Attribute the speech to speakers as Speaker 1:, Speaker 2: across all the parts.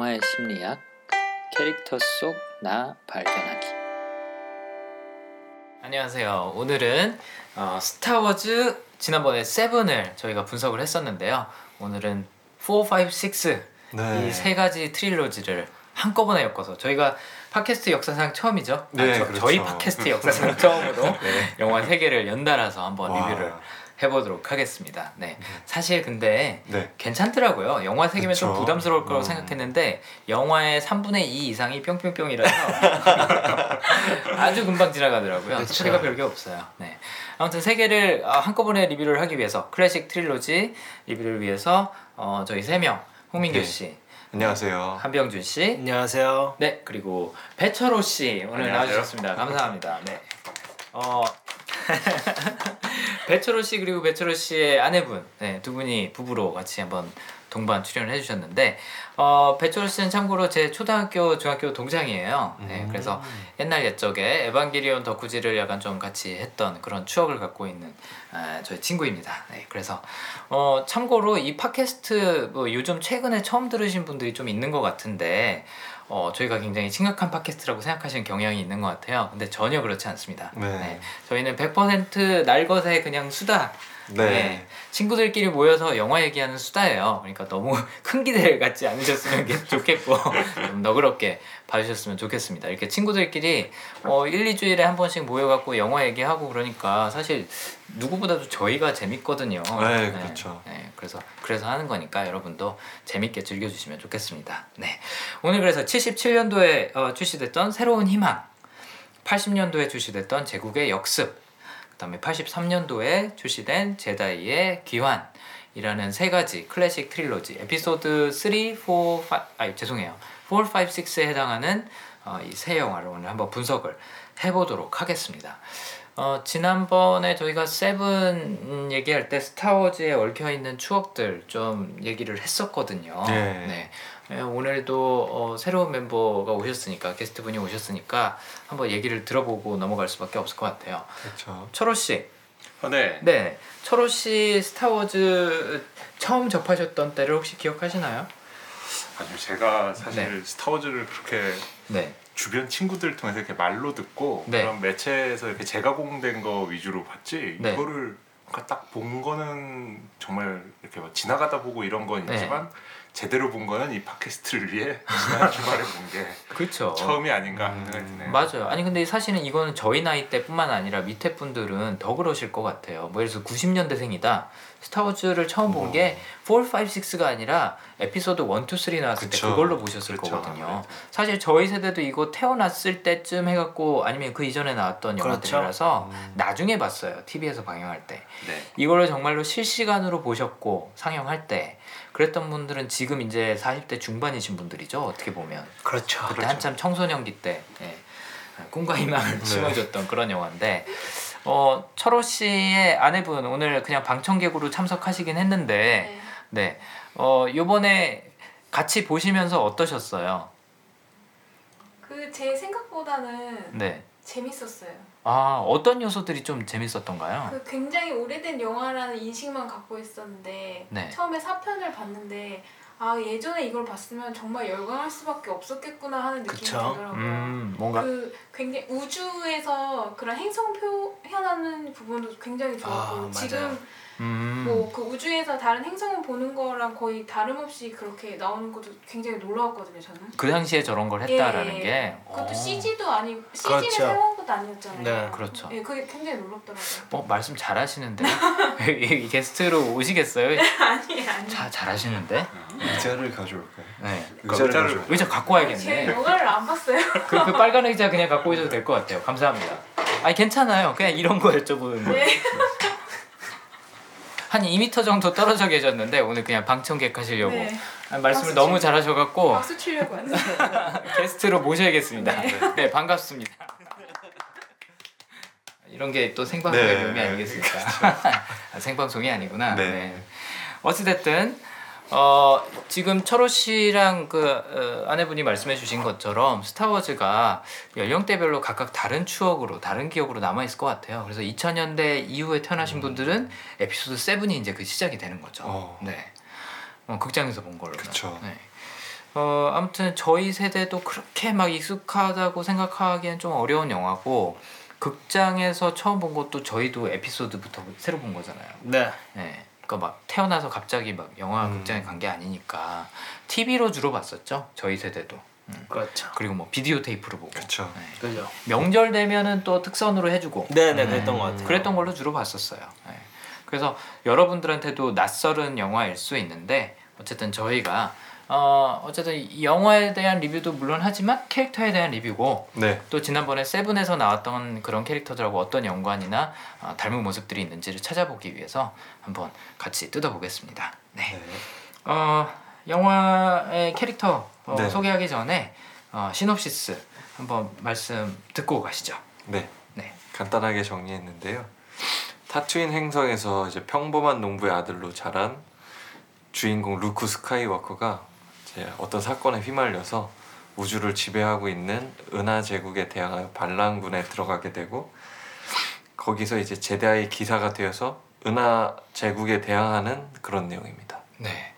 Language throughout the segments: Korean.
Speaker 1: 영화의 심리학 캐릭터 속 나 발견하기 안녕하세요. 오늘은 어, 스타워즈 지난번에 세븐을 저희가 분석을 했었는데요. 오늘은 4, 5, 6
Speaker 2: 네.
Speaker 1: 이세 가지 트릴로지를 한꺼번에 엮어서 저희가 팟캐스트 역사상 처음이죠.
Speaker 2: 네,
Speaker 1: 아, 저,
Speaker 2: 그렇죠.
Speaker 1: 저희 팟캐스트 역사상 처음으로
Speaker 2: 네.
Speaker 1: 영화 세 개를 연달아서 한번
Speaker 2: 와.
Speaker 1: 리뷰를 해보도록 하겠습니다. 네, 사실 근데
Speaker 2: 네.
Speaker 1: 괜찮더라고요. 영화 세 개면 좀. 부담스러울 거라고
Speaker 2: 음.
Speaker 1: 생각했는데 영화의 3분의 2 이상이 뿅뿅뿅이라서 아주 금방 지나가더라고요. 스토리가 별게 없어요. 네. 아무튼 세 개를 아, 한꺼번에 리뷰를 하기 위해서 클래식 트릴로지 리뷰를 위해서 어, 저희 세 명 홍민규
Speaker 2: 네.
Speaker 1: 씨,
Speaker 2: 안녕하세요.
Speaker 1: 한병준 씨,
Speaker 3: 안녕하세요.
Speaker 1: 네 그리고 배철호 씨 오늘
Speaker 3: 안녕하세요.
Speaker 1: 나와주셨습니다. 감사합니다. 네. 어 배철호 씨 그리고 배철호 씨의 아내분 네, 두 분이 부부로 같이 한번 동반 출연을 해주셨는데 어 배철호 씨는 참고로 제 초등학교 중학교 동창이에요. 네,
Speaker 2: 음.
Speaker 1: 그래서 옛날 옛적에 에반게리온 덕후지를 약간 좀 같이 했던 그런 추억을 갖고 있는 아, 저희 친구입니다. 네, 그래서 어, 참고로 이 팟캐스트 뭐 요즘 최근에 처음 들으신 분들이 좀 있는 것 같은데 어, 저희가 굉장히 심각한 팟캐스트라고 생각하시는 경향이 있는 것 같아요. 근데 전혀 그렇지 않습니다.
Speaker 2: 네.
Speaker 1: 저희는 100% 날것의 그냥 수다.
Speaker 2: 네.
Speaker 1: 네. 친구들끼리 모여서 영화 얘기하는 수다예요. 그러니까 너무 큰 기대를 갖지 않으셨으면 게- 좋겠고 좀 너그럽게 봐주셨으면 좋겠습니다. 이렇게 친구들끼리 어, 1, 2주일에 한 번씩 모여갖고 영화 얘기하고 그러니까 사실 누구보다도 저희가 재밌거든요.
Speaker 2: 네, 그렇죠.
Speaker 1: 네, 그래서 그래서 하는 거니까 여러분도 재밌게 즐겨주시면 좋겠습니다. 네, 오늘 그래서 77년도에 어, 출시됐던 새로운 희망, 80년도에 출시됐던 제국의 역습, 그 다음에 83년도에 출시된 제다이의 귀환 이라는 세 가지 클래식 trilogy 에피소드 3, 4, 5, 아니 죄송해요. 4, 5, 6에 해당하는 어, 이세 영화를 오늘 한번 분석을 해보도록 하겠습니다. 어, 지난번에 저희가 seven 음, 얘기할 때 스타워즈에 얽혀 있는 추억들 좀 얘기를 했었거든요.
Speaker 2: 네.
Speaker 1: 네, 오늘도 어, 새로운 멤버가 오셨으니까 게스트 분이 오셨으니까 한번 얘기를 들어보고 넘어갈 수밖에 없을 것 같아요.
Speaker 2: 그렇죠.
Speaker 1: 철호 씨,
Speaker 3: 어, 네.
Speaker 1: 네, 철호 씨 스타워즈 처음 접하셨던 때를 혹시 기억하시나요?
Speaker 4: 아니요 제가 사실
Speaker 1: 네.
Speaker 4: 스타워즈를 그렇게
Speaker 1: 네,
Speaker 4: 주변 친구들 통해서 이렇게 말로 듣고
Speaker 1: 네.
Speaker 4: 그런 매체에서 이렇게 재가공된 거 위주로 봤지
Speaker 1: 네.
Speaker 4: 이거를 딱 본 거는 정말 이렇게 막 지나가다 보고 이런 건
Speaker 1: 네.
Speaker 4: 있지만 제대로 본 거는 이 팟캐스트를 위해 지난 주말에 본 게
Speaker 1: 그렇죠.
Speaker 4: 처음이 아닌가
Speaker 2: 음.
Speaker 4: 생각이 드네요.
Speaker 1: 맞아요. 아니 근데 사실은 이거는 저희 나이 때뿐만 아니라 밑에 분들은 더 그러실 것 같아요. 뭐 예를 들어서 90년대생이다. 스타워즈를 처음 본 게 4, 5, 6가 아니라 에피소드 1, 2, 3 나왔을 때
Speaker 2: 그쵸.
Speaker 1: 그걸로 보셨을
Speaker 4: 그쵸.
Speaker 1: 거거든요. 사실 저희 세대도 이거 태어났을 때쯤 해갖고 아니면 그 이전에 나왔던
Speaker 3: 그렇죠.
Speaker 1: 영화들이라서
Speaker 2: 음.
Speaker 1: 나중에 봤어요. TV에서 방영할 때.
Speaker 4: 네.
Speaker 1: 이거를 정말로 실시간으로 보셨고 상영할 때 그랬던 분들은 지금 이제 40대 중반이신 분들이죠. 어떻게 보면.
Speaker 3: 그렇죠.
Speaker 1: 그때 한참 청소년기 때 예, 꿈과 희망을 심어줬던 그런 영화인데 어, 철호 씨의 아내분 오늘 그냥 방청객으로 참석하시긴 했는데
Speaker 5: 네.
Speaker 1: 네 어, 요번에 같이 보시면서 어떠셨어요?
Speaker 5: 그 제 생각보다는
Speaker 1: 네.
Speaker 5: 재밌었어요.
Speaker 1: 아 어떤 요소들이 좀 재밌었던가요?
Speaker 5: 그 굉장히 오래된 영화라는 인식만 갖고 있었는데
Speaker 1: 네.
Speaker 5: 처음에 4편을 봤는데 아 예전에 이걸 봤으면 정말 열광할 수밖에 없었겠구나 하는 느낌이
Speaker 3: 그쵸.
Speaker 5: 들더라고요.
Speaker 1: 음 뭔가
Speaker 5: 그 굉장히 우주에서 그런 행성 표현하는 부분도 굉장히 좋았고
Speaker 3: 아.
Speaker 5: 지금
Speaker 1: 음,
Speaker 5: 뭐그 우주에서 다른 행성을 보는 거랑 거의 다름없이 그렇게 나오는 것도 굉장히 놀라웠거든요 저는.
Speaker 1: 그 당시에 저런 걸 했다라는
Speaker 5: 예, 예.
Speaker 1: 게
Speaker 5: 그것도
Speaker 1: 어,
Speaker 5: CG도 아니고 CG를
Speaker 3: 그렇죠.
Speaker 5: 사용한 것도 아니었잖아요.
Speaker 3: 네.
Speaker 1: 그렇죠.
Speaker 5: 예, 그게 굉장히 놀랍더라고요.
Speaker 1: 어 말씀 잘하시는데 이 게스트로 오시겠어요?
Speaker 5: 아니 아니.
Speaker 1: 자 잘하시는데
Speaker 2: 의자를 가져올까요?
Speaker 1: 네
Speaker 2: 의자를
Speaker 4: 의자를-
Speaker 2: 가져올까요?
Speaker 1: 의자 갖고
Speaker 5: 제
Speaker 1: 와야겠네.
Speaker 5: 영화를 안 봤어요.
Speaker 1: 그, 그 빨간 의자 그냥 갖고 오셔도 될 것 같아요. 감사합니다. 아니 괜찮아요. 그냥 이런 거 여쭤보는 거.
Speaker 5: 네.
Speaker 1: 한 2m 정도 떨어져 계셨는데 오늘 그냥 방청객 하시려고
Speaker 5: 네.
Speaker 1: 아, 말씀을
Speaker 5: 박수
Speaker 1: 너무
Speaker 5: 치고.
Speaker 1: 잘하셔갖고
Speaker 5: 박수 치려고 왔는데.
Speaker 1: 게스트로 모셔야겠습니다.
Speaker 5: 네.
Speaker 1: 네, 반갑습니다. 이런 게 또 생방송의
Speaker 2: 네.
Speaker 1: 묘미 아니겠습니까? 아, 생방송이 아니구나.
Speaker 2: 네.
Speaker 1: 네. 어찌됐든 어, 지금 철호 씨랑 그 어, 아내분이 말씀해 주신 것처럼 스타워즈가 연령대별로 각각 다른 추억으로 다른 기억으로 남아 있을 것 같아요. 그래서 2000년대 이후에 태어나신 분들은 에피소드 7이 이제 그 시작이 되는 거죠.
Speaker 2: 어.
Speaker 1: 네. 어, 극장에서 본 걸로.
Speaker 2: 그쵸.
Speaker 1: 네. 어 아무튼 저희 세대도 그렇게 막 익숙하다고 생각하기엔 좀 어려운 영화고 극장에서 처음 본 것도 저희도 에피소드부터 새로 본 거잖아요.
Speaker 3: 네.
Speaker 1: 네. 그러니까 막 태어나서 갑자기 막 영화
Speaker 2: 음.
Speaker 1: 극장에 간 게 아니니까 TV로 주로 봤었죠. 저희 세대도. 음.
Speaker 3: 그렇죠.
Speaker 1: 그리고 뭐 비디오 테이프로 보고.
Speaker 2: 그쵸.
Speaker 1: 네.
Speaker 3: 그죠.
Speaker 1: 명절 되면은 또 특선으로 해주고.
Speaker 3: 네네
Speaker 1: 네.
Speaker 3: 그랬던 것 같아요.
Speaker 1: 그랬던 걸로 주로 봤었어요. 네. 그래서 여러분들한테도 낯설은 영화일 수 있는데 어쨌든 저희가 어 어쨌든 이 영화에 대한 리뷰도 물론 하지만 캐릭터에 대한 리뷰고
Speaker 2: 네.
Speaker 1: 또 지난번에 세븐에서 나왔던 그런 캐릭터들하고 어떤 연관이나 어, 닮은 모습들이 있는지를 찾아보기 위해서 한번 같이 뜯어보겠습니다. 네.
Speaker 2: 네.
Speaker 1: 어 영화의 캐릭터 어,
Speaker 2: 네.
Speaker 1: 소개하기 전에 어, 시놉시스 한번 말씀 듣고 가시죠.
Speaker 2: 네.
Speaker 1: 네.
Speaker 2: 간단하게 정리했는데요. 타투인 행성에서 이제 평범한 농부의 아들로 자란 주인공 루크 스카이워커가 어떤 사건에 휘말려서 우주를 지배하고 있는 은하 제국에 대항하여 반란군에 들어가게 되고 거기서 이제 제다의 기사가 되어서 은하 제국에 대항하는 그런 내용입니다.
Speaker 1: 네.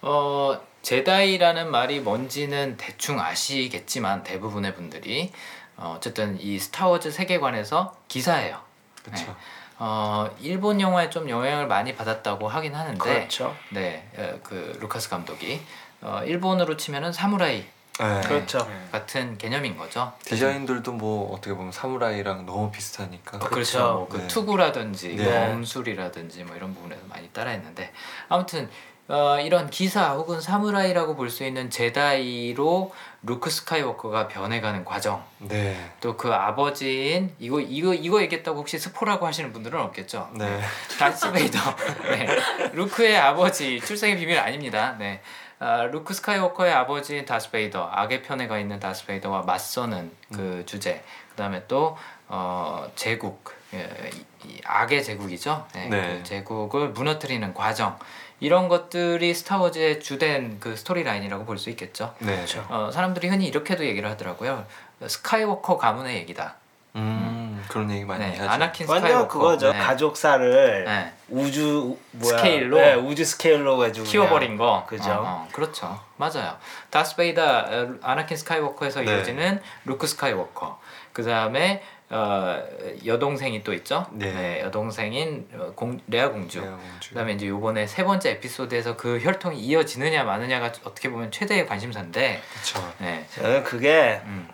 Speaker 1: 어, 제다이라는 말이 뭔지는 대충 아시겠지만 대부분의 분들이 어, 어쨌든 이 스타워즈 세계관에서 기사예요.
Speaker 2: 그렇죠.
Speaker 1: 네. 어, 일본 영화에 좀 영향을 많이 받았다고 하긴 하는데
Speaker 3: 그렇죠.
Speaker 1: 네, 어, 그 루카스 감독이 어, 일본으로 치면은 사무라이
Speaker 2: 네.
Speaker 3: 그렇죠.
Speaker 4: 네.
Speaker 1: 같은 개념인 거죠.
Speaker 2: 디자인들도 뭐 어떻게 보면 사무라이랑 너무 비슷하니까.
Speaker 1: 어,
Speaker 3: 그렇죠.
Speaker 1: 그렇죠. 뭐그
Speaker 2: 네.
Speaker 1: 투구라든지
Speaker 2: 네.
Speaker 1: 검술이라든지 뭐 이런 부분에서 많이 따라했는데 아무튼 어, 이런 기사 혹은 사무라이라고 볼 수 있는 제다이로 루크 스카이워커가 변해가는 과정
Speaker 2: 네.
Speaker 1: 또 그 아버지인 이거 이거 이거 얘기했다고 혹시 스포라고 하시는 분들은 없겠죠.
Speaker 2: 네.
Speaker 1: 다스 베이더. 네. 루크의 아버지 출생의 비밀 아닙니다. 네. 아, 루크 스카이워커의 아버지인 다스 베이더, 악의 편에 가 있는 다스 베이더와 맞서는 그 주제. 그다음에 또 어, 제국, 예, 이, 이 악의 제국이죠. 네.
Speaker 2: 네.
Speaker 1: 그 제국을 무너뜨리는 과정. 이런 것들이 스타워즈의 주된 그 story line이라고 볼 수 있겠죠.
Speaker 2: 네.
Speaker 1: 어, 사람들이 흔히 이렇게도 얘기를 하더라고요. 스카이워커 가문의 얘기다.
Speaker 2: 음 그런 얘기 많이
Speaker 1: 네,
Speaker 2: 하죠.
Speaker 1: 아나킨
Speaker 3: 완전
Speaker 1: 스카이워커.
Speaker 3: 그거죠.
Speaker 1: 네.
Speaker 3: 가족사를
Speaker 1: 네.
Speaker 3: 우주 뭐야?
Speaker 1: 스케일로?
Speaker 3: 네, 우주 스케일로 해주고
Speaker 1: 키워버린 거.
Speaker 3: 그죠.
Speaker 1: 어, 어, 그렇죠. 맞아요. 다스 베이더, 어, 아나킨 스카이워커에서
Speaker 2: 네.
Speaker 1: 이어지는 루크 스카이워커. 그 다음에 어, 여동생이 또 있죠.
Speaker 2: 네.
Speaker 1: 여동생인 어, 공, 레아 공주.
Speaker 2: 레아 공주.
Speaker 1: 그다음에 이제 요번에 세 번째 에피소드에서 그 혈통이 이어지느냐 마느냐가 어떻게 보면 최대의 관심사인데.
Speaker 2: 그렇죠.
Speaker 1: 네.
Speaker 3: 저는 그게
Speaker 1: 음.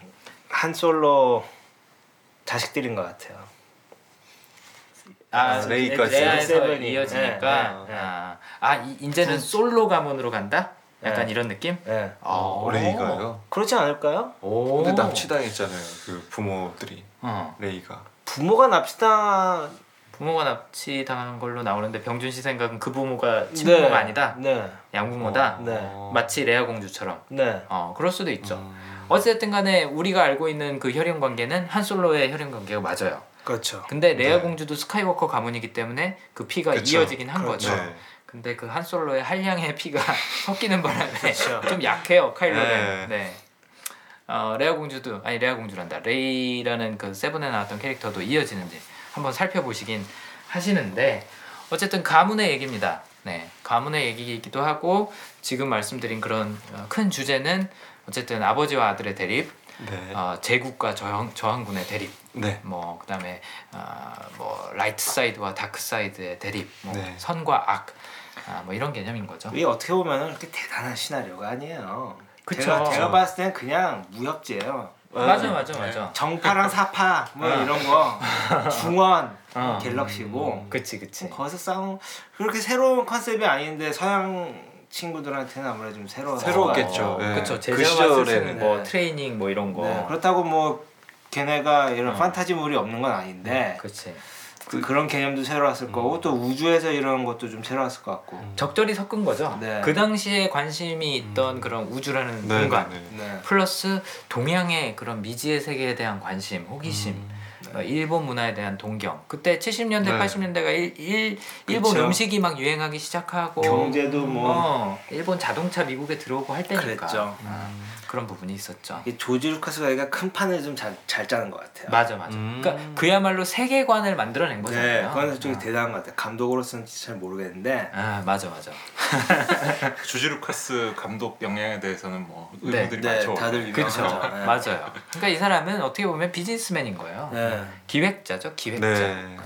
Speaker 3: 한 솔로 자식들인 것 같아요.
Speaker 2: 아, 레이까지.
Speaker 1: 레아에서
Speaker 3: seven이.
Speaker 1: 이어지니까
Speaker 3: 네, 네, 네.
Speaker 1: 아, 아 이, 이제는 솔로 가문으로 간다? 약간
Speaker 3: 네.
Speaker 1: 이런 느낌?
Speaker 3: 네.
Speaker 1: 어,
Speaker 2: 레이가요.
Speaker 3: 그렇지 않을까요?
Speaker 1: 오.
Speaker 2: 근데 납치당했잖아요. 그 부모들이
Speaker 1: 어.
Speaker 2: 레이가.
Speaker 3: 부모가 납치당
Speaker 1: 부모가 납치당한 걸로 나오는데 병준 씨 생각은 그 부모가 친부모가 아니다
Speaker 3: 네.
Speaker 1: 양부모다
Speaker 3: 네.
Speaker 2: 어.
Speaker 1: 마치 레아 공주처럼
Speaker 3: 네.
Speaker 1: 어 그럴 수도 있죠
Speaker 2: 음.
Speaker 1: 어쨌든 간에 우리가 알고 있는 그 혈연 관계는 한 솔로의 혈연 관계가 맞아요
Speaker 3: 그렇죠.
Speaker 1: 근데 레아
Speaker 2: 네.
Speaker 1: 공주도 스카이워커 가문이기 때문에 그 피가
Speaker 2: 그쵸.
Speaker 1: 이어지긴 한
Speaker 3: 그렇죠.
Speaker 1: 거죠
Speaker 2: 네.
Speaker 1: 근데 그 한 솔로의 한량의 피가 섞이는 바람에
Speaker 3: 그렇죠.
Speaker 1: 좀 약해요 카일로는
Speaker 2: 네.
Speaker 1: 네. 어, 레아 공주도 아니 레아 공주란다 레이라는 그 seven에 나왔던 캐릭터도 이어지는지 한번 살펴보시긴 하시는데 어쨌든 가문의 얘기입니다. 네, 가문의 얘기이기도 하고 지금 말씀드린 그런 어, 큰 주제는 어쨌든 아버지와 아들의 대립,
Speaker 2: 네.
Speaker 1: 어, 제국과 저항 저항군의 대립,
Speaker 2: 네.
Speaker 1: 뭐 그다음에 어, 뭐 light side와 dark side의 대립, 뭐
Speaker 2: 네.
Speaker 1: 선과 악, 아, 뭐 이런 개념인 거죠.
Speaker 3: 이게 어떻게 보면 그렇게 대단한 시나리오가 아니에요.
Speaker 1: 그쵸.
Speaker 3: 제가, 제가 봤을 땐 그냥 무협지예요.
Speaker 1: 맞아, 맞아, 맞아.
Speaker 3: 정파랑 사파 뭐
Speaker 1: 어.
Speaker 3: 이런 거 중원
Speaker 1: 어.
Speaker 3: galaxy고
Speaker 1: 그치, 그치.
Speaker 3: 거기서 싸움 그렇게 새로운 컨셉이 아닌데 서양 친구들한테는 아무래도 좀 새로운
Speaker 2: 새로웠겠죠.
Speaker 1: 어,
Speaker 2: 네.
Speaker 1: 그쵸.
Speaker 2: 그 시절에는.
Speaker 1: 쓰는 뭐
Speaker 3: 네.
Speaker 1: 트레이닝 뭐 이런 거.
Speaker 3: 네, 그렇다고 뭐 걔네가 이런
Speaker 1: 어.
Speaker 3: 판타지물이 없는 건 아닌데
Speaker 1: 그치.
Speaker 3: 그, 그런 개념도 새로웠을 거고 또 우주에서 이런 것도 좀 새로웠을 것 같고
Speaker 1: 적절히 섞은 거죠.
Speaker 3: 네.
Speaker 1: 그 당시에 관심이 있던 그런 우주라는
Speaker 2: 네,
Speaker 1: 공간
Speaker 2: 네, 네.
Speaker 3: 네.
Speaker 1: 플러스 동양의 그런 미지의 세계에 대한 관심, 호기심
Speaker 2: 음.
Speaker 1: 어, 일본 문화에 대한 동경. 그때 70년대,
Speaker 2: 네.
Speaker 1: 80년대가 일, 일, 일본
Speaker 3: 그쵸.
Speaker 1: 음식이 막 유행하기 시작하고
Speaker 3: 경제도 뭐
Speaker 1: 어, 일본 자동차 미국에 들어오고 할 때니까
Speaker 3: 그랬죠.
Speaker 1: 아, 그런 부분이 있었죠.
Speaker 3: 이게 조지 루카스가 얘가 큰 판을 좀 잘 잘 짜는 것 같아요.
Speaker 1: 맞아 맞아.
Speaker 2: 음.
Speaker 1: 그러니까 그야말로 세계관을 만들어낸
Speaker 3: 네,
Speaker 1: 거잖아요.
Speaker 3: 그건 솔직히
Speaker 1: 아.
Speaker 3: 대단한 것 같아요. 감독으로서는 잘 모르겠는데
Speaker 1: 아 맞아 맞아.
Speaker 4: 주지 루카스 감독 영향에 대해서는 뭐
Speaker 1: 네.
Speaker 4: 의문들이
Speaker 3: 네,
Speaker 4: 많죠.
Speaker 3: 다들
Speaker 1: 그렇죠.
Speaker 3: 네.
Speaker 1: 맞아요. 그러니까 이 사람은 어떻게 보면 비즈니스맨인 거예요.
Speaker 3: 네.
Speaker 1: 기획자죠, 기획자.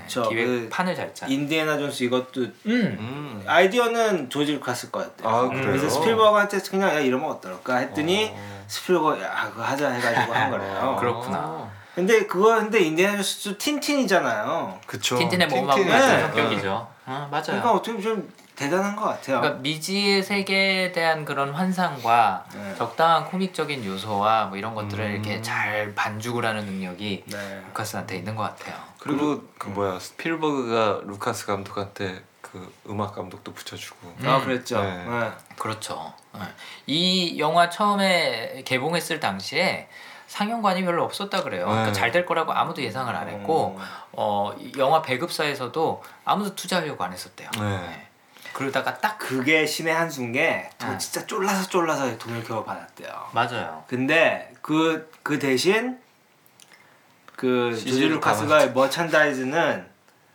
Speaker 2: 네.
Speaker 3: 저
Speaker 1: 기획
Speaker 3: 그
Speaker 1: 판을 잘 짜.
Speaker 3: 인디애나 존스 이것도
Speaker 1: 음.
Speaker 2: 음.
Speaker 3: 아이디어는 조지 루카스 거였대요.
Speaker 2: 아, 그래요?
Speaker 3: 그래서 스필버그한테 그냥 야 이러면 어떨까 했더니
Speaker 2: 어.
Speaker 3: 스필버그 야 그거 하자 해가지고 한 거래요.
Speaker 1: 그렇구나.
Speaker 3: 근데 그거 근데 인디애나 존스도 틴틴이잖아요.
Speaker 2: 그쵸.
Speaker 1: 틴틴의 같은
Speaker 3: 네.
Speaker 1: 성격이죠. 아 맞아요.
Speaker 3: 그러니까 어떻게 보면 좀 대단한 것 같아요.
Speaker 1: 그러니까 미지의 세계에 대한 그런 환상과
Speaker 3: 네.
Speaker 1: 적당한 코믹적인 요소와 뭐 이런 것들을
Speaker 2: 음.
Speaker 1: 이렇게 잘 반죽을 하는 능력이
Speaker 3: 네.
Speaker 1: 루카스한테 있는 것 같아요.
Speaker 2: 그리고 그 뭐야 스필버그가 루카스 감독한테 그 음악 감독도 붙여주고.
Speaker 1: 음.
Speaker 3: 아 그랬죠.
Speaker 2: 네.
Speaker 3: 네.
Speaker 1: 그렇죠. 네. 이 영화 처음에 개봉했을 당시에 상영관이 별로 없었다 그래요. 그러니까
Speaker 2: 네.
Speaker 1: 잘될 거라고 아무도 예상을 안 했고 어, 이 영화 배급사에서도 아무도 투자하려고 안 했었대요.
Speaker 2: 네.
Speaker 1: 그러다가 딱
Speaker 3: 그게 신의 한수인 게 돈
Speaker 1: 네.
Speaker 3: 진짜 쫄라서 쫄라서 돈을 겨우 받았대요.
Speaker 1: 맞아요.
Speaker 3: 근데 그 그 대신 그 조지 루카스가 merchandise는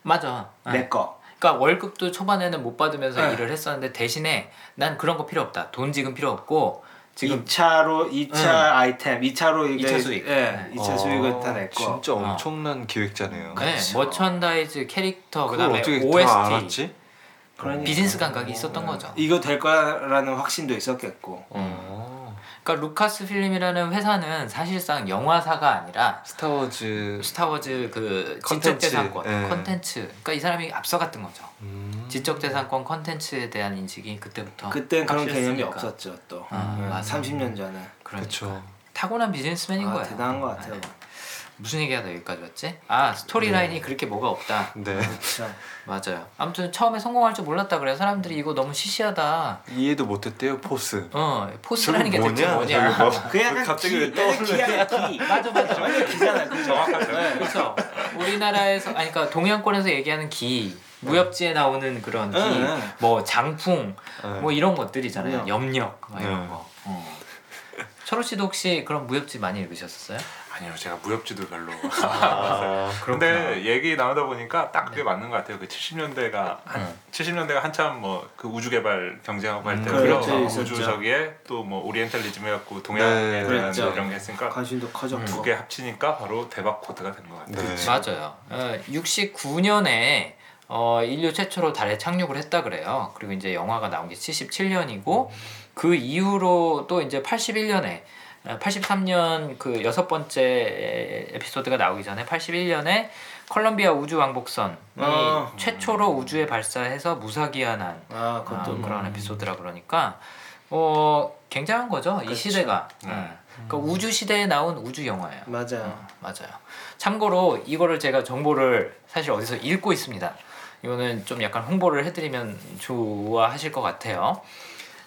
Speaker 1: 맞아. 네.
Speaker 3: 내 거.
Speaker 1: 그러니까 월급도 초반에는 못 받으면서
Speaker 3: 네.
Speaker 1: 일을 했었는데 대신에 난 그런 거 필요 없다. 돈 지금 필요 없고 지금
Speaker 3: 2차로 2차
Speaker 1: 응.
Speaker 3: 아이템, 2차로 이게
Speaker 1: 이차 수익.
Speaker 3: 예,
Speaker 1: 네.
Speaker 3: 2차
Speaker 2: 어,
Speaker 3: 수익은 다 내 거.
Speaker 2: 진짜 엄청난 기획자네요.
Speaker 1: 네,
Speaker 3: 그렇죠.
Speaker 1: merchandise 캐릭터 그다음에 OST
Speaker 2: 다 알았지?
Speaker 3: 그러니까.
Speaker 1: 비즈니스 감각이 있었던 거죠.
Speaker 3: 이거 될 거라는 확신도 있었겠고.
Speaker 2: 어.
Speaker 1: 그러니까 루카스 필름이라는 회사는 사실상 영화사가 아니라
Speaker 2: 스타워즈.
Speaker 1: 스타워즈 그
Speaker 2: 컨텐츠,
Speaker 1: 지적 재산권
Speaker 2: 예.
Speaker 1: 컨텐츠 그러니까 이 사람이 앞서갔던 거죠
Speaker 2: 음.
Speaker 1: 지적 재산권 컨텐츠에 대한 인식이 그때부터
Speaker 3: 그땐 그런 개념이. 없었죠 또.
Speaker 1: 아,
Speaker 3: 예,
Speaker 1: 맞아.
Speaker 3: 30년 전에.
Speaker 1: 그러니까. 타고난 비즈니스맨인
Speaker 3: 아,
Speaker 1: 거예요
Speaker 3: 대단한 것 같아요.
Speaker 1: 네. 무슨 얘기하다 여기까지 왔지? 아 story line이 그렇게 뭐가 없다
Speaker 2: 네.
Speaker 3: 그렇죠.
Speaker 1: 맞아요 아무튼 처음에 성공할 줄 몰랐다 그래요 사람들이 이거 너무 시시하다
Speaker 2: 이해도 못했대요 force.
Speaker 1: 어 force라는 게 대체
Speaker 2: 저게
Speaker 1: 뭐냐
Speaker 2: 뭐-
Speaker 3: 그 약간
Speaker 2: 갑자기
Speaker 3: 기,
Speaker 2: 왜
Speaker 3: 기야 기.
Speaker 1: 맞아 맞아
Speaker 3: 완전 기잖아요. 그죠? 네.
Speaker 1: 그렇죠. 우리나라에서 아니 그러니까 동양권에서 얘기하는 기 무협지에 나오는 그런 기,
Speaker 3: 네, 네.
Speaker 1: 뭐 장풍,
Speaker 2: 네.
Speaker 1: 뭐 이런 것들이잖아요. 염력 막 이런
Speaker 2: 네.
Speaker 1: 거. 어. 철호 씨도 혹시 그런 무협지 많이 읽으셨었어요?
Speaker 4: 아니요, 제가 무협지도 별로.
Speaker 2: 아,
Speaker 4: 근데 얘기 나누다 보니까 딱 그게 맞는 것 같아요. 그 70년대가 한
Speaker 1: 응.
Speaker 4: 70년대가 한참 뭐 그 우주 개발 경쟁하고 할
Speaker 2: 음,
Speaker 4: 때고요.
Speaker 3: 그렇죠,
Speaker 4: 우주. 저기에 또 뭐 오리엔탈리즘 해갖고 동양에
Speaker 2: 네,
Speaker 4: 대한
Speaker 3: 그랬죠.
Speaker 4: 이런 게 했으니까
Speaker 3: 관심도 커졌고.
Speaker 4: 두 개 합치니까 바로 대박 코드가 된 것 같아요.
Speaker 2: 네.
Speaker 1: 맞아요. 어, 69년에 어, 인류 최초로 달에 착륙을 했다 그래요. 그리고 이제 영화가 나온 게 77년이고 그 이후로 또 이제 81년에 83년 그 여섯 번째 에피소드가 나오기 전에 81년에 콜롬비아 우주 왕복선이
Speaker 3: 아.
Speaker 1: 최초로 우주에 발사해서 무사기한한
Speaker 3: 아,
Speaker 1: 아, 그런 에피소드라 그러니까 어 굉장한 거죠 이
Speaker 3: 그렇죠.
Speaker 1: 시대가.
Speaker 4: 네.
Speaker 1: 예. 그러니까 우주 시대에 나온 우주 영화예요.
Speaker 3: 맞아요.
Speaker 1: 어, 맞아요. 참고로 이거를 제가 정보를 사실 어디서 읽고 있습니다. 이거는 좀 약간 홍보를 해드리면 좋아하실 것 같아요.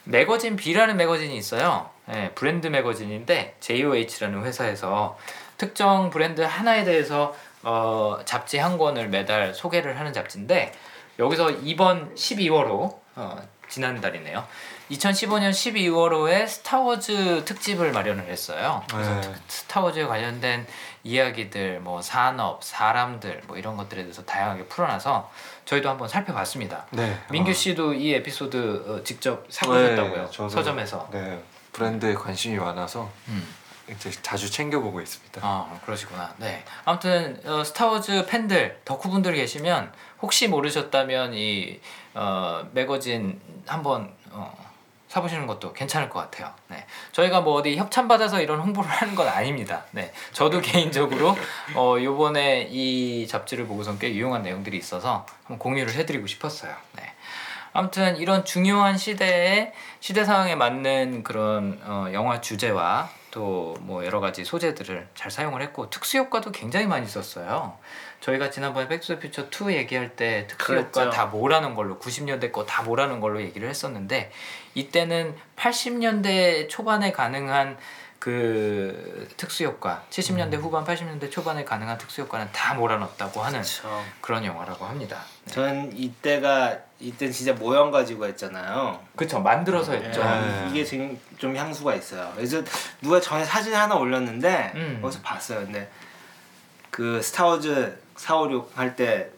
Speaker 1: 매거진 B라는 매거진이 있어요. 예, 브랜드 매거진인데 JOH라는 회사에서 특정 브랜드 하나에 대해서 어, 잡지 한 권을 매달 소개를 하는 잡지인데 여기서 이번 12월호 어, 지난달이네요. 2015년 12월호에 스타워즈 특집을 마련을 했어요. 그래서
Speaker 2: 네.
Speaker 1: 스타워즈에 관련된 이야기들, 뭐 산업, 사람들, 뭐 이런 것들에 대해서 다양하게 풀어놔서 저희도 한번 살펴봤습니다.
Speaker 2: 네.
Speaker 1: 민규
Speaker 2: 아.
Speaker 1: 씨도 이 에피소드 어, 직접
Speaker 2: 네,
Speaker 1: 오셨다고요?
Speaker 2: 저도,
Speaker 1: 서점에서.
Speaker 2: 네. 브랜드에 관심이 많아서
Speaker 1: 음.
Speaker 2: 이제 자주 챙겨보고 있습니다.
Speaker 1: 아 그러시구나. 네. 아무튼 어, 스타워즈 팬들 덕후분들 계시면 혹시 모르셨다면 이 어, 매거진 한번 어, 사보시는 것도 괜찮을 것 같아요. 네. 저희가 뭐 어디 협찬 받아서 이런 홍보를 하는 건 아닙니다. 네. 저도 개인적으로 어, 요번에 이 잡지를 보고선 꽤 유용한 내용들이 있어서 한번 공유를 해드리고 싶었어요. 네. 아무튼 이런 중요한 시대에 시대 상황에 맞는 그런 어, 영화 주제와 또 뭐 여러 가지 소재들을 잘 사용을 했고 특수 효과도 굉장히 많이 썼어요. 저희가 지난번에 백투더퓨처 2 얘기할 때 특수 효과
Speaker 3: 그랬죠.
Speaker 1: 다 뭐라는 걸로 90년대 거 다 뭐라는 걸로 얘기를 했었는데 이때는 80년대 초반에 가능한 그 특수 효과, 70년대
Speaker 3: 음.
Speaker 1: 후반, 80년대 초반에 가능한 특수 효과는 다 몰아넣었다고 하는
Speaker 3: 그렇죠.
Speaker 1: 그런 영화라고 합니다. 네.
Speaker 3: 전 이때가 이때 진짜 모형 가지고 했잖아요.
Speaker 1: 그쵸 만들어서 했죠.
Speaker 2: 네.
Speaker 3: 이게 지금 좀 향수가 있어요. 그래서 누가 전에 사진 하나 올렸는데
Speaker 1: 음.
Speaker 3: 거기서 봤어요. 근데 그 스타워즈 456 할 때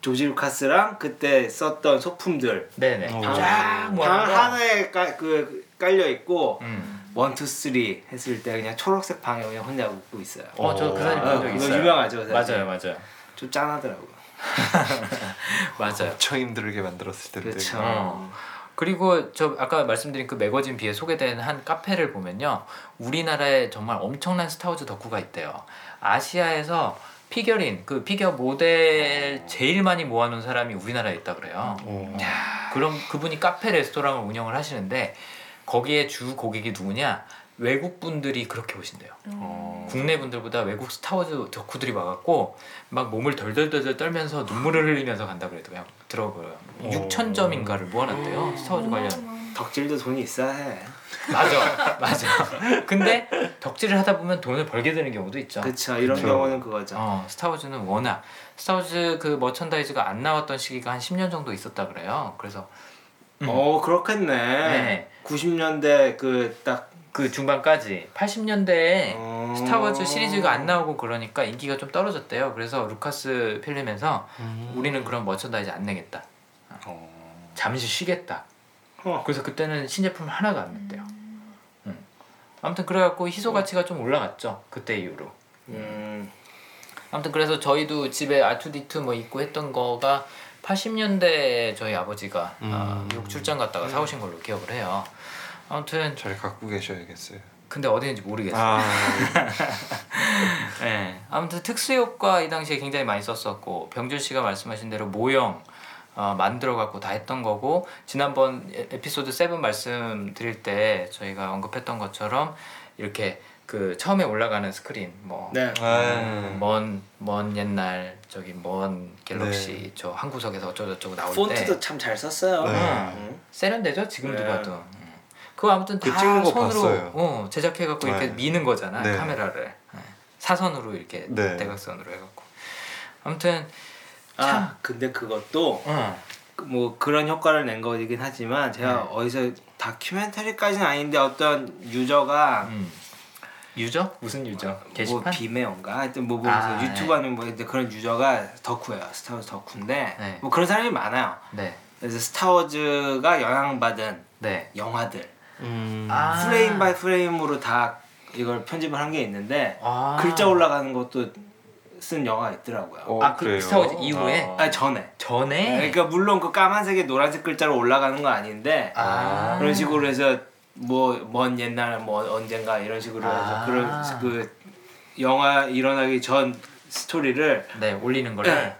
Speaker 3: 조지 루카스랑 그때 썼던 소품들
Speaker 1: 네네.
Speaker 2: 어.
Speaker 1: 쫙.
Speaker 3: 하나에 깔, 그 깔려 있고
Speaker 1: 음.
Speaker 3: one, two, three 했을 때 그냥 초록색 방에 그냥 혼자 웃고 있어요.
Speaker 1: 어, 저그 사진
Speaker 3: 어,
Speaker 1: 본적
Speaker 3: 이거
Speaker 1: 있어요.
Speaker 3: 유명하죠, 그 사진.
Speaker 1: 맞아요, 맞아요,
Speaker 3: 좀 짠하더라고요.
Speaker 1: 맞아요.
Speaker 2: 엄청 힘들게 만들었을 텐데.
Speaker 3: 그렇죠.
Speaker 1: 어. 그리고 저 아까 말씀드린 그 매거진 비에 소개된 한 카페를 보면요, 우리나라에 정말 엄청난 스타워즈 덕후가 있대요. 아시아에서 피겨린 그 피겨 모델 제일 많이 모아놓은 사람이 우리나라에 있다 그래요.
Speaker 2: 어.
Speaker 1: 그럼 그분이 카페 레스토랑을 운영을 하시는데 거기에 주 고객이 누구냐? 외국 분들이 그렇게 오신대요.
Speaker 2: 어.
Speaker 1: 국내 분들보다 외국 스타워즈 덕후들이 와갖고 막 몸을 덜덜덜덜 떨면서 눈물을 흘리면서 간다 그래도요. 들어보여요.
Speaker 2: 어.
Speaker 1: 6천 점인가를 모아놨대요. 스타워즈 관련.
Speaker 3: 덕질도 돈이 있어야 해.
Speaker 1: 맞아, 맞아. 근데 덕질을 하다 보면 돈을 벌게 되는 경우도 있죠.
Speaker 3: 그렇죠. 이런
Speaker 2: 그쵸.
Speaker 3: 경우는 그거죠.
Speaker 1: 어, 스타워즈는 워낙 스타워즈 그 merchandise가 안 나왔던 시기가 한 10년 정도 있었다 그래요. 그래서
Speaker 3: 어 그렇겠네.
Speaker 1: 네.
Speaker 3: 90년대 그 딱
Speaker 1: 그 중반까지 80년대에
Speaker 3: 어...
Speaker 1: 스타워즈 시리즈가 안 나오고 그러니까 인기가 좀 떨어졌대요. 그래서 루카스 필름에서
Speaker 2: 음.
Speaker 1: 우리는 그런 merchandise 안 내겠다.
Speaker 2: 어.
Speaker 1: 잠시 쉬겠다.
Speaker 3: 어.
Speaker 1: 그래서 그때는 신제품 하나가 안 냈대요. 음. 아무튼 그래갖고 희소 가치가 좀 올라갔죠. 그때 이후로.
Speaker 3: 음,
Speaker 1: 아무튼 그래서 저희도 집에 R2D2 뭐 있고 했던 거가 80년대에 저희 아버지가 아,
Speaker 2: 음.
Speaker 1: 미국 출장 갔다가 사오신 걸로 기억을 해요. 아무튼
Speaker 2: 잘 갖고 계셔야겠어요.
Speaker 1: 근데 어디인지 모르겠어요.
Speaker 2: 아,
Speaker 1: 네. 아무튼 특수 효과 이 당시에 굉장히 많이 썼었고 병준 씨가 말씀하신 대로 모형 어, 만들어 갖고 다 했던 거고 지난번 에- 에피소드 7 말씀 드릴 때 저희가 언급했던 것처럼 이렇게 그 처음에 올라가는 스크린 뭐
Speaker 3: 네.
Speaker 2: 아.
Speaker 1: 먼, 먼 옛날 저기 먼 갤럭시
Speaker 2: 네.
Speaker 1: 저한 구석에서 어쩌고저쩌고 나올
Speaker 3: 폰트도 때참잘 썼어요.
Speaker 2: 네.
Speaker 3: 음.
Speaker 1: 세련되죠 지금도
Speaker 3: 네.
Speaker 1: 봐도 음. 그거 아무튼 그다
Speaker 2: 찍는 거
Speaker 1: 손으로
Speaker 2: 봤어요.
Speaker 1: 어, 제작해 갖고 이렇게
Speaker 2: 네.
Speaker 1: 미는 거잖아
Speaker 2: 네.
Speaker 1: 카메라를 네. 사선으로 이렇게
Speaker 2: 네.
Speaker 1: 대각선으로 해갖고 아무튼
Speaker 3: 아 근데 그것도
Speaker 1: 어.
Speaker 3: 그뭐 그런 효과를 낸 거이긴 하지만 제가
Speaker 1: 네.
Speaker 3: 어디서 다큐멘터리까지는 아닌데 어떤 유저가
Speaker 1: 음. 유저 무슨 유저
Speaker 3: 뭐
Speaker 1: 게시판
Speaker 3: 비메온가 하여튼 뭐 보면서
Speaker 1: 아,
Speaker 3: 유튜브 하는 뭐 그런 유저가 덕후예요 스타워즈 덕후인데
Speaker 1: 네.
Speaker 3: 뭐 그런 사람이 많아요
Speaker 1: 네
Speaker 3: 그래서 스타워즈가 영향받은
Speaker 1: 네.
Speaker 3: 영화들
Speaker 2: 음.
Speaker 1: 아.
Speaker 3: frame by frame으로 다 이걸 편집을 한 게 있는데
Speaker 1: 아.
Speaker 3: 글자 올라가는 것도 쓴 영화가 있더라고요
Speaker 2: 어,
Speaker 1: 아, 그? 스타워즈 이후에?
Speaker 2: 아.
Speaker 3: 아니 전에
Speaker 1: 전에
Speaker 3: 그러니까 물론 그 까만색에 노란색 글자로 올라가는 건 아닌데
Speaker 1: 아.
Speaker 3: 그런 식으로 해서 뭐 먼 옛날 뭐 언젠가 이런 식으로 해서
Speaker 1: 아.
Speaker 3: 그런 그 영화 일어나기 전 스토리를
Speaker 1: 네 올리는 거를
Speaker 3: 네.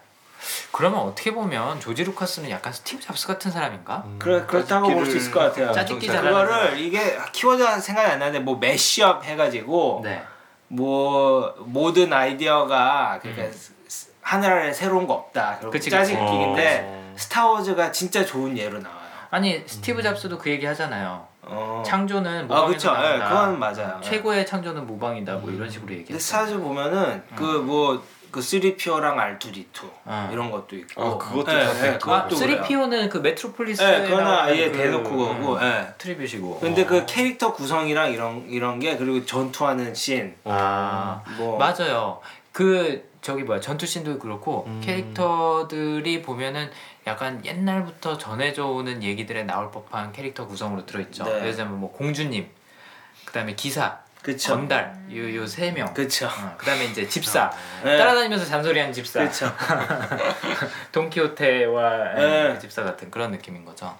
Speaker 1: 그러면 어떻게 보면 조지 루카스는 약간 스티브 잡스 같은 사람인가?
Speaker 2: 음.
Speaker 3: 그래 그렇다고 볼 수 있을 것 같아요.
Speaker 2: 좀
Speaker 1: 잘하는
Speaker 3: 그거를 이게 키워드 생각이 안 나는데 뭐 mashup 해가지고
Speaker 1: 네.
Speaker 3: 뭐 모든 아이디어가 그러니까 스- 하늘 아래 새로운 거 없다.
Speaker 1: 음. 그치.
Speaker 3: 짜집기인데
Speaker 2: 어.
Speaker 3: 스타워즈가 진짜 좋은 예로 나와요.
Speaker 1: 아니 스티브 잡스도 그 얘기 하잖아요.
Speaker 3: 어.
Speaker 1: 창조는
Speaker 3: 아
Speaker 1: 모방에서
Speaker 3: 그렇죠. 예. 그건 맞아요. 예.
Speaker 1: 최고의 창조는 모방이다. 뭐 이런 식으로 얘기했어요.
Speaker 3: 스타워즈 보면은 그 뭐 그 3PO랑 R2D2
Speaker 1: 어.
Speaker 3: 이런 것도 있고
Speaker 2: 아, 그것도
Speaker 3: 예,
Speaker 2: 다
Speaker 3: 예,
Speaker 2: 그것도
Speaker 1: 아,
Speaker 3: 그것도 그래요.
Speaker 1: 3PO는 그 메트로폴리스
Speaker 3: 예, 그거는 아예 대놓고 그거고. 예.
Speaker 1: 트리뷰시고.
Speaker 3: 근데
Speaker 1: 어.
Speaker 3: 그 캐릭터 구성이랑 이런 이런 게 그리고 전투하는 씬,
Speaker 1: 아
Speaker 3: 뭐
Speaker 1: 맞아요. 그 저기 뭐야 전투 씬도 그렇고
Speaker 2: 음.
Speaker 1: 캐릭터들이 보면은 약간 옛날부터 전해져 오는 얘기들에 나올 법한 캐릭터 구성으로 들어있죠.
Speaker 3: 네.
Speaker 1: 예를 들면 뭐 공주님, 그다음에 기사,
Speaker 3: 그쵸.
Speaker 1: 전달 요요 세 명.
Speaker 3: 그쵸.
Speaker 1: 어, 그다음에 이제 집사
Speaker 3: 예.
Speaker 1: 따라다니면서 잔소리하는 집사.
Speaker 3: 그쵸.
Speaker 1: 돈키호테와
Speaker 3: 네.
Speaker 1: 그 집사 같은 그런 느낌인 거죠.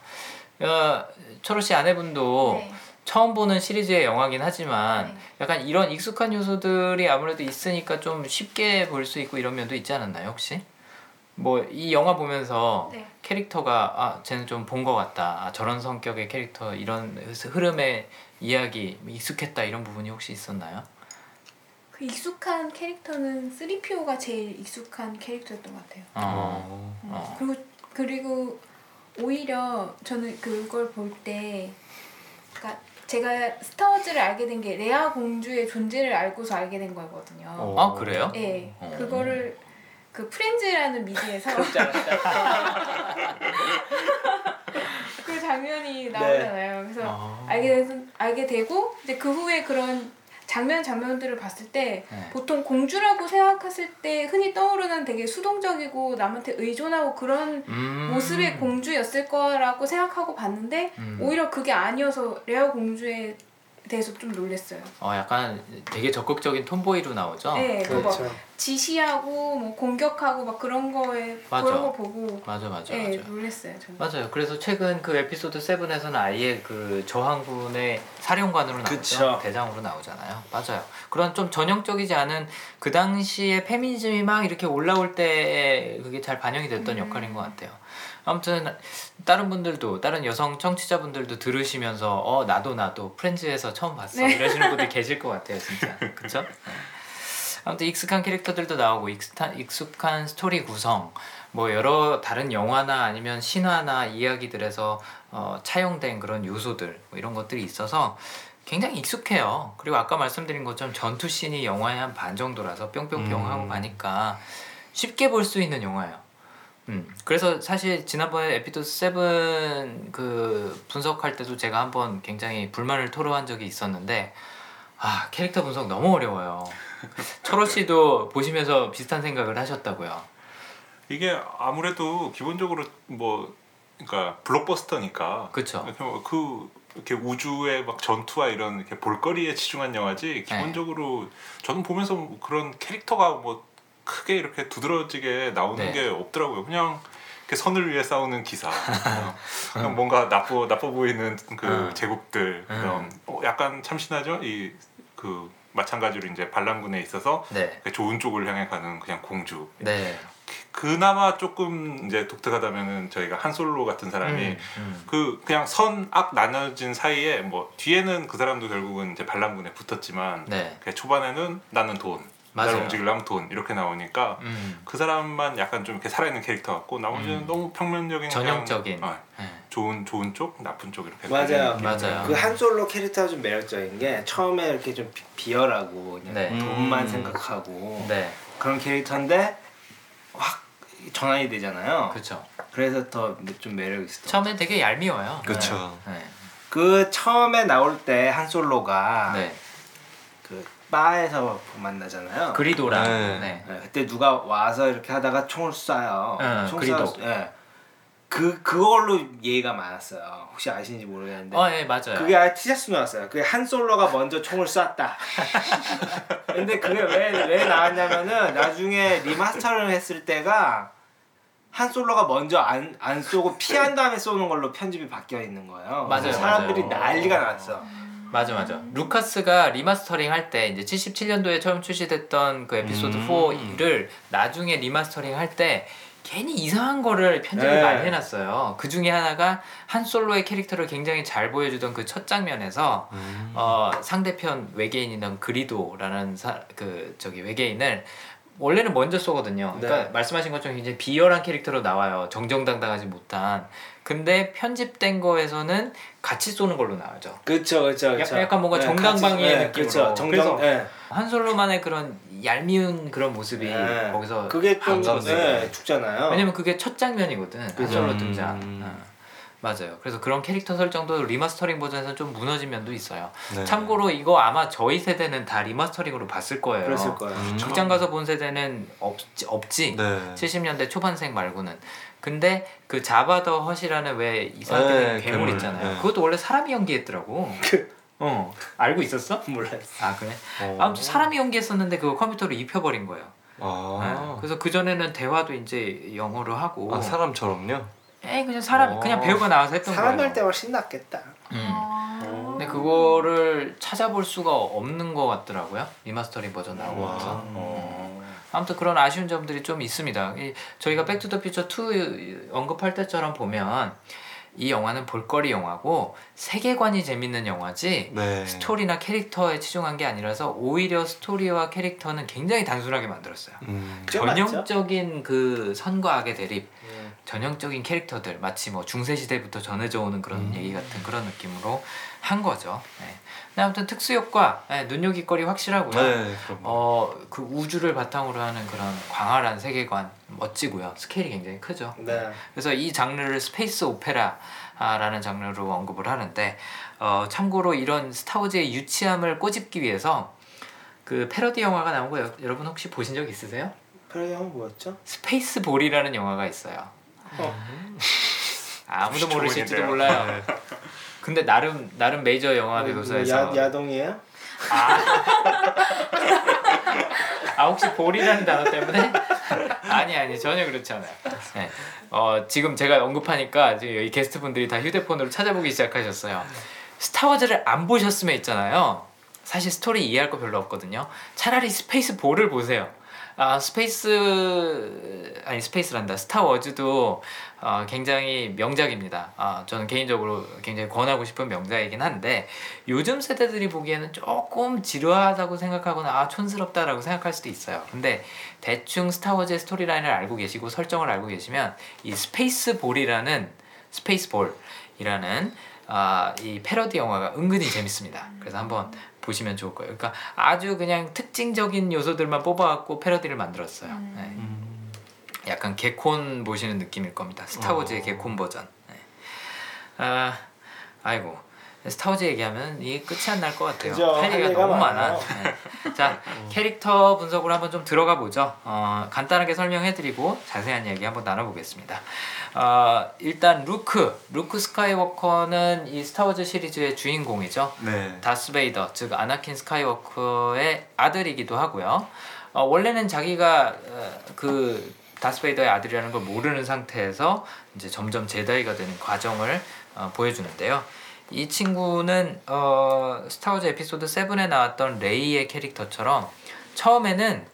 Speaker 1: 어, 철호 씨 아내분도
Speaker 5: 네.
Speaker 1: 처음 보는 시리즈의 영화긴 하지만
Speaker 5: 네.
Speaker 1: 약간 이런 익숙한 요소들이 아무래도 있으니까 좀 쉽게 볼 수 있고 이런 면도 있지 않았나요 혹시? 뭐 이 영화 보면서
Speaker 5: 네.
Speaker 1: 캐릭터가 아 쟤는 좀 본 것 같다 아, 저런 성격의 캐릭터 이런 흐름의 이야기 익숙했다 이런 부분이 혹시 있었나요?
Speaker 5: 그 익숙한 캐릭터는 3PO가 제일 익숙한 캐릭터였던 것 같아요.
Speaker 1: 어.
Speaker 5: 음.
Speaker 1: 어.
Speaker 5: 그리고 그리고 오히려 저는 그걸 볼 때, 그러니까 제가 스타워즈를 알게 된 게 레아 공주의 존재를 알고서 알게 된 거거든요.
Speaker 2: 어.
Speaker 1: 아 그래요?
Speaker 5: 네,
Speaker 1: 어.
Speaker 5: 그거를 그 프렌즈라는 미디에서
Speaker 3: 그
Speaker 5: 장면이 나오잖아요. 그래서
Speaker 1: 아.
Speaker 5: 알게 된, 알게 되고 이제 그 후에 그런 장면 장면들을 봤을 때
Speaker 1: 네.
Speaker 5: 보통 공주라고 생각했을 때 흔히 떠오르는 되게 수동적이고 남한테 의존하고 그런
Speaker 1: 음.
Speaker 5: 모습의 공주였을 거라고 생각하고 봤는데
Speaker 1: 음.
Speaker 5: 오히려 그게 아니어서 레아 공주에 대해서 좀 놀랐어요.
Speaker 1: 어 약간 되게 적극적인 tom보이로 나오죠.
Speaker 5: 네,
Speaker 3: 그렇죠.
Speaker 5: 지시하고 뭐 공격하고 막 그런 거에
Speaker 1: 맞아.
Speaker 5: 그런 거 보고
Speaker 1: 맞아 맞아
Speaker 5: 네,
Speaker 1: 맞아.
Speaker 5: 놀랐어요. 저는.
Speaker 1: 맞아요. 그래서 최근 그 에피소드 7에서는 아예 그 저항군의 사령관으로 나오죠.
Speaker 3: 그쵸.
Speaker 1: 대장으로 나오잖아요. 맞아요. 그런 좀 전형적이지 않은 그 당시에 페미니즘이 막 이렇게 올라올 때 그게 잘 반영이 됐던
Speaker 5: 음.
Speaker 1: 역할인 것 같아요. 아무튼 다른 분들도 다른 여성 청취자분들도 들으시면서 어 나도 나도 프렌즈에서 처음 봤어
Speaker 5: 네.
Speaker 1: 이러시는 분들 계실 것 같아요 진짜 그쵸? 네. 아무튼 익숙한 캐릭터들도 나오고 익숙한, 익숙한 스토리 구성 뭐 여러 다른 영화나 아니면 신화나 이야기들에서 어, 차용된 그런 요소들 뭐 이런 것들이 있어서 굉장히 익숙해요. 그리고 아까 말씀드린 것처럼 전투 씬이 영화의 한 반 정도라서 뿅뿅뿅
Speaker 2: 음.
Speaker 1: 하고 가니까 쉽게 볼 수 있는 영화예요. 음, 그래서 사실 지난번에 에피소드 7 그 분석할 때도 제가 한번 굉장히 불만을 토로한 적이 있었는데 아 캐릭터 분석 너무 어려워요. 철호 씨도 보시면서 비슷한 생각을 하셨다고요.
Speaker 4: 이게 아무래도 기본적으로 뭐 그러니까 블록버스터니까 뭐그 이렇게 우주의 막 전투와 이런 이렇게 볼거리에 치중한 영화지 기본적으로 저는 보면서 뭐 그런 캐릭터가 뭐 크게 이렇게 두드러지게 나오는
Speaker 1: 네.
Speaker 4: 게 없더라고요. 그냥 이렇게 선을 위해 싸우는 기사, 그냥, 뭔가 나빠 나빠 보이는 그
Speaker 1: 어.
Speaker 4: 제국들 그런 어, 약간 참신하죠. 이 그 마찬가지로 이제 반란군에 있어서
Speaker 1: 네,
Speaker 4: 좋은 쪽을 향해 가는 그냥 공주.
Speaker 1: 네,
Speaker 4: 그나마 조금 이제 독특하다면은 저희가 한솔로 같은 사람이
Speaker 1: 음, 음.
Speaker 4: 그 그냥 선악 나눠진 사이에 뭐 뒤에는 그 사람도 결국은 이제 반란군에 붙었지만
Speaker 1: 네,
Speaker 4: 그냥 초반에는 나는 돈,
Speaker 1: 맞아요.
Speaker 4: 나를 움직이려면 돈 이렇게 나오니까
Speaker 1: 음,
Speaker 4: 그 사람만 약간 좀 이렇게 살아있는 캐릭터 같고 나머지는
Speaker 1: 음.
Speaker 4: 너무 평면적인
Speaker 1: 전형적인.
Speaker 4: 그냥, 어,
Speaker 1: 네.
Speaker 4: 좋은 좋은 쪽 나쁜 쪽 이렇게
Speaker 3: 맞아요.
Speaker 1: 맞아요.
Speaker 3: 그 한솔로 캐릭터가 좀 매력적인 게 처음에 이렇게 좀 비- 비열하고 그냥
Speaker 1: 네.
Speaker 3: 돈만
Speaker 2: 음.
Speaker 3: 생각하고
Speaker 1: 네,
Speaker 3: 그런 캐릭터인데 확 전환이 되잖아요.
Speaker 1: 그렇죠.
Speaker 3: 그래서 더 좀 매력 있어.
Speaker 1: 처음에 되게 얄미워요.
Speaker 2: 그쵸.
Speaker 1: 네,
Speaker 3: 그 처음에 나올 때 한솔로가
Speaker 1: 네,
Speaker 3: 그 바에서 만나잖아요.
Speaker 1: 그리도랑
Speaker 2: 네.
Speaker 1: 네.
Speaker 3: 네, 그때 누가 와서 이렇게 하다가 총을 쏴요.
Speaker 1: 응,
Speaker 3: 총
Speaker 1: 그리도.
Speaker 3: 쏴. 예. 그 그걸로 얘기가 많았어요. 혹시 아시는지 모르겠는데.
Speaker 1: 어, 예, 맞아요.
Speaker 3: 그게 아예 티셔츠 나왔어요. 그게 한 솔로가 먼저 총을 쐈다. 근데 그게 왜 왜 나왔냐면은 나중에 리마스터를 했을 때가 한 솔로가 먼저 안, 안 쏘고 피한 다음에 쏘는 걸로 편집이 바뀌어 있는 거예요.
Speaker 1: 맞아요,
Speaker 3: 사람들이
Speaker 1: 맞아요.
Speaker 3: 난리가 났어.
Speaker 1: 맞아 맞아. 루카스가 리마스터링 할 때 이제 77년도에 처음 출시됐던 그 에피소드
Speaker 2: 음.
Speaker 1: 4를 나중에 리마스터링 할 때 괜히 이상한 거를 편집을
Speaker 3: 네.
Speaker 1: 많이 해놨어요. 그 중에 하나가 한 솔로의 캐릭터를 굉장히 잘 보여주던 그 첫 장면에서
Speaker 2: 음.
Speaker 1: 어, 상대편 외계인이던 그리도라는 사, 그 저기 외계인을 원래는 먼저 쏘거든요. 그러니까
Speaker 3: 네.
Speaker 1: 말씀하신 것처럼 굉장히 비열한 캐릭터로 나와요. 정정당당하지 못한. 근데 편집된 거에서는 같이 쏘는 걸로 나오죠.
Speaker 3: 그쵸 그쵸 그쵸.
Speaker 1: 약간- 약간 뭔가 정당방위의
Speaker 3: 같이-
Speaker 1: 느낌으로.
Speaker 3: 그쵸 정정.
Speaker 1: 그래서
Speaker 3: 예.
Speaker 1: 한솔로만의 그런 얄미운 그런 모습이
Speaker 3: 예.
Speaker 1: 거기서
Speaker 3: 그게 좀. 예, 죽잖아요.
Speaker 1: 왜냐면 그게 첫 장면이거든 한솔로
Speaker 2: 음.
Speaker 1: 등장 어. 맞아요 그래서 그런 캐릭터 설정도 리마스터링 버전에서 좀 무너진 면도 있어요
Speaker 2: 네.
Speaker 1: 참고로 이거 아마 저희 세대는 다 리마스터링으로 봤을 거예요
Speaker 3: 그랬을 거예요.
Speaker 2: 음.
Speaker 1: 극장 가서 본 세대는 없지, 없지
Speaker 2: 네.
Speaker 1: 70년대 초반생 말고는 근데 그 자바 더 헛이라는 왜 이상하게
Speaker 2: 네,
Speaker 1: 괴물 있잖아요
Speaker 2: 네.
Speaker 1: 그것도 원래 사람이 연기했더라고 어 알고 있었어?
Speaker 3: 몰랐어.
Speaker 1: 아 그래?
Speaker 2: 어.
Speaker 1: 아무튼 사람이 연기했었는데 그거 컴퓨터로 입혀버린 거예요.
Speaker 2: 아.
Speaker 1: 네. 그래서 그 전에는 대화도 이제 영어로 하고.
Speaker 2: 아 사람처럼요?
Speaker 1: 에이 그냥 사람
Speaker 2: 어.
Speaker 1: 그냥 배우가 나와서 했던
Speaker 3: 사람
Speaker 1: 거예요.
Speaker 3: 할때 훨씬 낫겠다.
Speaker 1: 음.
Speaker 5: 아.
Speaker 1: 근데 그거를 찾아볼 수가 없는 것 같더라고요. 리마스터링 버전 나오고
Speaker 2: 와.
Speaker 1: 나서.
Speaker 3: 어.
Speaker 1: 아무튼 그런 아쉬운 점들이 좀 있습니다. 이, 저희가 백투더퓨처 2 언급할 때처럼 보면 이 영화는 볼거리 영화고 세계관이 재밌는 영화지
Speaker 2: 네.
Speaker 1: 스토리나 캐릭터에 치중한 게 아니라서 오히려 스토리와 캐릭터는 굉장히 단순하게 만들었어요.
Speaker 2: 음.
Speaker 3: 좀 맞죠?
Speaker 1: 전형적인 그 선과 악의 대립,
Speaker 3: 음.
Speaker 1: 전형적인 캐릭터들 마치 뭐 중세 시대부터 전해져 오는 그런
Speaker 2: 음.
Speaker 1: 얘기 같은 그런 느낌으로 한 거죠. 네. 아무튼 특수 효과, 네, 눈요깃거리 확실하고요.
Speaker 2: 네, 그럼.
Speaker 1: 어, 그 우주를 바탕으로 하는 그런 광활한 세계관 멋지고요. 스케일이 굉장히 크죠.
Speaker 3: 네.
Speaker 1: 그래서 이 장르를 스페이스 오페라라는 장르로 언급을 하는데 어, 참고로 이런 스타워즈의 유치함을 꼬집기 위해서 그 패러디 영화가 나온 거 여- 여러분 혹시 보신 적 있으세요?
Speaker 3: 페레 형 뭐였죠?
Speaker 1: 스페이스 볼이라는 영화가 있어요.
Speaker 3: 어.
Speaker 1: 아무도 모르실지도? 몰라요. 근데 나름 나름 메이저 영화
Speaker 3: 뭐,
Speaker 1: 배급사에서
Speaker 3: 야, 야동이에요?
Speaker 1: 아 혹시 볼이라는 단어 때문에? 아니 아니 전혀 그렇지 않아요. 네. 어 지금 제가 언급하니까 지금 여기 게스트 분들이 다 휴대폰으로 찾아보기 시작하셨어요. 스타워즈를 안 보셨으면 있잖아요. 사실 스토리 이해할 거 별로 없거든요. 차라리 스페이스 볼을 보세요. 아 스페이스 아니 스페이스란다 스타워즈도 어, 굉장히 명작입니다. 아 저는 개인적으로 굉장히 권하고 싶은 명작이긴 한데 요즘 세대들이 보기에는 조금 지루하다고 생각하거나 아 촌스럽다라고 생각할 수도 있어요. 근데 대충 스타워즈의 storyline을 알고 계시고 설정을 알고 계시면 이 스페이스 볼이라는 스페이스 볼이라는 아, 이 패러디 영화가 은근히 재밌습니다. 그래서 한번 보시면 좋을 거예요. 그러니까 아주 그냥 특징적인 요소들만 뽑아갖고 패러디를 만들었어요. 네.
Speaker 2: 음.
Speaker 1: 약간 개콘 보시는 느낌일 겁니다. 스타워즈의
Speaker 2: 어.
Speaker 1: 개콘 버전. 네. 아, 아이고. 스타워즈 얘기하면 이게 끝이 안 날 것 같아요.
Speaker 3: 그죠. 할할
Speaker 1: 얘기가 너무 많아. 네. 자, 캐릭터 분석으로 한번 좀 들어가 보죠. 어, 간단하게 설명해드리고 자세한 얘기 한번 나눠보겠습니다. 어, 일단 루크, 루크 스카이워커는 이 스타워즈 시리즈의 주인공이죠.
Speaker 2: 네.
Speaker 1: 다스 베이더 즉 아나킨 스카이워커의 아들이기도 하고요. 어, 원래는 자기가 어, 그 다스 베이더의 아들이라는 걸 모르는 상태에서 이제 점점 제다이가 되는 과정을 어, 보여주는데요. 이 친구는 어, 스타워즈 에피소드 7에 나왔던 레이의 캐릭터처럼 처음에는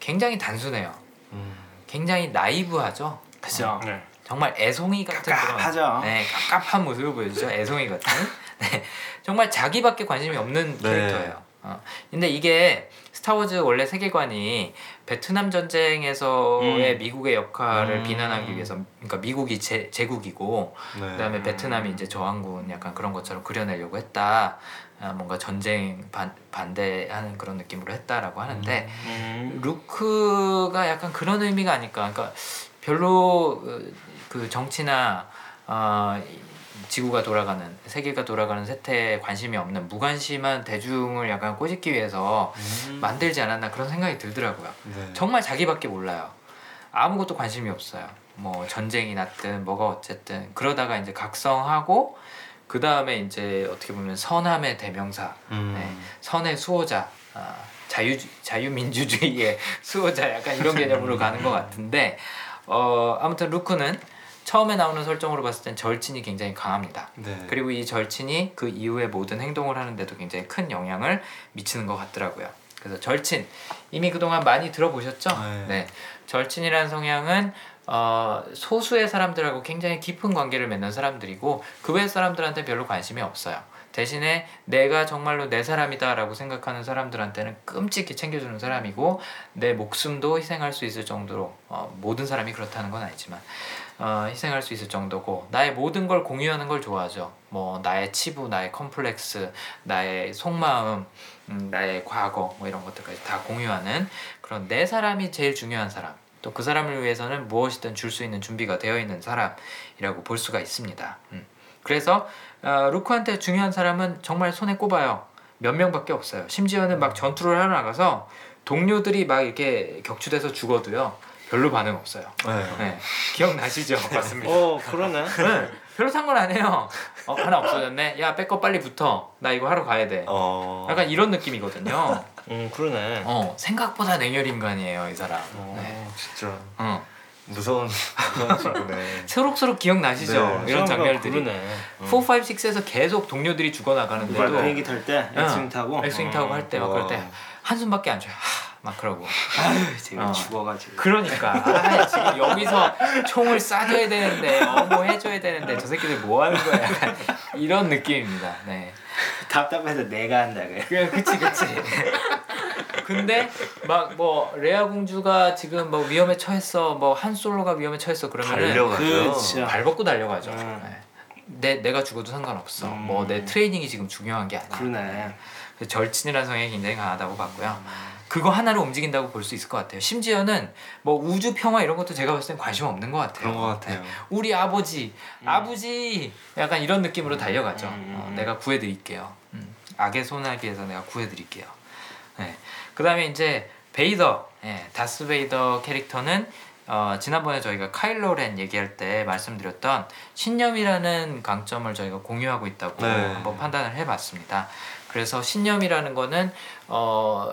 Speaker 1: 굉장히 단순해요.
Speaker 2: 음.
Speaker 1: 굉장히 나이브하죠.
Speaker 3: 그죠.
Speaker 4: 네.
Speaker 1: 정말 애송이 같은
Speaker 3: 깝깝하죠.
Speaker 1: 그런 네, 깝깝한 모습을 보여주죠. 애송이 같은. 네, 정말 자기밖에 관심이 없는
Speaker 2: 네.
Speaker 1: 캐릭터예요. 어. 근데 이게 스타워즈 원래 세계관이 베트남 전쟁에서의
Speaker 3: 음.
Speaker 1: 미국의 역할을
Speaker 2: 음.
Speaker 1: 비난하기 위해서, 그러니까 미국이 제, 제국이고
Speaker 2: 네.
Speaker 1: 그다음에 베트남이 이제 저항군 약간 그런 것처럼 그려내려고 했다. 아, 뭔가 전쟁 반, 반대하는 그런 느낌으로 했다라고 하는데
Speaker 3: 음.
Speaker 1: 루크가 약간 그런 의미가 아닐까. 그러니까 별로 어, 그 정치나 어, 이 지구가 돌아가는 세계가 돌아가는 세태에 관심이 없는 무관심한 대중을 약간 꼬집기 위해서
Speaker 2: 음.
Speaker 1: 만들지 않았나 그런 생각이 들더라고요.
Speaker 2: 네.
Speaker 1: 정말 자기밖에 몰라요. 아무것도 관심이 없어요. 뭐 전쟁이 났든 뭐가 어쨌든 그러다가 이제 각성하고 그 다음에 이제 어떻게 보면 선함의 대명사
Speaker 2: 음.
Speaker 1: 네. 선의 수호자, 아, 자유 자유민주주의의 수호자 약간 이런 개념으로 가는 것 같은데 어, 아무튼 루크는 처음에 나오는 설정으로 봤을 땐 절친이 굉장히 강합니다.
Speaker 2: 네.
Speaker 1: 그리고 이 절친이 그 이후의 모든 행동을 하는데도 굉장히 큰 영향을 미치는 것 같더라고요. 그래서 절친 이미 그동안 많이 들어보셨죠?
Speaker 2: 네.
Speaker 1: 절친이라는 성향은 어, 소수의 사람들하고 굉장히 깊은 관계를 맺는 사람들이고 그 외 사람들한테 별로 관심이 없어요. 대신에 내가 정말로 내 사람이다라고 생각하는 사람들한테는 끔찍히 챙겨주는 사람이고 내 목숨도 희생할 수 있을 정도로 어, 모든 사람이 그렇다는 건 아니지만 어, 희생할 수 있을 정도고 나의 모든 걸 공유하는 걸 좋아하죠. 뭐 나의 치부, 나의 컴플렉스, 나의 속마음, 음, 나의 과거 뭐 이런 것들까지 다 공유하는 그런 내 사람이 제일 중요한 사람. 또 그 사람을 위해서는 무엇이든 줄 수 있는 준비가 되어 있는 사람이라고 볼 수가 있습니다. 음. 그래서 어, 루크한테 중요한 사람은 정말 손에 꼽아요. 몇 명밖에 없어요. 심지어는 막 전투를 하러 나가서 동료들이 막 이렇게 격추돼서 죽어도요. 별로 반응 없어요.
Speaker 2: 네.
Speaker 1: 네. 기억나시죠?
Speaker 4: 맞습니다.
Speaker 3: 어 그러네.
Speaker 1: 네. 별로 상관 안 해요. 어, 하나 없어졌네. 야, 백업 빨리 붙어. 나 이거 하러 가야 돼.
Speaker 2: 어.
Speaker 1: 약간 이런 느낌이거든요.
Speaker 3: 음 그러네.
Speaker 1: 어, 생각보다 냉혈 인간이에요, 이 사람.
Speaker 2: 어,
Speaker 1: 네.
Speaker 2: 진짜
Speaker 1: 어.
Speaker 2: 무서운 무서운 친구네.
Speaker 1: 새록새록 기억나시죠?
Speaker 2: 네.
Speaker 1: 이런 장면들이.
Speaker 3: 그러네.
Speaker 1: 4, 5, 6에서 계속 동료들이 죽어나가는데도
Speaker 3: 비행기 탈 때 엑스윙 타고.
Speaker 1: 엑스윙 타고 할 때 막 그럴 때
Speaker 2: 와.
Speaker 1: 한숨밖에 안 쉬어요. 하, 막 그러고
Speaker 3: 아유 제가
Speaker 1: 어.
Speaker 3: 죽어가지고.
Speaker 1: 그러니까 아, 지금 여기서 총을 쏴줘야 되는데 어 뭐 해줘야 되는데 저 새끼들 뭐 하는 거야 이런 느낌입니다. 네.
Speaker 3: 답답해서 내가 한다 그래.
Speaker 1: 그냥 그치 그치. 근데 막 뭐 레아 공주가 지금 뭐 위험에 처했어, 뭐 한 솔로가 위험에 처했어 그러면은
Speaker 2: 달려가죠.
Speaker 3: 그렇죠.
Speaker 1: 발 벗고 달려가죠.
Speaker 3: 음.
Speaker 1: 네. 내 내가 죽어도 상관없어.
Speaker 3: 음.
Speaker 1: 뭐내 트레이닝이 지금 중요한 게 아니야.
Speaker 3: 그러네.
Speaker 1: 절친이라는 성향이 굉장히 강하다고 봤고요. 그거 하나로 움직인다고 볼 수 있을 것 같아요. 심지어는 뭐 우주 평화 이런 것도 제가 봤을 땐 관심 없는 것 같아요.
Speaker 2: 그런 것 같아요.
Speaker 1: 네. 우리 아버지, 아버지 약간 이런 느낌으로 달려가죠.
Speaker 3: 음.
Speaker 1: 어, 내가 구해드릴게요. 음. 악의 손아귀에서 내가 구해드릴게요. 네. 그다음에 이제 베이더, 예, 다스 베이더 캐릭터는 어, 지난번에 저희가 카일로 렌 얘기할 때 말씀드렸던 신념이라는 강점을 저희가 공유하고 있다고
Speaker 2: 네.
Speaker 1: 한번 판단을 해봤습니다. 그래서 신념이라는 거는 어,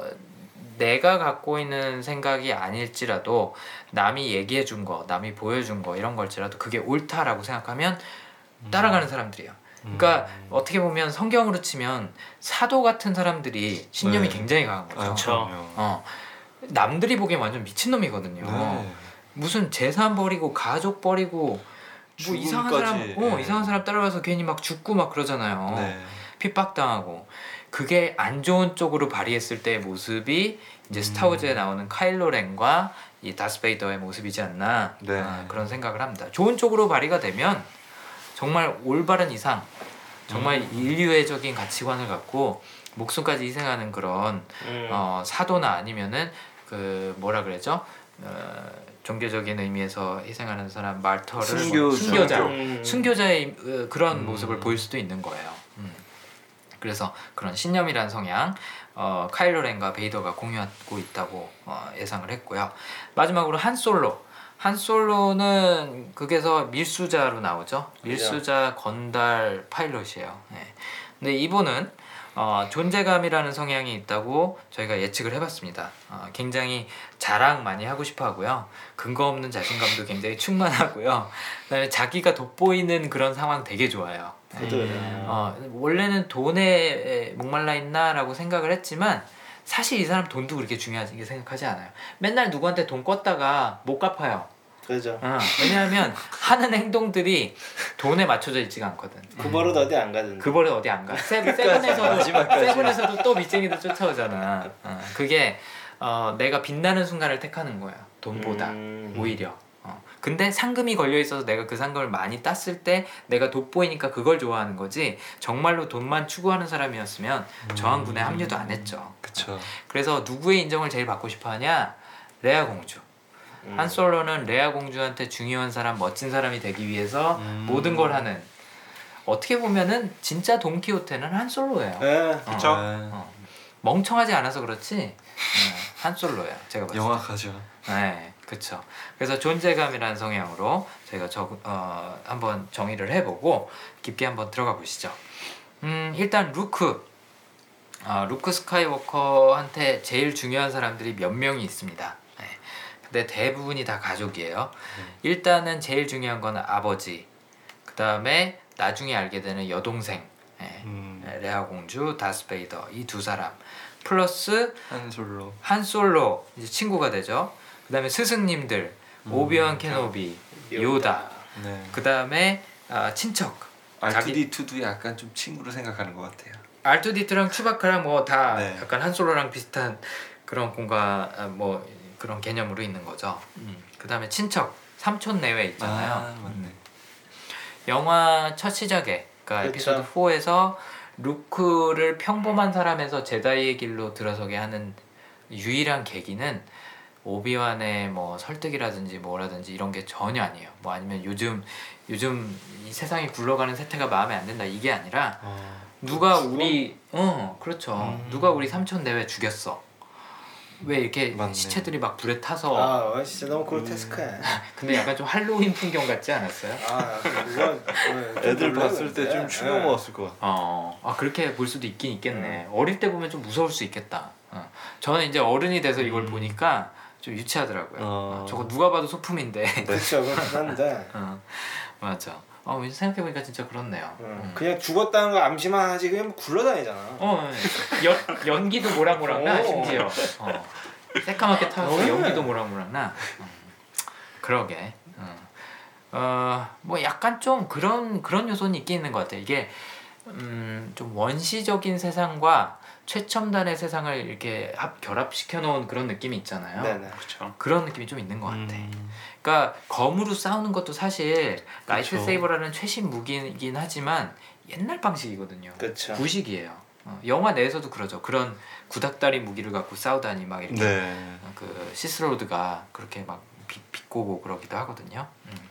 Speaker 1: 내가 갖고 있는 생각이 아닐지라도 남이 얘기해 준 거, 남이 보여준 거 이런 걸지라도 그게 옳다라고 생각하면 따라가는 사람들이에요. 그러니까 어떻게 보면 성경으로 치면 사도 같은 사람들이 신념이
Speaker 2: 네.
Speaker 1: 굉장히 강한 거죠.
Speaker 2: 아,
Speaker 3: 그쵸.
Speaker 2: 그럼요.
Speaker 1: 어, 남들이 보기엔 완전 미친놈이거든요.
Speaker 2: 네.
Speaker 1: 무슨 재산 버리고 가족 버리고 뭐 이상한 사람. 어
Speaker 2: 네.
Speaker 1: 이상한 사람 따라가서 괜히 막 죽고 막 그러잖아요.
Speaker 2: 네.
Speaker 1: 핍박당하고 그게 안 좋은 쪽으로 발휘했을 때의 모습이 이제
Speaker 2: 음.
Speaker 1: 스타워즈에 나오는 카일로 렌과 이 다스베이더의 모습이지 않나
Speaker 2: 네.
Speaker 1: 아, 그런 생각을 합니다. 좋은 쪽으로 발휘가 되면 정말 올바른 이상, 정말
Speaker 2: 음.
Speaker 1: 인류애적인 가치관을 갖고 목숨까지 희생하는 그런
Speaker 3: 음.
Speaker 1: 어, 사도나 아니면은 그 뭐라 그러죠? 어, 종교적인 의미에서 희생하는 사람 말터를 뭐
Speaker 2: 순교자.
Speaker 1: 순교자
Speaker 3: 음.
Speaker 1: 순교자의 어, 그런
Speaker 2: 음.
Speaker 1: 모습을 보일 수도 있는 거예요. 음. 그래서 그런 신념이란 성향 어, 카일로 렌과 베이더가 공유하고 있다고 어, 예상을 했고요. 마지막으로 한 솔로. 한 솔로는 극에서 밀수자로 나오죠. 밀수자 건달 파일럿이에요. 네. 근데 이분은 어, 존재감이라는 성향이 있다고 저희가 예측을 해봤습니다. 어, 굉장히 자랑 많이 하고 싶어 하고요. 근거 없는 자신감도 굉장히 충만하고요. 그다음에 자기가 돋보이는 그런 상황 되게 좋아요. 네. 어, 원래는 돈에 목말라 있나라고 생각을 했지만 사실 이 사람 돈도 그렇게 중요하게 생각하지 않아요. 맨날 누구한테 돈 껐다가 못 갚아요.
Speaker 3: 그죠.
Speaker 1: 어, 왜냐하면 하는 행동들이 돈에 맞춰져 있지가 않거든.
Speaker 3: 그 버릇 어디 안 가던데.
Speaker 1: 그 버릇 어디 안 가? 세, 세븐에서도. 세븐에서도 또 밑쟁이들 쫓아오잖아. 어, 그게 어, 내가 빛나는 순간을 택하는 거야. 돈보다
Speaker 3: 음.
Speaker 1: 오히려. 어. 근데 상금이 걸려 있어서 내가 그 상금을 많이 땄을 때 내가 돋보이니까 그걸 좋아하는 거지. 정말로 돈만 추구하는 사람이었으면 저항군에 합류도 안 했죠.
Speaker 2: 그쵸.
Speaker 1: 그래서 누구의 인정을 제일 받고 싶어하냐? 레아 공주.
Speaker 3: 음.
Speaker 1: 한 솔로는 레아 공주한테 중요한 사람, 멋진 사람이 되기 위해서
Speaker 2: 음.
Speaker 1: 모든 걸 하는. 어떻게 보면은 진짜 돈키호테는 한 솔로예요.
Speaker 3: 예.
Speaker 1: 어,
Speaker 4: 그쵸?
Speaker 2: 네.
Speaker 1: 어. 멍청하지 않아서 그렇지 어, 한 솔로예요. 제가 봤을 때.
Speaker 2: 영악하죠.
Speaker 1: 네, 그렇죠. 그래서 존재감이라는 성향으로 저희가 저, 어, 한번 정의를 해보고 깊게 한번 들어가 보시죠. 음, 일단 루크. 아, 루크 스카이워커한테 제일 중요한 사람들이 몇 명이 있습니다. 네. 근데 대부분이 다 가족이에요. 일단은 제일 중요한 건 아버지. 그 다음에 나중에 알게 되는 여동생. 네.
Speaker 2: 음.
Speaker 1: 레아 공주, 다스베이더 이 두 사람. 플러스
Speaker 2: 한 솔로.
Speaker 1: 한 솔로 이제 친구가 되죠. 그다음에 스승님들 오비완 케노비, 요다.
Speaker 2: 네.
Speaker 1: 그다음에 아, 친척 자기-
Speaker 2: R2D2도 약간 좀 친구로 생각하는 것 같아요.
Speaker 1: 알투디트랑 추바카랑 뭐다
Speaker 2: 네.
Speaker 1: 약간 한 솔로랑 비슷한 그런 공간 아, 뭐 그런 개념으로 있는 거죠. 그다음에 친척 삼촌 내외 있잖아요.
Speaker 2: 아, 맞네.
Speaker 1: 영화 첫 시작에 그러니까
Speaker 3: 그쵸.
Speaker 1: 에피소드 4에서 루크를 평범한 사람에서 제다이의 길로 들어서게 하는 유일한 계기는 오비완의 뭐 설득이라든지 뭐라든지 이런 게 전혀 아니에요. 뭐 아니면 요즘 요즘 이 세상이 굴러가는 세태가 마음에 안 든다 이게 아니라
Speaker 2: 어.
Speaker 1: 누가
Speaker 3: 죽어?
Speaker 1: 우리 어 그렇죠.
Speaker 2: 음.
Speaker 1: 누가 우리 삼촌 내외 죽였어. 왜 이렇게
Speaker 2: 맞네.
Speaker 1: 시체들이 막 불에 타서
Speaker 3: 아, 어, 진짜 너무 그로테스크해.
Speaker 1: 근데 약간 좀 할로윈 풍경 같지 않았어요?
Speaker 3: 아, 그건 어, 좀
Speaker 2: 애들 봤을 때. 좀 충격
Speaker 3: 예.
Speaker 2: 먹었을 것 같아.
Speaker 1: 어, 아 그렇게 볼 수도 있긴 있겠네. 어릴 때 보면 좀 무서울 수 있겠다. 어. 저는 이제 어른이 돼서 이걸 보니까 좀 유치하더라고요.
Speaker 2: 어.
Speaker 1: 어, 저거 누가 봐도 소품인데.
Speaker 3: 그렇죠, 그렇긴 한데.
Speaker 1: 어, 맞아. 어, 왠지 생각해 보니까 진짜 그렇네요.
Speaker 3: 음,
Speaker 1: 음.
Speaker 3: 그냥 죽었다는 거 암시만 하지 그냥 뭐 굴러다니잖아.
Speaker 1: 어, 연, 연기도 모락모락 나
Speaker 3: 오.
Speaker 1: 심지어. 어. 새까맣게 타서
Speaker 3: 네.
Speaker 1: 연기도 모락모락나. 음, 그러게. 어, 뭐 약간 좀 그런 그런 요소는 있긴 있는 것 같아. 이게 음, 좀 원시적인 세상과 최첨단의 세상을 이렇게 합, 결합시켜 놓은 그런 느낌이 있잖아요.
Speaker 3: 네네.
Speaker 4: 그렇죠.
Speaker 1: 그런 느낌이 좀 있는 것 같아.
Speaker 2: 음.
Speaker 1: 그러니까 검으로 싸우는 것도 사실 light
Speaker 2: 그쵸.
Speaker 1: saber라는 최신 무기이긴 하지만 옛날 방식이거든요.
Speaker 3: 그렇죠.
Speaker 1: 구식이에요. 어, 영화 내에서도 그러죠. 그런 구닥다리 무기를 갖고 싸우다니 막 이렇게
Speaker 2: 네.
Speaker 1: 어, 그 시스로드가 그렇게 막 비, 비꼬고 그러기도 하거든요. 음.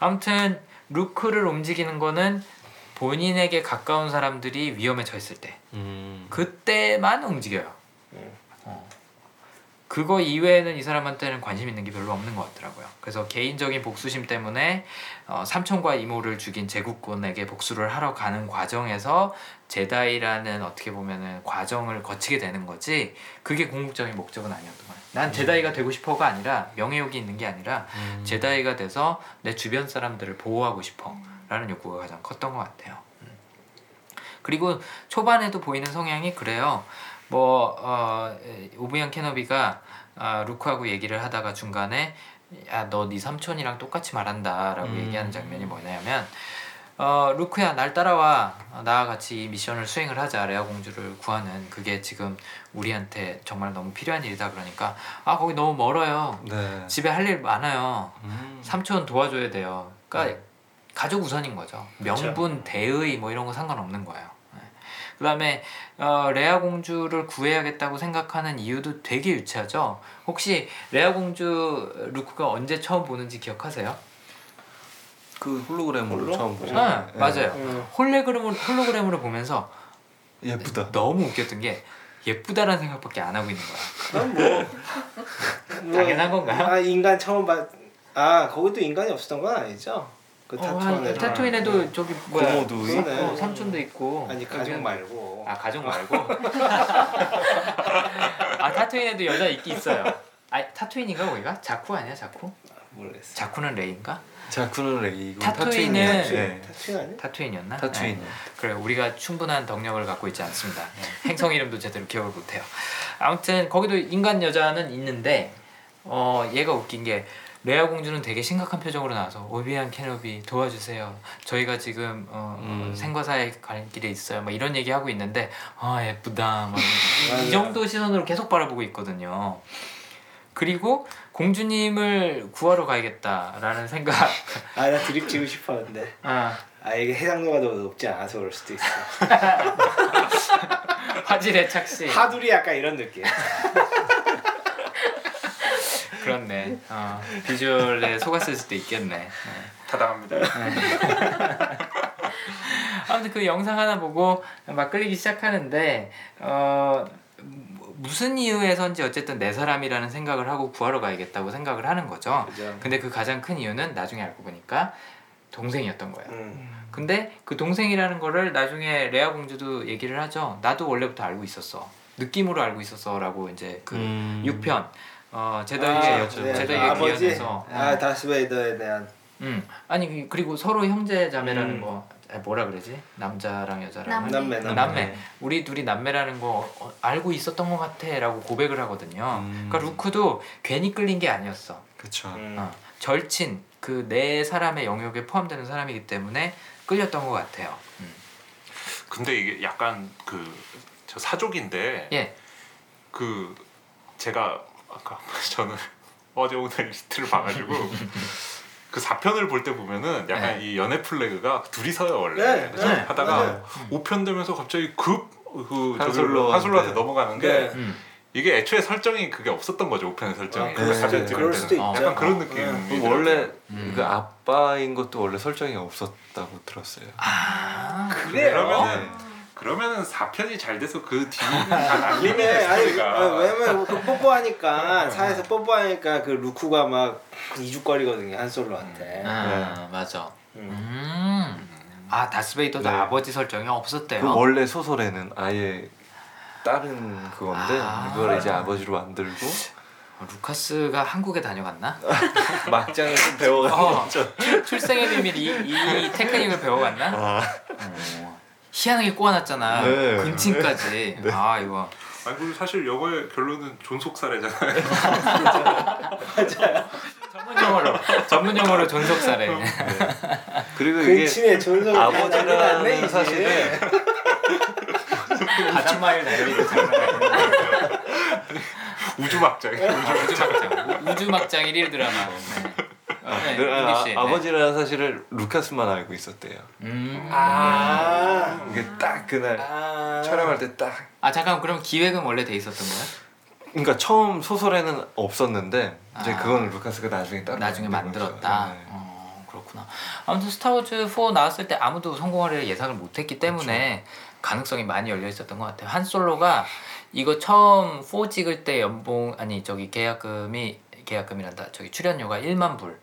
Speaker 1: 아무튼 루크를 움직이는 거는 본인에게 가까운 사람들이 위험에 처했을 때
Speaker 2: 음.
Speaker 1: 그때만 움직여요.
Speaker 3: 음.
Speaker 1: 어. 그거 이외에는 이 사람한테는 관심 있는 게 별로 없는 것 같더라고요. 그래서 개인적인 복수심 때문에 어, 삼촌과 이모를 죽인 제국군에게 복수를 하러 가는 과정에서 제다이라는 어떻게 보면은 과정을 거치게 되는 거지 그게 궁극적인 목적은 아니었던 거예요. 난 제다이가 되고 싶어가 아니라 명예욕이 있는 게 아니라
Speaker 2: 음.
Speaker 1: 제다이가 돼서 내 주변 사람들을 보호하고 싶어라는 욕구가 가장 컸던 것 같아요. 음. 그리고 초반에도 보이는 성향이 그래요. 뭐 어, 에, 오비완 케노비가 아, 루크하고 얘기를 하다가 중간에 야너 네 삼촌이랑 똑같이 말한다라고
Speaker 2: 음.
Speaker 1: 얘기하는 장면이 뭐냐면 어, 루크야 날 따라와 어, 나와 같이 이 미션을 수행을 하자 레아 공주를 구하는 그게 지금 우리한테 정말 너무 필요한 일이다 그러니까 아 거기 너무 멀어요
Speaker 2: 네.
Speaker 1: 집에 할 일 많아요
Speaker 2: 음.
Speaker 1: 삼촌 도와줘야 돼요. 그러니까 가족 우선인 거죠. 명분, 대의 뭐 이런 거 상관없는 거예요. 네. 그다음에 어, 레아 공주를 구해야겠다고 생각하는 이유도 되게 유치하죠. 혹시 레아 공주 루크가 언제 처음 보는지 기억하세요?
Speaker 2: 그 홀로그램으로
Speaker 3: 홀로?
Speaker 2: 처음 보죠.
Speaker 1: 네, 맞아요.
Speaker 3: 음.
Speaker 1: 홀로그램으로 홀로그램으로 보면서
Speaker 2: 예쁘다.
Speaker 1: 너무 웃겼던 게 예쁘다라는 생각밖에 안 하고 있는 거야.
Speaker 3: 그럼 뭐, 뭐
Speaker 1: 당연한 건가요?
Speaker 3: 아 인간 처음 봤. 아 거기도 인간이 없었던 건 아니죠? 그
Speaker 1: 어. 한- 타투인에도 저기 뭐야
Speaker 2: 고모도
Speaker 3: 그러네.
Speaker 1: 어, 삼촌도 있고
Speaker 3: 아니 가족 말고.
Speaker 1: 아 가족 말고 아 타투인에도 여자 있기 있어요 아 타투인인가 거기가 자쿠 아니야 자쿠
Speaker 3: 모르겠어.
Speaker 1: 자쿠는 레이인가
Speaker 2: 자쿠는 레이고
Speaker 1: 타투인은-
Speaker 2: 타투인은 네.
Speaker 3: 타투인 아니야?
Speaker 1: 타투인이었나
Speaker 2: 타투인.
Speaker 1: 네. 그래 우리가 충분한 덕력을 갖고 있지 않습니다 네. 행성 이름도 제대로 기억을 못해요 아무튼 거기도 인간 여자는 있는데 어 얘가 웃긴 게 레아 공주는 되게 심각한 표정으로 나와서 오비안 케노비 도와주세요. 저희가 지금 어, 어,
Speaker 2: 음.
Speaker 1: 생과 사의 가는 길에 있어요. 막 이런 얘기 하고 있는데 아 예쁘다. 막 이-. 정도 시선으로 계속 바라보고 있거든요. 그리고 공주님을 구하러 가야겠다라는 생각.
Speaker 3: 아 나 드립 치고 싶었는데.
Speaker 1: 아,
Speaker 3: 아 이게 해상도가 너무 높지 않아서 그럴 수도 있어.
Speaker 1: 화질의 착시.
Speaker 3: 하두리 약간 이런 느낌.
Speaker 1: 그렇네. 어, 비주얼에 속았을 수도 있겠네. 네.
Speaker 4: 타당합니다.
Speaker 1: 아무튼 그 영상 하나 보고 막 끌리기 시작하는데 어 무슨 이유에선지 어쨌든 내 사람이라는 생각을 하고 구하러 가야겠다고 생각을 하는 거죠.
Speaker 3: 그죠.
Speaker 1: 근데 그 가장 큰 이유는 나중에 알고 보니까 동생이었던 거예요.
Speaker 3: 음.
Speaker 1: 근데 그 동생이라는 거를 나중에 레아 공주도 얘기를 하죠. 나도 원래부터 알고 있었어. 느낌으로 알고 있었어라고 이제 그
Speaker 2: 음.
Speaker 1: 6편 어
Speaker 3: 아,
Speaker 1: 제다이의
Speaker 2: 맞죠.
Speaker 3: 네.
Speaker 1: 제다이의
Speaker 3: 아버지.
Speaker 1: 귀환에서
Speaker 3: 아 다스베이더에 대한.
Speaker 1: 음 아니 그- 그리고 서로 형제 자매라는
Speaker 3: 음.
Speaker 1: 거 아, 뭐라 그러지 남자랑 여자랑
Speaker 5: 남매.
Speaker 3: 남매 남매.
Speaker 1: 남매 우리 둘이 남매라는 거 어, 알고 있었던 것 같아라고 고백을 하거든요.
Speaker 2: 음.
Speaker 1: 그러니까 루크도 괜히 끌린 게 아니었어.
Speaker 2: 그쵸.
Speaker 3: 음.
Speaker 1: 어, 절친 그 내 사람의 영역에 포함되는 사람이기 때문에 끌렸던 것 같아요. 음.
Speaker 4: 근데 이게 약간 그 저 사족인데
Speaker 1: 예,
Speaker 4: 그 제가 아까 저는 어제 오늘 리스트를 봐가지고 그 4편을 볼 때 보면은 약간
Speaker 1: 네.
Speaker 4: 이 연애 flag가 둘이서요 원래
Speaker 3: 네,
Speaker 4: 그래서
Speaker 3: 네,
Speaker 4: 하다가
Speaker 3: 맞아요.
Speaker 4: 5편 되면서 갑자기 급그
Speaker 2: 한솔로한테.
Speaker 4: 한솔로한테 넘어가는 게
Speaker 3: 네.
Speaker 1: 음.
Speaker 4: 이게 애초에 설정이 그게 없었던 거죠 5편의 설정이
Speaker 3: 아,
Speaker 4: 그걸
Speaker 2: 네.
Speaker 4: 사전 찍을
Speaker 3: 그럴
Speaker 4: 때는.
Speaker 3: 수도 있죠.
Speaker 4: 약간 그런
Speaker 3: 어,
Speaker 4: 느낌
Speaker 2: 그 원래
Speaker 1: 음.
Speaker 2: 그 아빠인 것도 원래 설정이 없었다고 들었어요.
Speaker 1: 아
Speaker 3: 그래요?
Speaker 4: 그러면은 그러면은 4편이 잘 돼서 그 뒤는 잘안
Speaker 3: 근데
Speaker 4: 밀리네
Speaker 3: 아니
Speaker 4: 스토리가
Speaker 3: 아, 왜냐면 그 뽀뽀하니까 차에서 뽀뽀하니까 그 루크가 막 이죽거리거든요 한솔로한테.
Speaker 1: 아, 맞아.
Speaker 3: 음.
Speaker 1: 음. 아 다스베이더도
Speaker 2: 네.
Speaker 1: 아버지 설정이 없었대요.
Speaker 2: 그 원래 소설에는 아예 다른 그건데
Speaker 1: 아.
Speaker 2: 이걸 이제 아버지로 만들고
Speaker 1: 어, 루카스가 한국에 다녀갔나?
Speaker 2: 막장을 좀 배워가는
Speaker 1: 어. 출생의 비밀 이, 이 테크닉을 배워갔나?
Speaker 2: 아,
Speaker 1: 어, 희한하게 꼬아놨잖아.
Speaker 2: 네.
Speaker 1: 근친까지. 아 이거.
Speaker 4: 아 그리고 사실 영화의 결론은 존속 사례잖아요.
Speaker 1: 전문 용어로 전문 용어로 존속 사례.
Speaker 2: 그리고 이게
Speaker 3: 근친의 존속
Speaker 2: 아버지라는 사실은
Speaker 1: 장난 아니에요.
Speaker 4: 우주막장.
Speaker 1: 우주막장 우주막장 1일 드라마. 네. 네,
Speaker 2: 아,
Speaker 1: 윤기 씨. 네.
Speaker 2: 아버지라는 사실을 루카스만 알고 있었대요.
Speaker 1: 음.
Speaker 3: 아.
Speaker 2: 이게 딱 그날
Speaker 3: 아.
Speaker 2: 촬영할 때 딱.
Speaker 1: 아 잠깐 그럼 기획은 원래 돼 있었던 거야?
Speaker 2: 그러니까 처음 소설에는 없었는데 이제
Speaker 1: 아.
Speaker 2: 그거는 루카스가 나중에 따로
Speaker 1: 나중에. 만들었다.
Speaker 2: 네.
Speaker 1: 어, 그렇구나. 아무튼 스타워즈 4 나왔을 때 아무도 성공하리라 예상을 못했기 때문에 가능성이 많이 열려 있었던 것 같아요. 한 솔로가 이거 처음 4 찍을 때 연봉 아니 저기 계약금이 계약금이란다. 저기 출연료가 1만 불.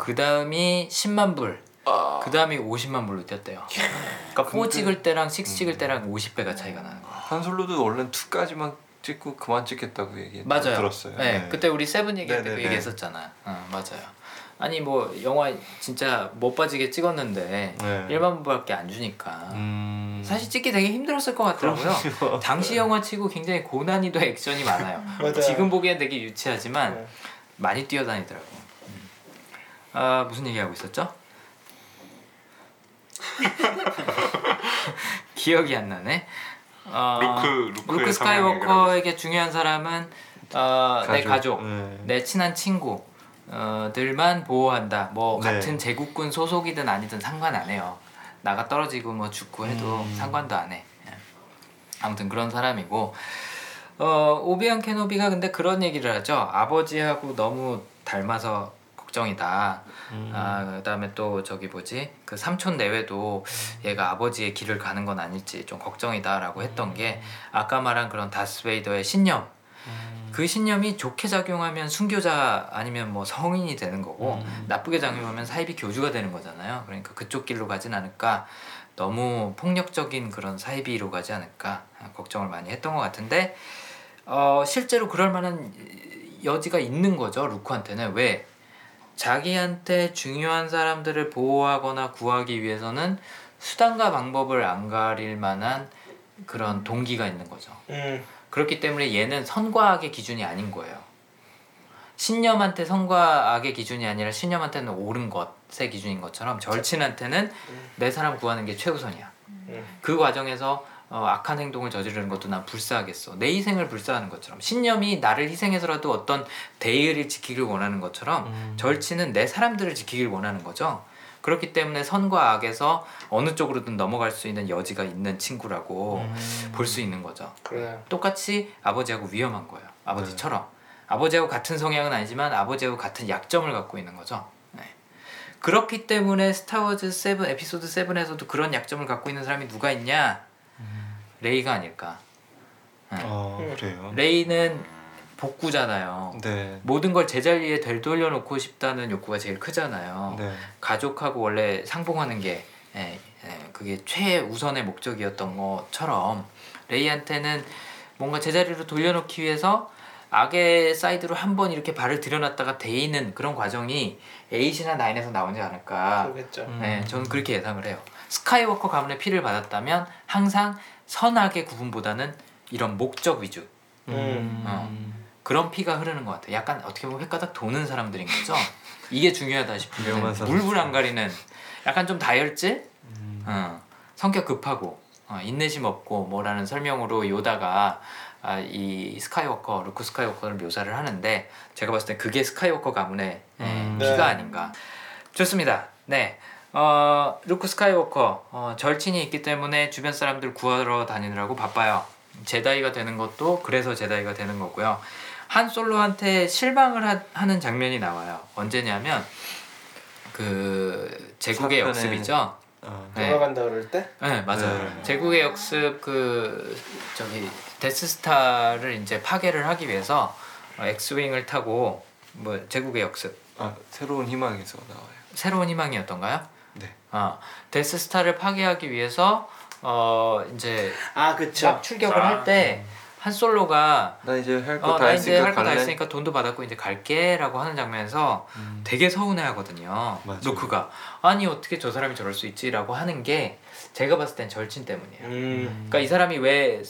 Speaker 1: 그 다음이 10만 불.
Speaker 2: 아.
Speaker 1: 그 다음이 50만 불로 뛰었대요. 그러니까 4
Speaker 2: 근데-
Speaker 1: 찍을 때랑 6 찍을 때랑 50배가 차이가 나는 거야.
Speaker 2: 한솔로도 원래 2까지만 찍고 그만 찍겠다고 얘기
Speaker 1: 맞아요.
Speaker 2: 들었어요.
Speaker 1: 네, 그때 우리 세븐 얘기할 때그
Speaker 2: 네네네.
Speaker 1: 얘기했었잖아. 어, 맞아요. 아니 뭐 영화 진짜 못 빠지게 찍었는데
Speaker 2: 네.
Speaker 1: 1만 불밖에 안 주니까
Speaker 2: 음...
Speaker 1: 사실 찍기 되게 힘들었을 것 같더라고요.
Speaker 2: 그럼요.
Speaker 1: 당시 영화 치고 굉장히 고난이도 액션이 많아요. 지금 보기엔 되게 유치하지만
Speaker 3: 네.
Speaker 1: 많이 뛰어다니더라고. 음. 아 무슨 얘기하고 있었죠? 기억이 안 나네. 어,
Speaker 4: 루크 루크
Speaker 1: 스카이워커에게 중요한 사람은 어, 내 가족,
Speaker 2: 네.
Speaker 1: 내 친한 친구. 어, 들만 보호한다. 뭐
Speaker 2: 네.
Speaker 1: 같은 제국군 소속이든 아니든 상관 안 해요. 나가 떨어지고 뭐 죽고 해도
Speaker 2: 음.
Speaker 1: 상관도 안 해. 예. 아무튼 그런 사람이고 어, 오비안 케노비가 근데 그런 얘기를 하죠. 아버지하고 너무 닮아서 걱정이다.
Speaker 2: 음.
Speaker 1: 아 그다음에 또 저기 뭐지 그 삼촌 내외도 얘가 아버지의 길을 가는 건 아닐지 좀 걱정이다라고 했던 게 아까 말한 그런 다스베이더의 신념 그 신념이 좋게 작용하면 순교자 아니면 뭐 성인이 되는 거고
Speaker 2: 음.
Speaker 1: 나쁘게 작용하면 사이비 교주가 되는 거잖아요. 그러니까 그쪽 길로 가진 않을까 너무 폭력적인 그런 사이비로 가지 않을까 걱정을 많이 했던 것 같은데 어, 실제로 그럴 만한 여지가 있는 거죠 루크한테는 왜 자기한테 중요한 사람들을 보호하거나 구하기 위해서는 수단과 방법을 안 가릴 만한 그런 동기가 있는 거죠.
Speaker 3: 음.
Speaker 1: 그렇기 때문에 얘는 선과 악의 기준이 아닌 거예요. 신념한테 선과 악의 기준이 아니라 신념한테는 옳은 것의 기준인 것처럼 절친한테는 내 사람 구하는 게 최우선이야.
Speaker 3: 음.
Speaker 1: 그 과정에서 어, 악한 행동을 저지르는 것도 난 불사하겠어. 내 희생을 불사하는 것처럼 신념이 나를 희생해서라도 어떤 대의를 지키길 원하는 것처럼
Speaker 2: 음.
Speaker 1: 절친은 내 사람들을 지키길 원하는 거죠. 그렇기 때문에 선과 악에서 어느 쪽으로든 넘어갈 수 있는 여지가 있는 친구라고
Speaker 2: 음.
Speaker 1: 볼수 있는 거죠.
Speaker 3: 그래요.
Speaker 1: 똑같이 아버지하고 위험한 거예요. 아버지처럼 아버지하고 같은 성향은 아니지만 아버지하고 같은 약점을 갖고 있는 거죠. 네. 그렇기 때문에 스타워즈 7 에피소드 7에서도 그런 약점을 갖고 있는 사람이 누가 있냐? 레이가 아닐까.
Speaker 2: 어,
Speaker 3: 음.
Speaker 2: 그래요.
Speaker 1: 레이는 복구잖아요.
Speaker 2: 네.
Speaker 1: 모든 걸 제자리에 되돌려놓고 싶다는 욕구가 제일 크잖아요.
Speaker 2: 네.
Speaker 1: 가족하고 원래 상봉하는 게 예, 예, 그게 최우선의 목적이었던 것처럼 레이한테는 뭔가 제자리로 돌려놓기 위해서 악의 사이드로 한 번 이렇게 발을 들여놨다가 레이는 그런 과정이 eight이나 nine에서 나오지 않을까
Speaker 3: 그렇겠죠.
Speaker 2: 음.
Speaker 1: 네, 저는 그렇게 예상을 해요. 스카이워커 가문의 피를 받았다면 항상 선악의 구분보다는 이런 목적 위주
Speaker 3: 음.
Speaker 1: 어. 그런 피가 흐르는 것 같아요. 약간 어떻게 보면 회까닥 도는 사람들인 거죠. 이게 중요하다 싶은데. 물불 안 가리는 약간 좀 다혈질,
Speaker 2: 음.
Speaker 1: 어, 성격 급하고 어, 인내심 없고 뭐라는 설명으로 요다가 아, 이 스카이워커 루크 스카이워커를 묘사를 하는데 제가 봤을 때 그게 스카이워커 가문의 예,
Speaker 2: 음.
Speaker 1: 피가
Speaker 3: 네.
Speaker 1: 아닌가. 좋습니다. 네. 어, 루크 스카이워커 어, 절친이 있기 때문에 주변 사람들 구하러 다니느라고 바빠요. 제다이가 되는 것도 그래서 제다이가 되는 거고요. 한 솔로한테 실망을 하, 하는 장면이 나와요. 언제냐면 그 제국의 역습이죠.
Speaker 2: 어.
Speaker 1: 네.
Speaker 3: 돌아간다 그럴 때.
Speaker 1: 네 맞아요.
Speaker 2: 네.
Speaker 1: 제국의 역습 그 저기 데스스타를 이제 파괴를 하기 위해서 어, 엑스윙을 타고 뭐 제국의 역습
Speaker 2: 아, 새로운 희망에서 나와요.
Speaker 1: 새로운 희망이었던가요?
Speaker 2: 네.
Speaker 1: 아 데스스타를 파괴하기 위해서 어 이제
Speaker 3: 아 그쵸.
Speaker 1: 막 출격을
Speaker 4: 아.
Speaker 1: 할때 한 솔로가
Speaker 2: 나 이제 할거
Speaker 1: 어,
Speaker 2: 다 했으니까
Speaker 1: 할거다
Speaker 2: 갈래.
Speaker 1: 했으니까 돈도 받았고 이제 갈게라고 하는 장면에서
Speaker 2: 음.
Speaker 1: 되게 서운해 하거든요.
Speaker 2: 맞아요.
Speaker 1: 루크가 아니 어떻게 저 사람이 저럴 수 있지라고 하는 게 제가 봤을 땐 절친 때문이에요.
Speaker 3: 음.
Speaker 1: 그러니까 이 사람이 왜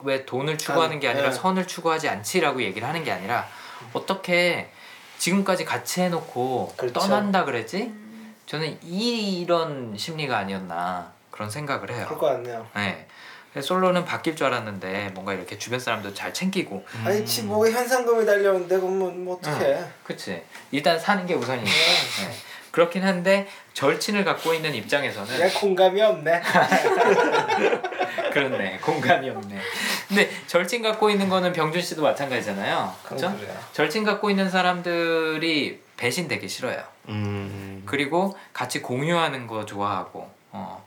Speaker 1: 왜 돈을 추구하는 게 아니라
Speaker 3: 네.
Speaker 1: 선을 추구하지 않지라고 얘기를 하는 게 아니라 어떻게 지금까지 같이 해놓고
Speaker 3: 그렇죠.
Speaker 1: 떠난다 그랬지? 저는 이런 심리가 아니었나 그런 생각을 해요.
Speaker 3: 그럴 것 같네요.
Speaker 1: 네. 솔로는 바뀔 줄 알았는데 뭔가 이렇게 주변 사람도 잘 챙기고
Speaker 3: 아니 지 뭐가 현상금이 달려오는데 그럼 뭐, 뭐 어떡해.
Speaker 1: 그치 일단 사는 게 우선이니까 네. 그렇긴 한데 절친을 갖고 있는 입장에서는
Speaker 3: 내 공감이 없네.
Speaker 1: 그렇네 공감이 없네 근데 절친 갖고 있는 거는 병준 씨도 마찬가지잖아요 그렇죠?
Speaker 3: 그래요.
Speaker 1: 절친 갖고 있는 사람들이 배신 되기 싫어요
Speaker 2: 음.
Speaker 1: 그리고 같이 공유하는 거 좋아하고 어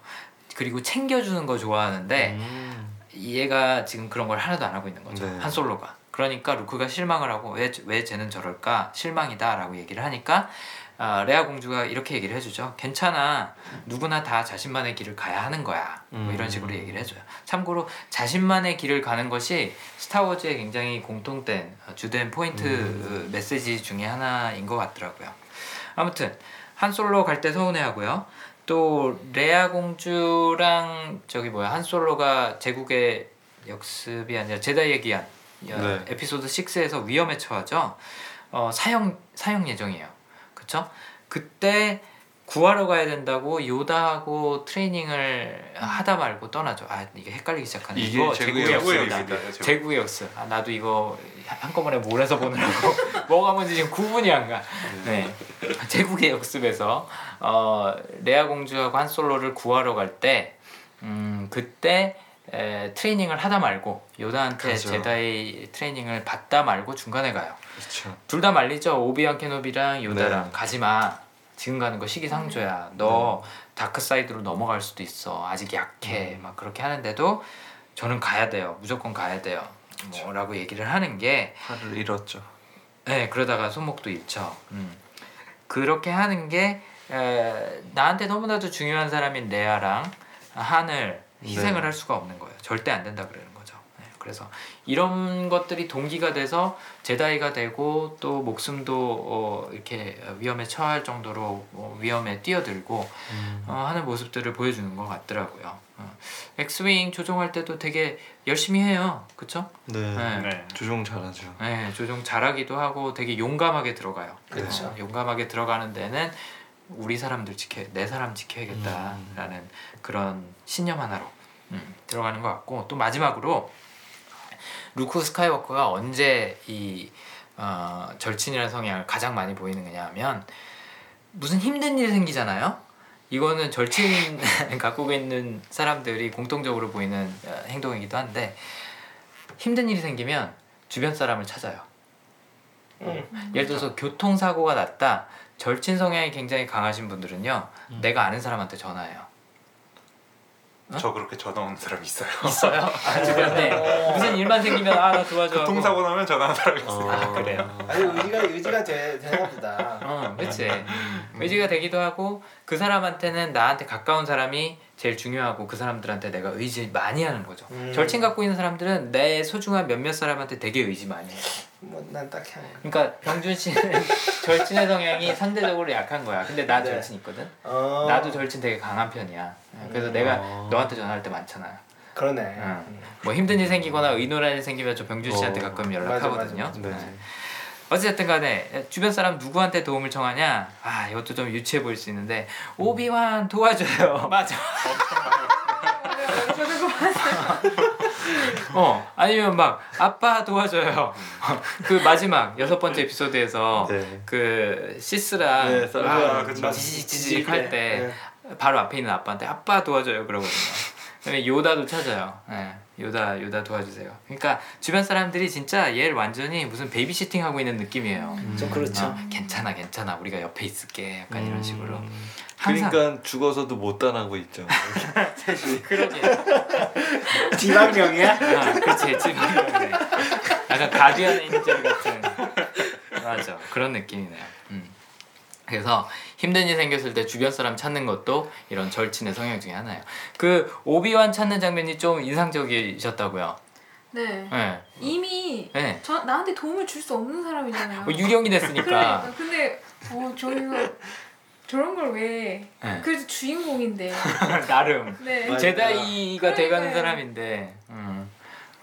Speaker 1: 그리고 챙겨주는 거 좋아하는데
Speaker 2: 음.
Speaker 1: 얘가 지금 그런 걸 하나도 안 하고 있는 거죠
Speaker 2: 네.
Speaker 1: 한 솔로가 그러니까 루크가 실망을 하고 왜, 왜 쟤는 저럴까 실망이다 라고 얘기를 하니까 아, 레아 공주가 이렇게 얘기를 해주죠 괜찮아 누구나 다 자신만의 길을 가야 하는 거야 뭐 이런
Speaker 2: 음.
Speaker 1: 식으로 얘기를 해줘요 참고로 자신만의 길을 가는 것이 스타워즈의 굉장히 공통된 어, 주된 포인트
Speaker 2: 음.
Speaker 1: 어, 메시지 중에 하나인 것 같더라고요 아무튼 한 솔로 갈 때 서운해하고요. 또 레아 공주랑 저기 뭐야 한 솔로가 제국의 역습이 아니라 제다이의 기한 어,
Speaker 2: 네.
Speaker 1: 에피소드 6에서 위험에 처하죠. 어, 사형 사형 예정이에요. 그쵸? 그때 구하러 가야 된다고 요다하고 트레이닝을 하다 말고 떠나죠. 아 이게 헷갈리기 시작하네.
Speaker 2: 이게
Speaker 1: 이거
Speaker 2: 제국의.
Speaker 1: 역습이다. 제국의 역습. 아, 나도 이거 한꺼번에 몰아서 보느라고 뭐가 뭔지 지금 구분이 안 가. 네. 제국의 역습에서 어, 레아 공주하고 한 솔로를 구하러 갈 때 음, 그때 에, 트레이닝을 하다 말고 요다한테
Speaker 2: 가죠.
Speaker 1: 제다이 트레이닝을 받다 말고 중간에 가요.
Speaker 2: 그렇죠.
Speaker 1: 둘 다 말리죠. 오비완 케노비랑 요다랑
Speaker 2: 네.
Speaker 1: 가지 마. 지금 가는 거 시기상조야. 너 dark side로 넘어갈 수도 있어. 아직 약해. 막 그렇게 하는데도 저는 가야 돼요. 무조건 가야 돼요. 뭐라고 얘기를 하는 게
Speaker 2: 팔을 잃었죠.
Speaker 1: 네, 그러다가 손목도 잃죠. 음. 그렇게 하는 게 에, 나한테 너무나도 중요한 사람인 레아랑 한을 희생을
Speaker 2: 네.
Speaker 1: 할 수가 없는 거예요. 절대 안 된다. 네, 그래서 이런 것들이 동기가 돼서 제다이가 되고 또 목숨도 어, 이렇게 위험에 처할 정도로 어, 위험에 뛰어들고
Speaker 2: 음.
Speaker 1: 어, 하는 모습들을 보여주는 것 같더라고요. 어. 엑스윙 조종할 때도 되게 열심히 해요. 그쵸?
Speaker 2: 네.
Speaker 1: 네.
Speaker 4: 네.
Speaker 2: 조종 잘하죠.
Speaker 1: 네, 조종 잘하기도 하고 되게 용감하게 들어가요.
Speaker 3: 그렇죠.
Speaker 1: 어, 용감하게 들어가는 데는 우리 사람들 지켜, 내 사람 지켜야겠다라는 그런 신념 하나로 음, 들어가는 것 같고 또 마지막으로 루크 스카이워커가 언제 이 어, 절친이라는 성향을 가장 많이 보이는 거냐면 무슨 힘든 일이 생기잖아요. 이거는 절친 갖고 있는 사람들이 공통적으로 보이는 어, 행동이기도 한데 힘든 일이 생기면 주변 사람을 찾아요.
Speaker 3: 응.
Speaker 1: 예를 들어서 교통사고가 났다. 절친 성향이 굉장히 강하신 분들은요. 내가 아는 사람한테 전화해요.
Speaker 4: 저 그렇게 전화 오는 사람 있어요.
Speaker 1: 있어요? 아, 주변에 무슨 일만 생기면 아 나 도와줘. 하고.
Speaker 4: 교통사고 나면 전화하는 사람이 있어요.
Speaker 1: 아, 그래요.
Speaker 3: 아니 의지가 의지가 돼 되나 보다.
Speaker 1: 어, 그렇지. 의지가 되기도 하고 그 사람한테는 나한테 가까운 사람이 제일 중요하고 그 사람들한테 내가 의지 많이 하는 거죠.
Speaker 3: 음.
Speaker 1: 절친 갖고 있는 사람들은 내 소중한 몇몇 사람한테 되게 의지 많이 해요.
Speaker 3: 뭐 난 딱히 안 해.
Speaker 1: 그러니까 병준 씨는 절친의 성향이 상대적으로 약한 거야. 근데 나
Speaker 3: 네.
Speaker 1: 절친 있거든.
Speaker 3: 어.
Speaker 1: 나도 절친 되게 강한 편이야. 그래서
Speaker 3: 음.
Speaker 1: 내가
Speaker 2: 어.
Speaker 1: 너한테 전화할 때 많잖아.
Speaker 3: 그러네.
Speaker 1: 응. 뭐 힘든 일 생기거나 의논할 일 생기면 저 병준 씨한테
Speaker 2: 어.
Speaker 1: 가끔 연락하거든요.
Speaker 3: 맞아,
Speaker 2: 네.
Speaker 1: 네. 어쨌든 간에 주변 사람 누구한테 도움을 청하냐? 아 이것도 좀 유치해 보일 수 있는데 오비완 도와줘요. 맞아.
Speaker 5: 어
Speaker 1: 아니면 막 아빠 도와줘요. 그 마지막 여섯 번째 에피소드에서
Speaker 2: 네.
Speaker 1: 그 시스랑
Speaker 2: 네, 썰-
Speaker 1: 아,
Speaker 2: 아,
Speaker 4: 그쵸.
Speaker 1: 지직지직 할때
Speaker 3: 네.
Speaker 1: 바로 앞에 있는 아빠한테 아빠 도와줘요 그러거든요. 그다음에 요다도 찾아요. 네, 요다 요다 도와주세요. 그러니까 주변 사람들이 진짜 얘를 완전히 무슨 베이비시팅 하고 있는 느낌이에요.
Speaker 3: 좀 그렇죠.
Speaker 1: 어, 괜찮아 괜찮아 우리가 옆에 있을게 약간 이런
Speaker 2: 음.
Speaker 1: 식으로 항상
Speaker 2: 그러니까 죽어서도 못 떠나고 있죠.
Speaker 1: 그러게
Speaker 3: 지방령이야?
Speaker 1: 아, 그렇지 지방이네 약간 가디언 엔젤 같은 맞아 그런 느낌이네요. 음. 그래서 힘든 일 생겼을 때 주변 사람 찾는 것도 이런 절친의 성향 중에 하나예요. 그 오비완 찾는 장면이 좀 인상적이셨다고요.
Speaker 5: 네.
Speaker 1: 네.
Speaker 5: 이미
Speaker 1: 네.
Speaker 5: 저 나한테 도움을 줄 수 없는 사람이잖아요.
Speaker 1: 뭐 유령이 됐으니까.
Speaker 5: 그러니까 근데 어 저희가 저런 걸 왜?
Speaker 1: 네.
Speaker 5: 그래도 주인공인데.
Speaker 1: 나름
Speaker 5: 네.
Speaker 3: 맞아.
Speaker 1: 제다이가. 돼가는 사람인데. 음.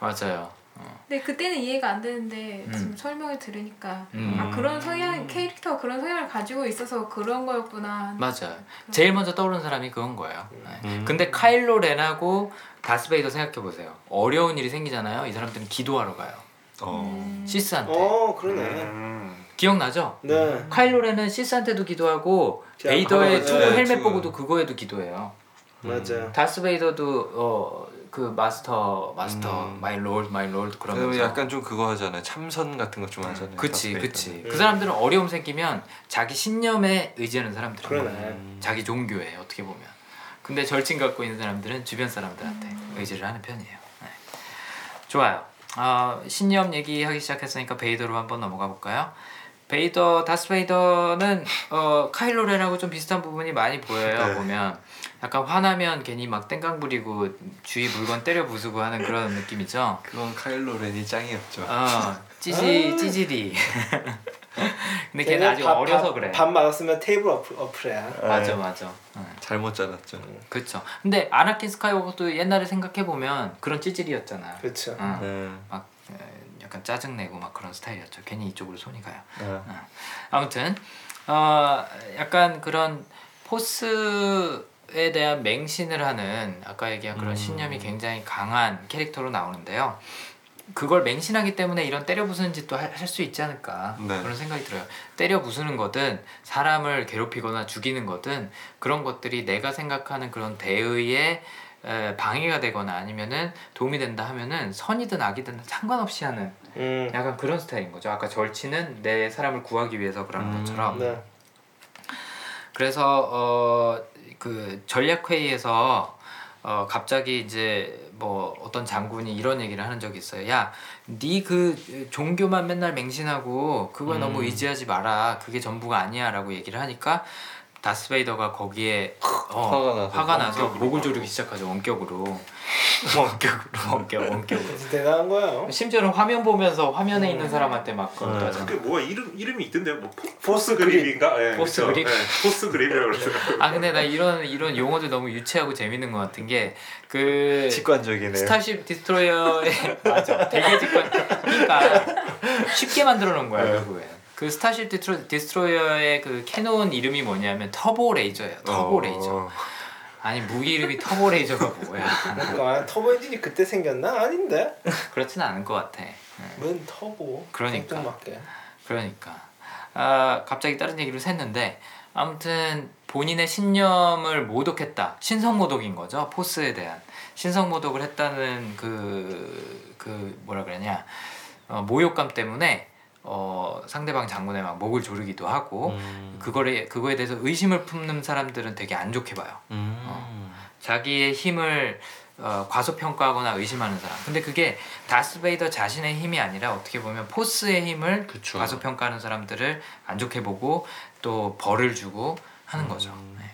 Speaker 1: 맞아요. 어.
Speaker 5: 근데 그때는 이해가 안 되는데
Speaker 1: 음.
Speaker 5: 지금 설명을 들으니까
Speaker 1: 음.
Speaker 5: 아 그런 성향 캐릭터 그런 성향을 가지고 있어서 그런 거였구나.
Speaker 1: 맞아요. 제일 먼저 떠오르는 사람이 그건 거예요. 네.
Speaker 2: 음.
Speaker 1: 근데 카일로 렌하고 다스베이더 생각해 보세요. 어려운 일이 생기잖아요. 이 사람들은 기도하러 가요.
Speaker 2: 어.
Speaker 5: 음.
Speaker 1: 시스한테.
Speaker 3: 어 그러네.
Speaker 4: 음.
Speaker 1: 기억나죠?
Speaker 3: 네.
Speaker 1: 카일로 렌은 시스한테도 기도하고
Speaker 3: 자,
Speaker 1: 베이더의
Speaker 3: 아,
Speaker 1: 투구
Speaker 3: 네,
Speaker 1: 헬멧. 보고도 그거에도 기도해요.
Speaker 3: 맞아요.
Speaker 1: 다스 베이더도 어, 그 master master
Speaker 2: 음.
Speaker 1: my lord my lord
Speaker 2: 그러면
Speaker 1: 그러면서
Speaker 2: 약간 좀 그거 하잖아요. 참선 같은 거 좀 하잖아요.
Speaker 1: 그치. 그치
Speaker 3: 음.
Speaker 1: 그 사람들은 어려움 생기면 자기 신념에 의지하는 사람들이에요
Speaker 3: 그러네.
Speaker 2: 음.
Speaker 1: 자기 종교에 어떻게 보면 근데 절친 갖고 있는 사람들은 주변 사람들한테 의지를 하는 편이에요 네. 좋아요 어, 신념 얘기하기 시작했으니까 베이더로 한번 넘어가 볼까요 베이더 다스 베이더는 어, 카일로 렌하고 좀 비슷한 부분이 많이 보여요
Speaker 2: 네.
Speaker 1: 보면 약간 화나면 괜히 막 땡깡 부리고 주위 물건 때려 부수고 하는 그런 느낌이죠
Speaker 2: 그건 카일로 렌이 짱이었죠.
Speaker 1: 어, 찌지 찌질이. 근데 걔는 아직
Speaker 3: 밥-
Speaker 1: 어려서
Speaker 3: 밥-
Speaker 1: 그래.
Speaker 3: 밥 맞았으면 테이블 어플, 어플이야.
Speaker 1: 맞아
Speaker 2: 네.
Speaker 1: 맞아. 응.
Speaker 2: 잘못 자랐죠.
Speaker 1: 그쵸. 근데 아나킨 스카이워커도 옛날에 생각해 보면 그런 찌질이었잖아.
Speaker 3: 그렇죠.
Speaker 1: 응.
Speaker 2: 네.
Speaker 1: 막 에, 약간 짜증 내고 막 그런 스타일이었죠. 괜히 이쪽으로 손이 가요.
Speaker 2: 네.
Speaker 1: 아무튼 어 약간 그런 포스에 대한 맹신을 하는 아까 얘기한 그런
Speaker 2: 음.
Speaker 1: 신념이 굉장히 강한 캐릭터로 나오는데요. 그걸 맹신하기 때문에 이런 때려 부수는 짓도 할 수 있지 않을까
Speaker 2: 네.
Speaker 1: 그런 생각이 들어요. 때려 부수는 거든 사람을 괴롭히거나 죽이는 거든 그런 것들이 내가 생각하는 그런 대의에 에, 방해가 되거나 아니면은 도움이 된다 하면은 선이든 악이든 상관없이 하는
Speaker 3: 음.
Speaker 1: 약간 그런 스타일인 거죠. 아까 절친은 내 사람을 구하기 위해서 그러는
Speaker 2: 음.
Speaker 1: 것처럼.
Speaker 3: 네.
Speaker 1: 그래서 어, 그 전략 회의에서 어, 갑자기 이제 뭐 어떤 장군이 이런 얘기를 하는 적이 있어요. 야, 네 그 종교만 맨날 맹신하고 그거 에
Speaker 2: 음.
Speaker 1: 너무 의지하지 마라. 그게 전부가 아니야라고 얘기를 하니까 다스베이더가 거기에 어,
Speaker 2: 화가 나서.
Speaker 1: 화가 나서. 목을 조르기 시작하죠. 원격으로. 원격으로 원격 원격으로.
Speaker 3: 대단한 거예요.
Speaker 1: 심지어는 화면 보면서 화면에 있는 사람한테 막 그런 거
Speaker 2: 네.
Speaker 4: 그게 뭐가 이름 이름이 있던데요. 뭐 포,
Speaker 3: force force
Speaker 4: grip. grip인가? 예,
Speaker 1: force? grip?
Speaker 4: 예, force grip이라고 그러더라고요.
Speaker 1: 아 근데 나 이런 이런 용어들 너무 유치하고 재밌는 것 같은 게 그
Speaker 2: 직관적이네요.
Speaker 1: 스타쉽 destroyer의 맞아 되게 직관 그러니까 쉽게 만들어 놓은 거야
Speaker 2: 네.
Speaker 1: 결국엔 그 starship destro, destroyer의 그 cannon 이름이 뭐냐면 turbo laser예요 turbo
Speaker 2: 어.
Speaker 1: laser 아니 무기 이름이 turbo laser가 뭐야
Speaker 3: 그러니까 터보 엔진이 그때 생겼나? 아닌데.
Speaker 1: 그렇지는 않은 것 같아 네.
Speaker 3: 뭔 터보?
Speaker 1: 그러니까. 그러니까 아 갑자기 다른 얘기를 샜는데 아무튼 본인의 신념을 모독했다 신성 모독인 거죠 포스에 대한 신성 모독을 했다는 그, 그 뭐라 그러냐 어, 모욕감 때문에 어, 상대방 장군의 막 목을 조르기도 하고
Speaker 2: 음.
Speaker 1: 그거에 그거에 대해서 의심을 품는 사람들은 되게 안 좋게 봐요
Speaker 2: 음.
Speaker 1: 자기의 힘을 어, 과소평가하거나 의심하는 사람. 근데 그게 다스베이더 자신의 힘이 아니라 어떻게 보면 포스의 힘을
Speaker 2: 그쵸.
Speaker 1: 과소평가하는 사람들을 안 좋게 보고 또 벌을 주고 하는 거죠.
Speaker 2: 음.
Speaker 1: 네.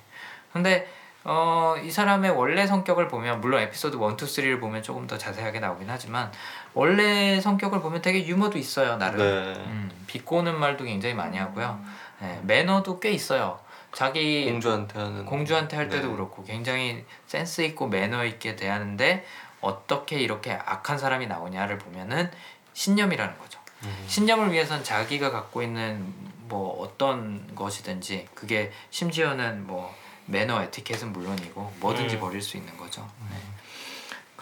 Speaker 1: 근데 어, 이 사람의 원래 성격을 보면 물론 에피소드 1, 2, 3를 보면 조금 더 자세하게 나오긴 하지만 원래 성격을 보면 되게 유머도 있어요 나름.
Speaker 2: 네.
Speaker 1: 음, 비꼬는 말도 굉장히 많이 하고요. 네, 매너도 꽤 있어요. 자기
Speaker 2: 공주한테 하는
Speaker 1: 공주한테 할 때도
Speaker 2: 네.
Speaker 1: 그렇고 굉장히 센스 있고 매너 있게 대하는데 어떻게 이렇게 악한 사람이 나오냐를 보면은 신념이라는 거죠.
Speaker 2: 음.
Speaker 1: 신념을 위해선 자기가 갖고 있는 뭐 어떤 것이든지 그게 심지어는 뭐 매너 에티켓은 물론이고 뭐든지
Speaker 3: 음.
Speaker 1: 버릴 수 있는 거죠. 네.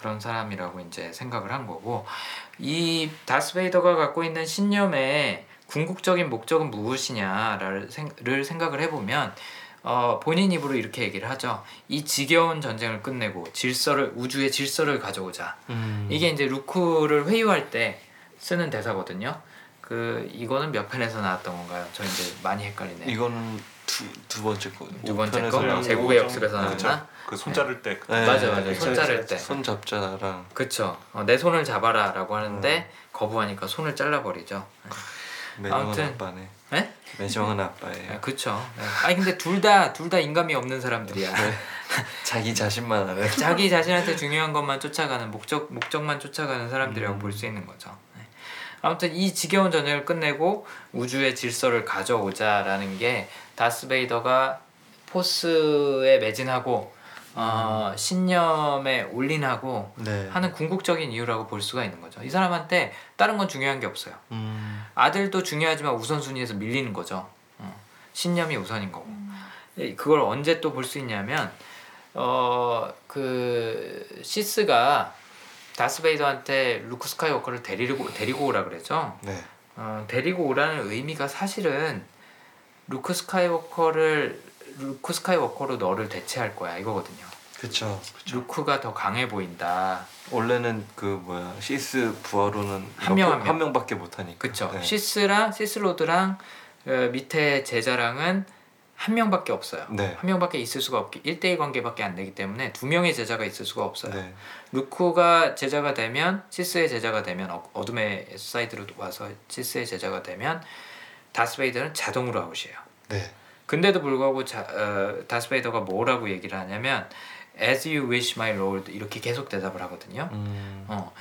Speaker 1: 그런 사람이라고 이제 생각을 한 거고 이 다스베이더가 갖고 있는 신념의 궁극적인 목적은 무엇이냐를 생- 생각을 해보면 어, 본인 입으로 이렇게 얘기를 하죠. 이 지겨운 전쟁을 끝내고 질서를 우주의 질서를 가져오자.
Speaker 2: 음.
Speaker 1: 이게 이제 루크를 회유할 때 쓰는 대사거든요. 그 이거는 몇 편에서 나왔던 건가요? 저 이제 많이 헷갈리네.
Speaker 2: 이거는 두, 두 번째 거.
Speaker 1: 두 번째 거 제국의
Speaker 3: 거.
Speaker 1: 역습에서
Speaker 2: 네.
Speaker 1: 나왔나?
Speaker 4: 그 손 자를 때 그-
Speaker 2: 네,
Speaker 1: 맞아, 맞아.
Speaker 2: 네.
Speaker 1: 손 자를 때.
Speaker 2: 손 잡자 나랑
Speaker 1: 그쵸. 어, 내 손을 잡아라라고 하는데 거부하니까 손을 잘라버리죠.
Speaker 2: 매정한
Speaker 1: 아무튼.
Speaker 2: 아빠네.
Speaker 1: 네?
Speaker 2: 매정한 아빠예요.
Speaker 1: 네, 그쵸. 네. 아니 근데 둘 다 둘 다 인감이 없는 사람들이야.
Speaker 2: 네. 자기 자신만 아는.
Speaker 1: 자기 자신한테 중요한 것만 쫓아가는 목적 목적만 쫓아가는 사람들이라고
Speaker 2: 음.
Speaker 1: 볼수 있는 거죠. 네. 아무튼 이 지겨운 전쟁을 끝내고 우주의 질서를 가져오자라는 게 다스베이더가 포스에 매진하고 어, 신념에 올인하고
Speaker 2: 네.
Speaker 1: 하는 궁극적인 이유라고 볼 수가 있는 거죠. 이 사람한테 다른 건 중요한 게 없어요.
Speaker 2: 음.
Speaker 1: 아들도 중요하지만 우선순위에서 밀리는 거죠. 어, 신념이 우선인 거고. 예, 그걸 언제 또 볼 수 있냐면 어 그 시스가 다스베이더한테 루크 스카이워커를 데리고 데리고 오라 그랬죠.
Speaker 2: 네.
Speaker 1: 어, 데리고 오라는 의미가 사실은 루크 스카이워커를 루크 스카이워커로 너를 대체할 거야 이거거든요.
Speaker 2: 그쵸.
Speaker 1: 루크가 더 강해 보인다.
Speaker 2: 원래는 그 뭐야 시스 부하로는
Speaker 1: 한 명,
Speaker 2: 한한
Speaker 1: 명.
Speaker 2: 명밖에 못 하니까.
Speaker 1: 그쵸?
Speaker 2: 네.
Speaker 1: Sith랑 Sith lord랑 어, 밑에 제자라는 한 명밖에 없어요.
Speaker 2: 네.
Speaker 1: 한 명밖에 있을 수가 없기 1대1 관계밖에 안 되기 때문에 두 명의 제자가 있을 수가 없어요.
Speaker 2: 네.
Speaker 1: 루크가 제자가 되면 시스의 제자가 되면 어, 어둠의 사이드로 와서 시스의 제자가 되면 다스베이더는 자동으로 아웃이에요.
Speaker 2: 네.
Speaker 1: 근데도 불구하고 자, 어, 다스베이더가 뭐라고 얘기를 하냐면 As you wish, my lord 이렇게 계속 대답을 하거든요.
Speaker 2: 음.
Speaker 1: 어,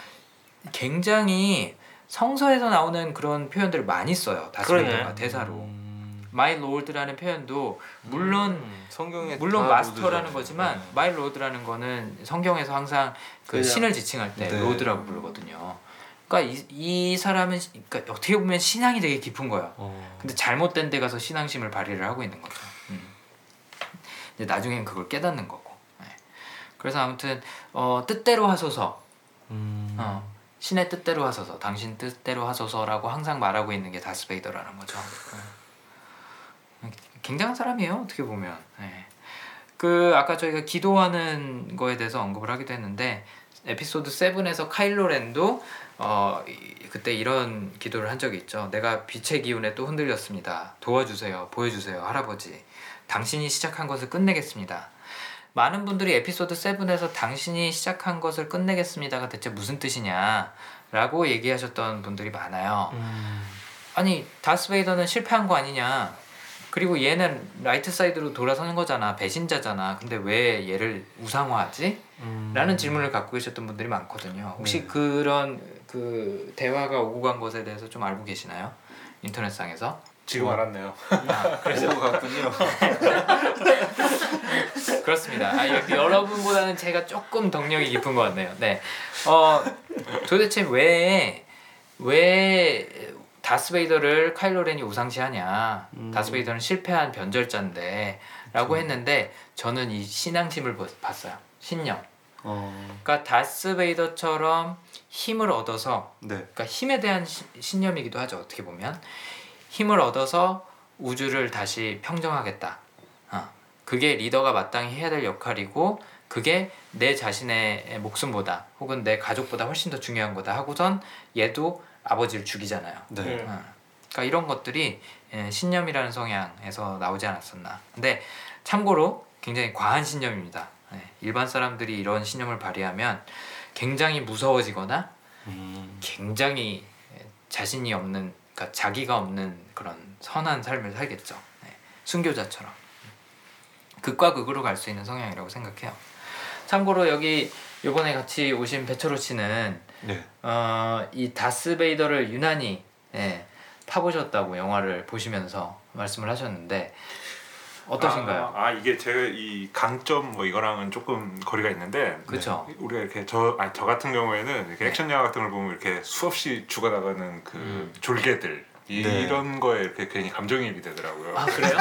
Speaker 1: 굉장히 성서에서 나오는 그런 표현들을 많이 써요. 다스베이더가. 대사로.
Speaker 2: 음.
Speaker 1: My lord라는 표현도 물론
Speaker 2: 음. 성경에
Speaker 1: 물론
Speaker 2: 다
Speaker 1: 마스터라는. 거지만
Speaker 2: 네.
Speaker 1: my lord라는 거는 성경에서 항상 그
Speaker 3: 그냥-
Speaker 1: 신을 지칭할 때
Speaker 2: 네.
Speaker 1: 로드라고 부르거든요. 그러니까 이, 이 사람은 시- 그러니까 어떻게 보면 신앙이 되게 깊은 거예요.
Speaker 2: 어.
Speaker 1: 근데 잘못된 데 가서 신앙심을 발휘를 하고 있는 거죠. 음. 이제 나중엔 그걸 깨닫는 거고. 네. 그래서 아무튼 어, 뜻대로 하소서,
Speaker 2: 음.
Speaker 1: 어, 신의 뜻대로 하소서, 당신 뜻대로 하소서라고 항상 말하고 있는 게 다스베이더라는 거죠. 음. 굉장한 사람이에요. 어떻게 보면. 네. 그 아까 저희가 기도하는 거에 대해서 언급을 하기도 했는데 에피소드 7에서 카일로 렌도 어 이- 그때 이런 기도를 한 적이 있죠. 내가 빛의 기운에 또 흔들렸습니다. 도와주세요. 보여주세요. 할아버지. 당신이 시작한 것을 끝내겠습니다. 많은 분들이 에피소드 7에서 당신이 시작한 것을 끝내겠습니다가 대체 무슨 뜻이냐 라고 얘기하셨던 분들이 많아요.
Speaker 2: 음.
Speaker 1: 아니 다스베이더는 실패한 거 아니냐 그리고 얘는 light side로 돌아서는 거잖아 배신자잖아 근데 왜 얘를 우상화하지?
Speaker 2: 음.
Speaker 1: 라는 질문을 갖고 계셨던 분들이 많거든요 혹시
Speaker 2: 네.
Speaker 1: 그런 그 대화가 오고 간 것에 대해서 좀 알고 계시나요? 인터넷상에서
Speaker 4: 지금 알았네요.
Speaker 2: 그래서 같군요.
Speaker 1: 그렇습니다. 아, 여- 여러분보다는 제가 조금 덕력이 깊은 것 같네요. 네. 어, 도대체 왜, 왜 다스베이더를 카일로렌이 우상시하냐.
Speaker 2: 음.
Speaker 1: 다스베이더는 실패한 변절자인데. 라고 했는데 저는 이 신앙심을 보- 봤어요. 신념.
Speaker 2: 어.
Speaker 1: 그러니까 다스 베이더처럼 힘을 얻어서
Speaker 2: 네.
Speaker 1: 그러니까 힘에 대한 시- 신념이기도 하죠. 어떻게 보면 힘을 얻어서 우주를 다시 평정하겠다. 어. 그게 리더가 마땅히 해야 될 역할이고 그게 내 자신의 목숨보다 혹은 내 가족보다 훨씬 더 중요한 거다 하고선 얘도 아버지를 죽이잖아요.
Speaker 2: 네.
Speaker 3: 네.
Speaker 1: 어. 그러니까 이런 것들이 예, 신념이라는 성향에서 나오지 않았었나. 근데 참고로 굉장히 과한 신념입니다. 예, 일반 사람들이 이런 신념을 발휘하면 굉장히 무서워지거나
Speaker 2: 음.
Speaker 1: 굉장히 자신이 없는 그러니까 자기가 없는 그런 선한 삶을 살겠죠. 네. 순교자처럼 극과 극으로 갈 수 있는 성향이라고 생각해요. 참고로 여기 이번에 같이 오신 배철호 씨는
Speaker 2: 네.
Speaker 1: 어, 이 다스 베이더를 유난히 예, 파보셨다고 영화를 보시면서 말씀을 하셨는데 어떠신가요?
Speaker 4: 아, 아, 이게 제가 이 강점 뭐 이거랑은 조금 거리가 있는데
Speaker 1: 그렇죠.
Speaker 4: 우리가 이렇게 저, 아니, 저 같은 경우에는 이렇게
Speaker 1: 네.
Speaker 4: 액션 영화 같은 걸 보면 이렇게 수없이 죽어나가는 그
Speaker 1: 음.
Speaker 4: 졸개들 이,
Speaker 2: 네.
Speaker 4: 이런 거에 이렇게 괜히 감정이입이 되더라고요.
Speaker 1: 아 그래요?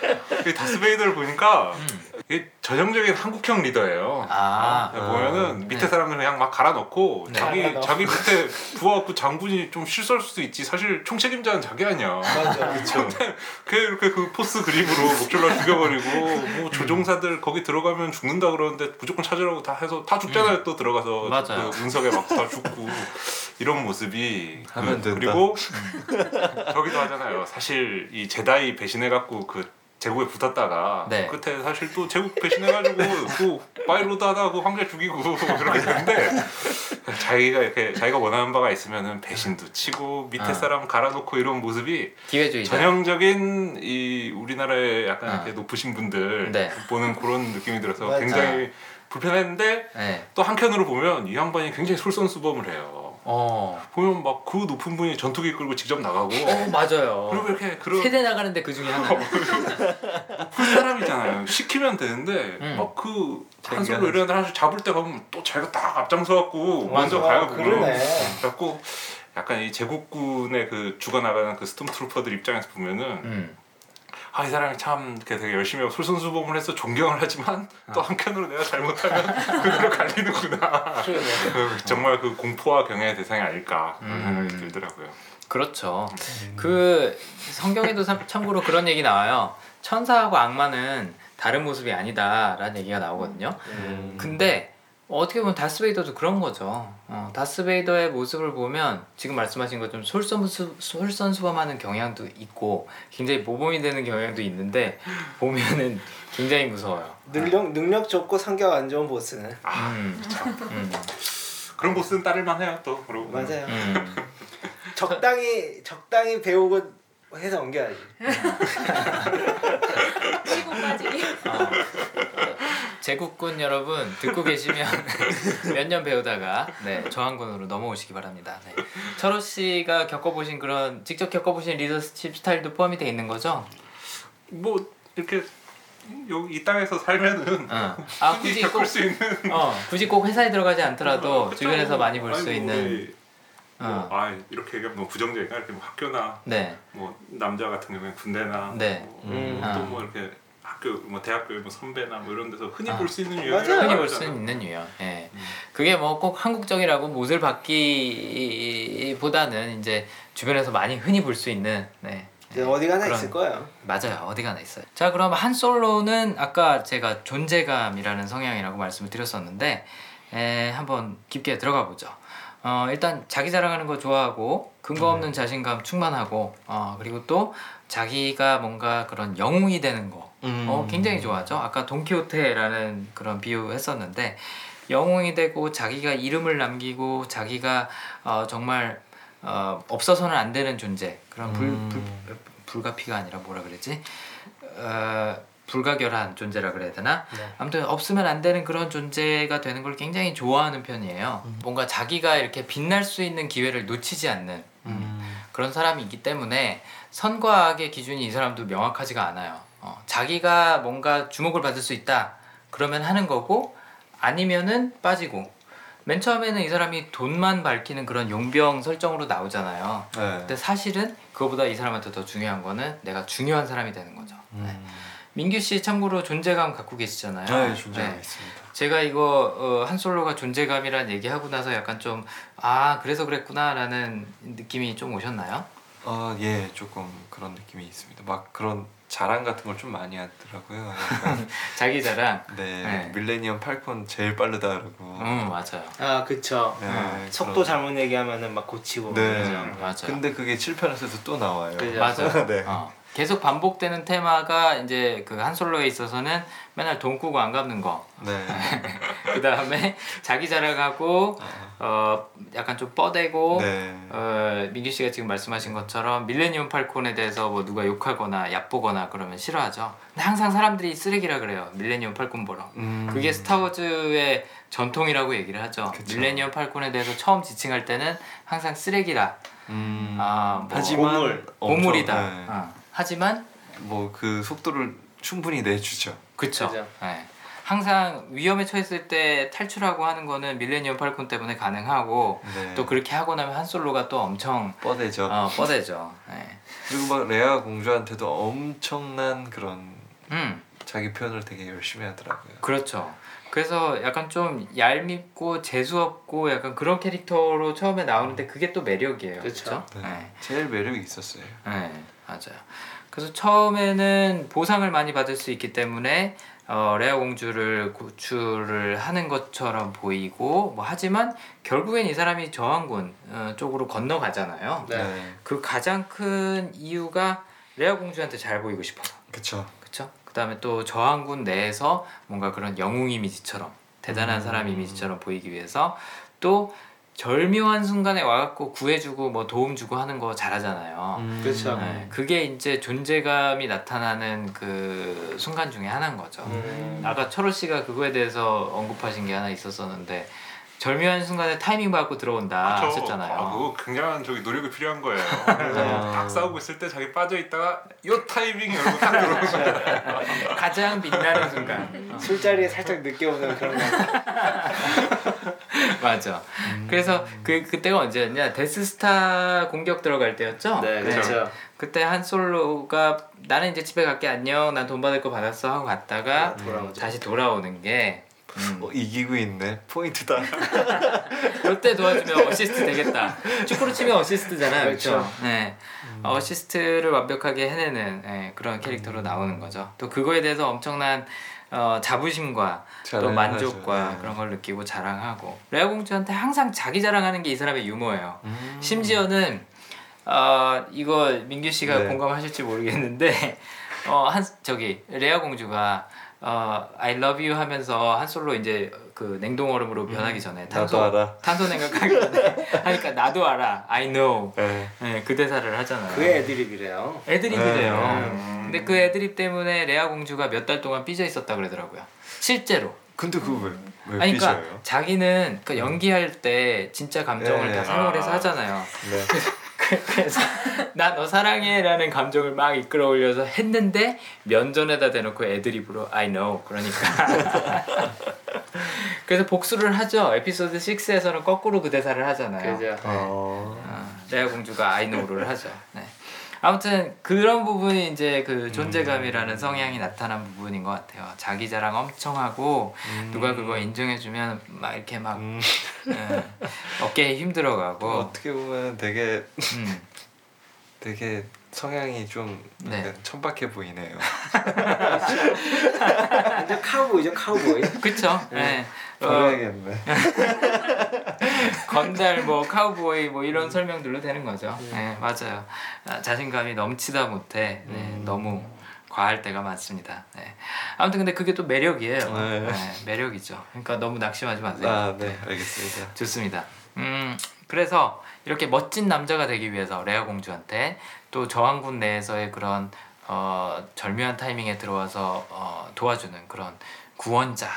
Speaker 4: 이 다스베이더를 보니까
Speaker 1: 음.
Speaker 4: 이게 전형적인 한국형 리더예요.
Speaker 1: 아,
Speaker 4: 네, 보면은 밑에
Speaker 1: 네.
Speaker 4: 사람들 그냥 막 갈아 넣고
Speaker 1: 네.
Speaker 4: 자기
Speaker 3: 갈아 넣어.
Speaker 4: 자기 밑에 부하고 장군이 좀 실수할 수도 있지 사실 총책임자는 자기 아니야.
Speaker 3: 맞아.
Speaker 4: 근데 걔 이렇게 그 force grip으로 목졸라 죽여버리고
Speaker 1: 음.
Speaker 4: 뭐 조종사들 거기 들어가면 죽는다 그러는데 무조건 찾으라고 다 해서 다 죽잖아요 또 들어가서
Speaker 1: 음. 맞아요.
Speaker 4: 그 운석에 막 다 죽고 이런 모습이
Speaker 2: 하면
Speaker 4: 그,
Speaker 2: 된다.
Speaker 4: 그리고
Speaker 1: 음.
Speaker 4: 저기도 하잖아요 사실 이 제다이 배신해갖고 그 제국에 붙었다가
Speaker 1: 네.
Speaker 4: 끝에 사실 또 제국 배신해가지고 또 파일로드 하다 그 황제 죽이고 그렇게 되는데 자기가 이렇게 자기가 원하는 바가 있으면은 배신도 치고 밑에
Speaker 1: 아.
Speaker 4: 사람 갈아놓고 이런 모습이
Speaker 1: 기회주의자.
Speaker 4: 전형적인 이 우리나라의 약간
Speaker 1: 아.
Speaker 4: 이렇게 높으신 분들
Speaker 1: 네.
Speaker 4: 보는 그런 느낌이 들어서. 굉장히 불편했는데
Speaker 1: 네.
Speaker 4: 또 한편으로 보면 이 양반이 굉장히 솔선수범을 해요.
Speaker 1: 어.
Speaker 4: 보면 막 그 높은 분이 전투기 끌고 직접 나가고
Speaker 1: 어 맞아요.
Speaker 4: 그리고 이렇게 그런
Speaker 1: 세대 나가는데 그 중에 하나.
Speaker 4: 그 사람이잖아요. 시키면 되는데
Speaker 1: 음.
Speaker 4: 막그
Speaker 2: 자기가
Speaker 4: 한솔로 이런 애들 하나씩 잡을 때 가면 또 자기가 딱 앞장서 갖고 먼저
Speaker 3: 아,
Speaker 4: 가요.
Speaker 3: 그러네.
Speaker 4: 그래갖고 약간 이 제국군의 그 죽어 나가는 그 스톰트루퍼들 입장에서 보면은
Speaker 1: 음.
Speaker 4: 아 이 사람이 참 이렇게 되게 열심히 하고 솔선수범을 해서 존경을 하지만 또 한편으로 내가 잘못하면 그대로 갈리는구나. 그 정말 그 공포와 경애의 대상이 아닐까 그런
Speaker 1: 음.
Speaker 4: 생각이 들더라고요.
Speaker 1: 그렇죠. 그 성경에도 참- 참고로 그런 얘기 나와요. 천사하고 악마는 다른 모습이 아니다라는 얘기가 나오거든요.
Speaker 2: 음.
Speaker 1: 근데 어떻게 보면 다스베이더도 그런 거죠. 어, 다스베이더의 모습을 보면 지금 말씀하신 것처럼 솔선수, 솔선수범하는 경향도 있고 굉장히 모범이 되는 경향도 있는데 보면은 굉장히 무서워요.
Speaker 3: 능력 능력 좋고 성격 안 좋은 보스는
Speaker 4: 아
Speaker 1: 음, 음,
Speaker 4: 그런 보스는 따를만 해요 또 그러고
Speaker 3: 맞아요.
Speaker 1: 음.
Speaker 3: 적당히 적당히 배우고 해서 옮겨야지.
Speaker 5: 시고까지.
Speaker 1: 어, 제국군 여러분 듣고 계시면 몇 년 배우다가 네, 저항군으로 넘어오시기 바랍니다. 네. 철호 씨가 겪어보신 그런 직접 겪어보신 리더십 스타일도 포함이 돼 있는 거죠?
Speaker 4: 뭐 이렇게 여기 이 땅에서 살면은
Speaker 1: 어. 아
Speaker 4: 굳이 겪을
Speaker 1: 꼭
Speaker 4: 수 있는
Speaker 1: 어, 굳이 꼭 회사에 들어가지 않더라도
Speaker 4: 그쵸?
Speaker 1: 주변에서 많이 볼수
Speaker 4: 아니, 뭐
Speaker 1: 있는
Speaker 4: 뭐,
Speaker 1: 어.
Speaker 4: 아 이렇게 얘기하면 너무 부정적인가 이렇게 뭐 학교나
Speaker 1: 네,
Speaker 4: 뭐 남자 같은 경우에 군대나
Speaker 1: 네.
Speaker 3: 음.
Speaker 1: 아.
Speaker 4: 또뭐 이렇게 학교 뭐 대학교 뭐 선배나 뭐 이런 데서 흔히
Speaker 1: 아.
Speaker 4: 볼수 있는. 유형이라고
Speaker 1: 흔히 볼 수. 있는 유형. 예. 그게 뭐 꼭 한국적이라고 못을 받기보다는 이제 주변에서 많이 흔히 볼 수 있는 네.
Speaker 3: 이제 어디 가나
Speaker 1: 그런-
Speaker 3: 있을 거예요.
Speaker 1: 맞아요. 어디 가나 있어요. 자, 그럼 한 솔로는 아까 제가 존재감이라는 성향이라고 말씀을 드렸었는데 에, 한번 깊게 들어가 보죠. 어, 일단 자기 자랑하는 거 좋아하고 근거 없는 자신감 충만하고 어, 그리고 또 자기가 뭔가 그런 영웅이 되는 거
Speaker 2: 음.
Speaker 1: 어, 굉장히 좋아하죠. 아까 돈키호테라는 그런 비유 했었는데 영웅이 되고 자기가 이름을 남기고 자기가 어, 정말 어, 없어서는 안 되는 존재 그런 불,
Speaker 2: 음.
Speaker 1: 불, 불가피가 아니라 뭐라 그러지? 어, 불가결한 존재라 그래야 되나?
Speaker 3: 네.
Speaker 1: 아무튼 없으면 안 되는 그런 존재가 되는 걸 굉장히 좋아하는 편이에요. 뭔가 자기가 이렇게 빛날 수 있는 기회를 놓치지 않는
Speaker 2: 음.
Speaker 1: 그런 사람이 있기 때문에 선과 악의 기준이 이 사람도 명확하지가 않아요. 어, 자기가 뭔가 주목을 받을 수 있다 그러면 하는 거고 아니면은 빠지고 맨 처음에는 이 사람이 돈만 밝히는 그런 용병 설정으로 나오잖아요.
Speaker 2: 네.
Speaker 1: 근데 사실은 그거보다 이 사람한테 더 중요한 거는 내가 중요한 사람이 되는 거죠. 네.
Speaker 2: 음.
Speaker 1: 민규 씨 참고로 존재감 갖고 계시잖아요.
Speaker 2: 네, 존재감
Speaker 1: 네.
Speaker 2: 있습니다.
Speaker 1: 제가 이거 어, 한 솔로가 존재감이란 얘기하고 나서 약간 좀 아 그래서 그랬구나라는 느낌이 좀 오셨나요?
Speaker 2: 아, 예, 조금 그런 느낌이 있습니다. 막 그런 자랑 같은 걸 좀 많이 하더라고요.
Speaker 1: 자기 자랑.
Speaker 2: 네,
Speaker 1: 네.
Speaker 2: 밀레니엄 팔콘 제일 빠르다 그러고.
Speaker 1: 음 맞아요.
Speaker 3: 아 그쵸.
Speaker 2: 네,
Speaker 3: 어, 속도
Speaker 2: 그런-
Speaker 3: 잘못 얘기하면은 막 고치고.
Speaker 2: 네.
Speaker 3: 그러죠.
Speaker 1: 음, 맞아요.
Speaker 2: 근데 그게 7편에서도 또 나와요.
Speaker 3: 그죠.
Speaker 1: 맞아요.
Speaker 2: 네.
Speaker 1: 어. 계속 반복되는 테마가 이제 그 한솔로에 있어서는 맨날 돈 꾸고 안 갚는 거.
Speaker 2: 네.
Speaker 1: 그 다음에 자기 자랑하고 어 약간 좀 뻗대고
Speaker 2: 네.
Speaker 1: 어, 민규 씨가 지금 말씀하신 것처럼 밀레니엄 팔콘에 대해서 뭐 누가 욕하거나 얕보거나 그러면 싫어하죠. 근데 항상 사람들이 쓰레기라 그래요. 밀레니엄 팔콘 보러.
Speaker 2: 음.
Speaker 1: 그게 스타워즈의 전통이라고 얘기를 하죠.
Speaker 2: 그쵸.
Speaker 1: 밀레니엄 팔콘에 대해서 처음 지칭할 때는 항상 쓰레기라.
Speaker 2: 음.
Speaker 1: 아, 뭐
Speaker 2: 하지만
Speaker 3: 보물.
Speaker 1: 보물이다.
Speaker 2: 네.
Speaker 1: 어. 하지만
Speaker 2: 뭐 그 속도를 충분히 내주죠.
Speaker 1: 그쵸.
Speaker 3: 그죠.
Speaker 1: 네. 항상 위험에 처했을 때 탈출하고 하는 거는 밀레니엄 팔콘 때문에 가능하고
Speaker 2: 네.
Speaker 1: 또 그렇게 하고 나면 한 솔로가 또 엄청
Speaker 2: 뻗대죠.
Speaker 1: 어, 뻗대죠. 네.
Speaker 2: 그리고 막 레아 공주한테도 엄청난 그런
Speaker 1: 음.
Speaker 2: 자기 표현을 되게 열심히 하더라고요.
Speaker 1: 그렇죠. 그래서 약간 좀 얄밉고 재수 없고 약간 그런 캐릭터로 처음에 나오는데 그게 또 매력이에요.
Speaker 3: 그쵸.
Speaker 1: 그렇죠?
Speaker 2: 네.
Speaker 1: 네.
Speaker 2: 제일 매력이 있었어요.
Speaker 1: 네, 맞아요. 그래서 처음에는 보상을 많이 받을 수 있기 때문에 어, 레아 공주를 구출을 하는 것처럼 보이고 뭐 하지만 결국엔 이 사람이 저항군 어, 쪽으로 건너가잖아요.
Speaker 3: 네.
Speaker 1: 그 가장 큰 이유가 레아 공주한테 잘 보이고 싶어서.
Speaker 2: 그쵸.
Speaker 1: 그쵸? 그 다음에 또 저항군 내에서 뭔가 그런 영웅 이미지처럼 대단한
Speaker 2: 음.
Speaker 1: 사람 이미지처럼 보이기 위해서 또 절묘한 순간에 와갖고 구해주고 뭐 도움 주고 하는 거 잘하잖아요.
Speaker 2: 음.
Speaker 3: 그쵸.
Speaker 1: 네, 그게 이제 존재감이 나타나는 그 순간 중에 하나인 거죠.
Speaker 3: 음.
Speaker 1: 아까 철호 씨가 그거에 대해서 언급하신 게 하나 있었었는데 절묘한 순간에 타이밍 받고 들어온다
Speaker 4: 그쵸?
Speaker 1: 하셨잖아요.
Speaker 4: 아, 그거 굉장한 저기 노력이 필요한 거예요.
Speaker 1: 네.
Speaker 4: 그래서 딱 싸우고 있을 때 자기 빠져 있다가 요 타이밍 이러고 딱 들어오는 거예요.
Speaker 1: 가장 빛나는 순간.
Speaker 3: 술자리에 살짝 늦게 오는 그런 거.
Speaker 1: 맞아. 그래서 그 그때가 언제였냐? 데스스타 공격 들어갈 때였죠.
Speaker 3: 네, 그렇죠.
Speaker 1: 그때 한 솔로가 나는 이제 집에 갈게 안녕. 난 돈 받을 거 받았어 하고 갔다가
Speaker 3: 네.
Speaker 1: 다시 돌아오는 게 음,
Speaker 2: 어, 이기고 있네. 포인트다.
Speaker 1: 이때 도와주면 어시스트 되겠다. 축구로 치면 어시스트잖아요.
Speaker 3: 그렇죠.
Speaker 1: 그렇죠. 네. 어시스트를 완벽하게 해내는 예, 그런 캐릭터로 나오는 거죠. 또 그거에 대해서 엄청난 어, 자부심과 또 만족과.
Speaker 2: 네.
Speaker 1: 그런 걸 느끼고 자랑하고 레아 공주한테 항상 자기 자랑하는 게 이 사람의 유머예요. 심지어는 어, 이거 민규 씨가
Speaker 2: 네.
Speaker 1: 공감하실지 모르겠는데 어, 한 저기 레아 공주가 어, I love you 하면서 한 솔로 이제 그 냉동 얼음으로 변하기 전에 탄소. 탄소 냉각하기 전에 하니까 나도 알아 I know
Speaker 2: 네.
Speaker 1: 네, 그 대사를 하잖아요.
Speaker 3: 그게 애드립이래요.
Speaker 1: 애드립이래요.
Speaker 2: 네.
Speaker 1: 근데 그 애드립 때문에 레아 공주가 몇 달 동안 삐져 있었다 그러더라고요. 실제로.
Speaker 2: 근데 그거 왜, 왜
Speaker 1: 아니 그러니까
Speaker 2: 삐져요?
Speaker 1: 자기는 그 연기할 때 진짜 감정을
Speaker 2: 네.
Speaker 1: 다 생각을 해서
Speaker 4: 아.
Speaker 1: 하잖아요.
Speaker 2: 네.
Speaker 1: 그래서 나 너 사랑해라는 감정을 막 이끌어 올려서 했는데 면전에다 대놓고 애드립으로 I know 그러니까 그래서 복수를 하죠 에피소드 6에서는 거꾸로 그 대사를 하잖아요
Speaker 3: 그죠.
Speaker 2: 어.
Speaker 1: 어, 레아 공주가 I know를 하죠 네. 아무튼 그런 부분이 이제 그 존재감이라는 성향이 나타난 부분인 것 같아요 자기 자랑 엄청 하고 누가 그거 인정해주면 막 이렇게 막
Speaker 2: 음.
Speaker 1: 예, 어깨에 힘들어가고
Speaker 2: 어떻게 보면 되게
Speaker 1: 음.
Speaker 2: 되게 성향이 좀
Speaker 1: 네.
Speaker 2: 천박해 보이네요.
Speaker 3: 완전 카우보이죠 카우보이.
Speaker 1: 그쵸? 네. 어,
Speaker 2: 버려야겠네.
Speaker 1: 건달 뭐 카우보이 뭐 이런 설명들로 되는 거죠. 네, 맞아요. 아, 자신감이 넘치다 못해 네, 너무 과할 때가 많습니다. 네. 아무튼 근데 그게 또 매력이에요.
Speaker 2: 네.
Speaker 1: 네, 매력이죠. 그러니까 너무 낙심하지 마세요.
Speaker 2: 아, 네, 알겠습니다.
Speaker 1: 좋습니다. 음, 그래서 이렇게 멋진 남자가 되기 위해서 레아 공주한테 또 저항군 내에서의 그런 어, 절묘한 타이밍에 들어와서 어, 도와주는 그런 구원자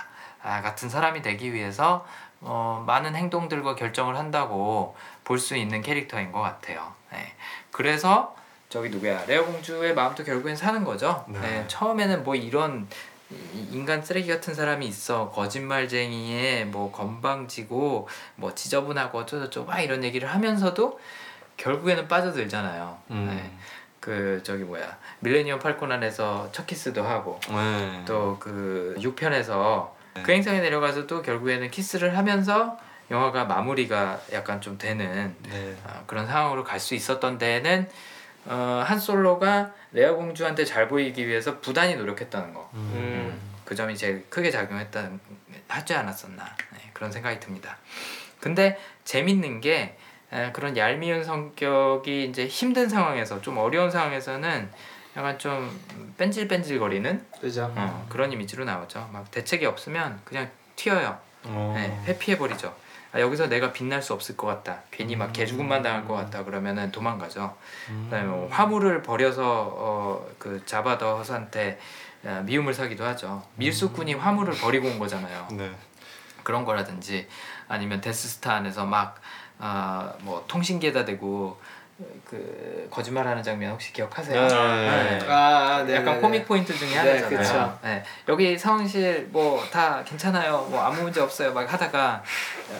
Speaker 1: 아, 같은 사람이 되기 위해서 어, 많은 행동들과 결정을 한다고 볼 수 있는 캐릭터인 것 같아요. 네. 그래서 저기 누구야 레아 공주의 마음도 결국엔 사는 거죠.
Speaker 2: 네.
Speaker 1: 네, 처음에는 뭐 이런 이- 인간 쓰레기 같은 사람이 있어 거짓말쟁이에 뭐 건방지고 뭐 지저분하고 어쩌고저쩌고 막 이런 얘기를 하면서도 결국에는 빠져들잖아요.
Speaker 2: 음.
Speaker 1: 네. 그 저기 뭐야 밀레니엄 팔콘 안에서 첫 키스도 하고
Speaker 2: 네.
Speaker 1: 또그 6편에서 그 행성에 내려가서도 결국에는 키스를 하면서 영화가 마무리가 약간 좀 되는
Speaker 2: 네.
Speaker 1: 어, 그런 상황으로 갈 수 있었던 데에는 어, 한 솔로가 레아 공주한테 잘 보이기 위해서 부단히 노력했다는 거.
Speaker 2: 음.
Speaker 1: 그 점이 제일 크게 작용했다는 하지 않았었나 네, 그런 생각이 듭니다. 근데 재밌는 게 에, 그런 얄미운 성격이 이제 힘든 상황에서 좀 어려운 상황에서는 약간 좀 뺀질뺀질거리는
Speaker 3: 그죠.
Speaker 1: 어, 그런 이미지로 나오죠. 막 대책이 없으면 그냥 튀어요.
Speaker 2: 어.
Speaker 1: 네, 회피해 버리죠. 아, 여기서 내가 빛날 수 없을 것 같다. 괜히 막 개죽음만 당할 것 같다. 그러면은 도망가죠. 그다음에 뭐 화물을 버려서 어, 그 자바더 허스한테 어, 미움을 사기도 하죠. 밀수꾼이 화물을 버리고 온 거잖아요.
Speaker 2: 네.
Speaker 1: 그런 거라든지 아니면 데스스타 안에서 막뭐 통신기에다 대고 그 거짓말하는 장면 혹시 기억하세요?
Speaker 2: 네.
Speaker 3: 아, 네.
Speaker 1: 약간
Speaker 3: 네,
Speaker 1: 코믹
Speaker 3: 네.
Speaker 1: 포인트 중에
Speaker 3: 네,
Speaker 1: 하나잖아요. 네, 여기 상황실 뭐 다 괜찮아요. 뭐 아무 문제 없어요. 막 하다가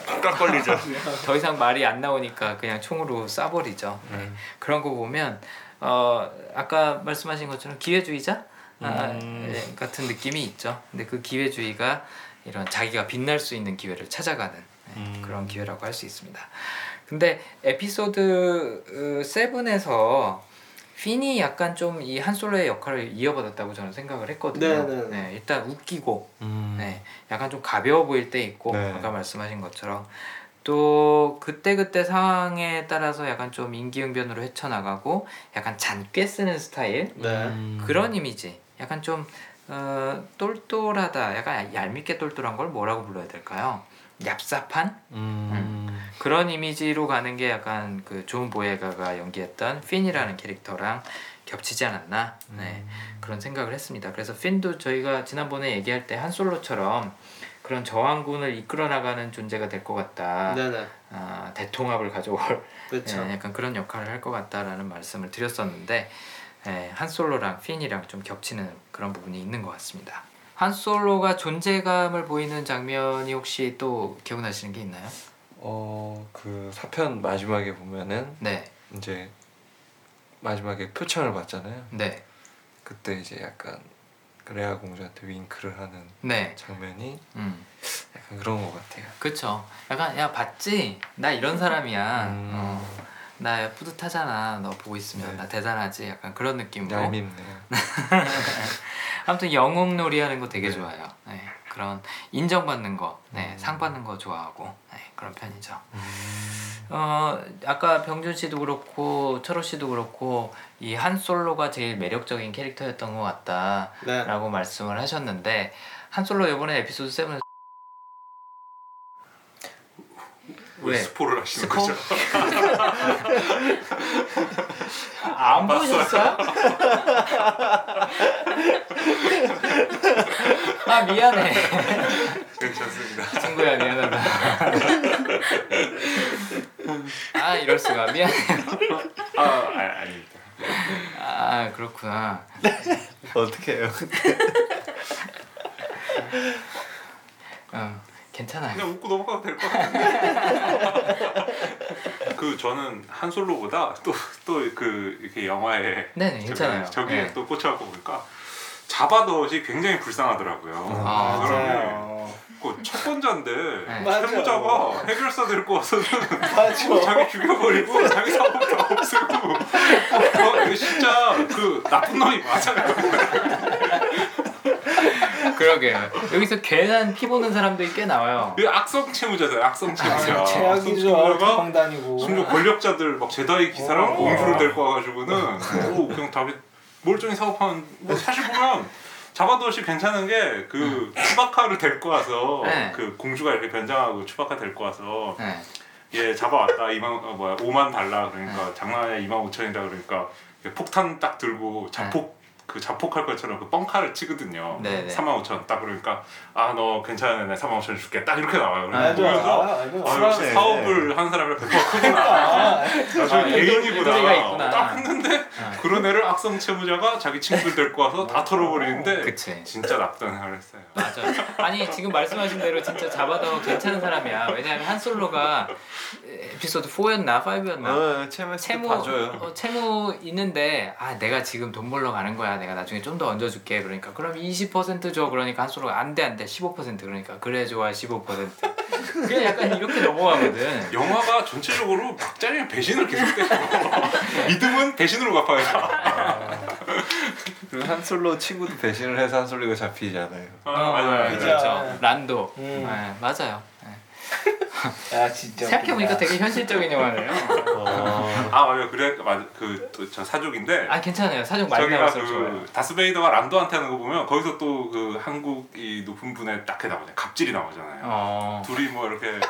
Speaker 4: 딱 걸리죠.
Speaker 1: 더 이상 말이 안 나오니까 그냥 총으로 쏴버리죠. 네. 그런 거 보면 어 아까 말씀하신 것처럼 기회주의자 아,
Speaker 2: 음.
Speaker 1: 예, 같은 느낌이 있죠. 근데 그 기회주의가 이런 자기가 빛날 수 있는 기회를 찾아가는 예,
Speaker 2: 음.
Speaker 1: 그런 기회라고 할 수 있습니다. 근데 에피소드 7에서 핀이 약간 좀 이 한솔로의 역할을 이어받았다고 저는 생각을 했거든요.
Speaker 3: 네, 네.
Speaker 1: 네, 일단 웃기고
Speaker 2: 음.
Speaker 1: 네, 약간 좀 가벼워 보일 때 있고
Speaker 2: 네.
Speaker 1: 아까 말씀하신 것처럼 또 그때 그때 상황에 따라서 약간 좀 임기응변으로 헤쳐나가고 약간 잔꾀 쓰는 스타일
Speaker 3: 네.
Speaker 2: 음.
Speaker 1: 그런 이미지 약간 좀 어, 똘똘하다 약간 얄밉게 똘똘한 걸 뭐라고 불러야 될까요? 얍삽한
Speaker 2: 음.
Speaker 1: 그런 이미지로 가는 게 약간 그 존 보예가가 연기했던 핀이라는 캐릭터랑 겹치지 않았나 네, 그런 생각을 했습니다. 그래서 핀도 저희가 지난번에 얘기할 때 한 솔로처럼 그런 저항군을 이끌어 나가는 존재가 될 것 같다.
Speaker 3: 네네.
Speaker 1: 아, 대통합을 가져올. 예, 약간 그런 역할을 할 것 같다라는 말씀을 드렸었는데 예, 한 솔로랑 핀이랑 좀 겹치는 그런 부분이 있는 것 같습니다. 한 솔로가 존재감을 보이는 장면이 혹시 또 기억나시는 게 있나요?
Speaker 2: 어 그 사편 마지막에 보면은
Speaker 1: 네,
Speaker 2: 이제 마지막에 표창을 받잖아요.
Speaker 1: 네,
Speaker 2: 그때 이제 약간 그 레아 공주한테 윙크를 하는
Speaker 1: 네.
Speaker 2: 장면이
Speaker 1: 음,
Speaker 2: 약간 그런 것 같아요.
Speaker 1: 그쵸. 약간 야 봤지? 나 이런 사람이야.
Speaker 2: 음.
Speaker 1: 어, 나 뿌듯하잖아. 너 보고 있으면
Speaker 2: 네.
Speaker 1: 나 대단하지. 약간 그런 느낌으로.
Speaker 2: 얄밉네요.
Speaker 1: 아무튼 영웅놀이 하는 거 되게
Speaker 2: 네.
Speaker 1: 좋아해요. 네, 그런 인정받는 거, 네,
Speaker 2: 음.
Speaker 1: 상 받는 거 좋아하고 네, 그런 편이죠. 어 아까 병준 씨도 그렇고 철호 씨도 그렇고 이 한 솔로가 제일 매력적인 캐릭터였던 것 같다라고
Speaker 3: 네.
Speaker 1: 말씀을 하셨는데 한 솔로 이번에 에피소드 7
Speaker 4: 왜
Speaker 1: 왜?
Speaker 4: 스포를 하시는
Speaker 1: 스포?
Speaker 4: 거죠?
Speaker 1: 안 보셨어요? 아 미안해
Speaker 4: 괜찮습니다.
Speaker 1: 친구야 미안하다 아 이럴 수가 미안해요
Speaker 4: 아, 아 아닙니다.
Speaker 1: 아 그렇구나
Speaker 2: 어떻게 해요?
Speaker 1: 어, 괜찮아요
Speaker 4: 그냥 웃고 넘어가도 될 것 같은데. 그 저는 한 솔로보다 또 또 그 이렇게 영화에
Speaker 1: 네네 괜찮아요
Speaker 4: 저기
Speaker 1: 네.
Speaker 4: 또 꽂혀갖고 보니까 자바덧이 굉장히 불쌍하더라고요.
Speaker 1: 아,
Speaker 4: 그
Speaker 3: 맞아요.
Speaker 4: 그첫 번째인데
Speaker 1: 네.
Speaker 3: 맞아요.
Speaker 4: 채무자가 해결사 데리고 와서는
Speaker 3: 맞아.
Speaker 4: 자기 죽여버리고 자기 사업 다 없애고 어, 진짜 그 나쁜 놈이 맞아요.
Speaker 1: 그러게요 여기서 괜한 피 보는 사람들이 꽤 나와요
Speaker 4: 이 악성 채무자잖아요. 악성 채무자.
Speaker 3: 아, 최악이죠.
Speaker 4: 채무자가
Speaker 3: 방 다니고.
Speaker 4: 심지어 권력자들 막 제다이 기사랑
Speaker 3: 오.
Speaker 4: 공주를 데리고 와가지고는 오 그냥 다비 멀쩡히 사업하는 뭐 사실 보면 자바도시 괜찮은 게 그 추바카를 데리고 와서
Speaker 1: 네.
Speaker 4: 그 공주가 이렇게 변장하고 추바카 데리고 와서
Speaker 1: 네.
Speaker 4: 얘 잡아왔다 2만 어, 뭐야 5만 달라 그러니까 장난이야 2만 5천이다 그러니까 폭탄 딱 들고 자폭 그 자폭할 것처럼 그 뻥카를 치거든요.
Speaker 1: 네, 네.
Speaker 4: 3만 5천 딱 그러니까 아 너 괜찮아 내 3만 5천 줄게 딱 이렇게 나와요.
Speaker 3: 맞아.
Speaker 4: 그래서
Speaker 3: 아,
Speaker 4: 아,
Speaker 3: 맞아.
Speaker 4: 역시 사업을 한 사람이 100% 크구나.
Speaker 3: 아,
Speaker 4: 나중에
Speaker 1: 아. 있구나.
Speaker 4: 딱 했는데 그런 애를 악성 채무자가 자기 친구들 데리고 와서 다 털어버리는데
Speaker 1: 그치
Speaker 4: 진짜 나쁜 생각을 했어요.
Speaker 1: 맞아. 아니 지금 말씀하신 대로 진짜 잡아도 괜찮은 사람이야. 왜냐하면 한 솔로가 에피소드 4였나 5였나
Speaker 2: 어, 채무
Speaker 1: 채무
Speaker 2: 봐줘요.
Speaker 1: 어, 채무 있는데 아 내가 지금 돈 벌러 가는 거야. 내가 나중에 좀 더 얹어줄게. 그러니까 그럼 20%줘. 그러니까 한 솔로가 안돼 안돼 15% 그러니까 그래 좋아 15%. 그냥 약간 이렇게 넘어가거든.
Speaker 4: 영화가 전체적으로 막장의 배신을 계속해요. 믿음은 배신으로 갚아야
Speaker 2: 그리고 한 솔로 친구도 배신을 해서 한 솔로가 잡히잖아요.
Speaker 4: 아, 맞아요.
Speaker 3: 그죠.
Speaker 1: 그렇죠. 란도.
Speaker 3: 음.
Speaker 1: 네, 맞아요. 네.
Speaker 3: 야 진짜.
Speaker 1: 생각해보니까. 되게 현실적인 영화네요.
Speaker 2: 어.
Speaker 4: 아 맞아요. 그래 맞 그저 사족인데
Speaker 1: 아 괜찮아요. 사정 많이
Speaker 4: 저기가
Speaker 1: 나왔어요.
Speaker 4: 그 다스베이더가 란도한테 하는 거 보면 거기서 또 그 한국 이 높은 분의 딱 나오잖아요. 갑질이 나오잖아요.
Speaker 1: 어.
Speaker 4: 둘이 뭐 이렇게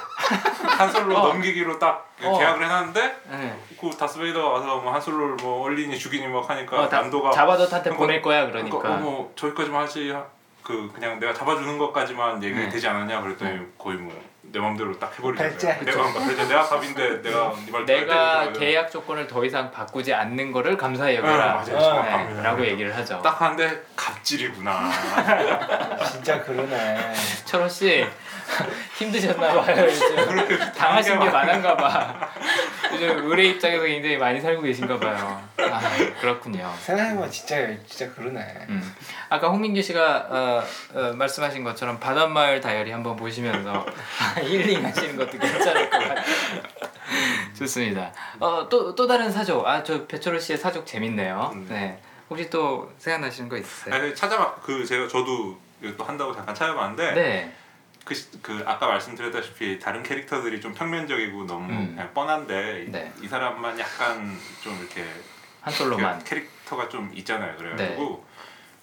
Speaker 4: 한솔로
Speaker 1: 어.
Speaker 4: 넘기기로 딱
Speaker 1: 어.
Speaker 4: 계약을 해놨는데
Speaker 1: 네.
Speaker 4: 그 다스베이더가 와서 뭐 한솔로를 뭐 얼리니 죽이니 막 하니까
Speaker 1: 어, 다,
Speaker 4: 란도가
Speaker 1: 자바덧한테
Speaker 4: 그거-
Speaker 1: 보낼 거야 그러니까.
Speaker 4: 어, 뭐 저기까지만 하지 하- 그 그냥 내가 잡아주는 것까지만 얘기
Speaker 1: 네.
Speaker 4: 되지 않았냐 그랬더니 거의 뭐 내 맘대로 딱 해버리잖아요.
Speaker 3: 발제.
Speaker 4: 내가 발제 내가 갑인데 내가 네말
Speaker 1: 내가 계약 조건을 더 이상 바꾸지 않는 거를 감사히 여겨라.
Speaker 4: 아, 맞아요.
Speaker 3: 어.
Speaker 4: 정확합니다.
Speaker 1: 네, 라고 얘기를 하죠.
Speaker 4: 딱 하는데 갑질이구나.
Speaker 3: 진짜 그러네.
Speaker 1: 철호 씨 힘드셨나 봐요 요즘. 당하신 게 많은가 봐. 요즘 의뢰 입장에서 굉장히 많이 살고 계신가 봐요. 아 그렇군요.
Speaker 3: 생각해보면 진짜 진짜 그러네.
Speaker 1: 음. 아까 홍민규 씨가 어, 어, 말씀하신 것처럼 바닷마을 다이어리 한번 보시면서 힐링하시는 것도 괜찮을 것 같아요. 좋습니다. 어또또 또 다른 사족. 아 저 배철호 씨의 사족 재밌네요.
Speaker 4: 음.
Speaker 1: 네. 혹시 또 생각나시는 거 있으세요?
Speaker 4: 아니, 찾아봐 그 제가 저도 또 한다고 잠깐 찾아봤는데
Speaker 1: 네.
Speaker 4: 그, 시- 그 아까 말씀드렸다시피 다른 캐릭터들이 좀 평면적이고 너무
Speaker 1: 음.
Speaker 4: 그냥 뻔한데 이-
Speaker 1: 네.
Speaker 4: 이, 사람만 약간 좀 이렇게
Speaker 1: 한 솔로만.
Speaker 4: 그 캐릭터가 좀 있잖아요. 그래가지고
Speaker 1: 네.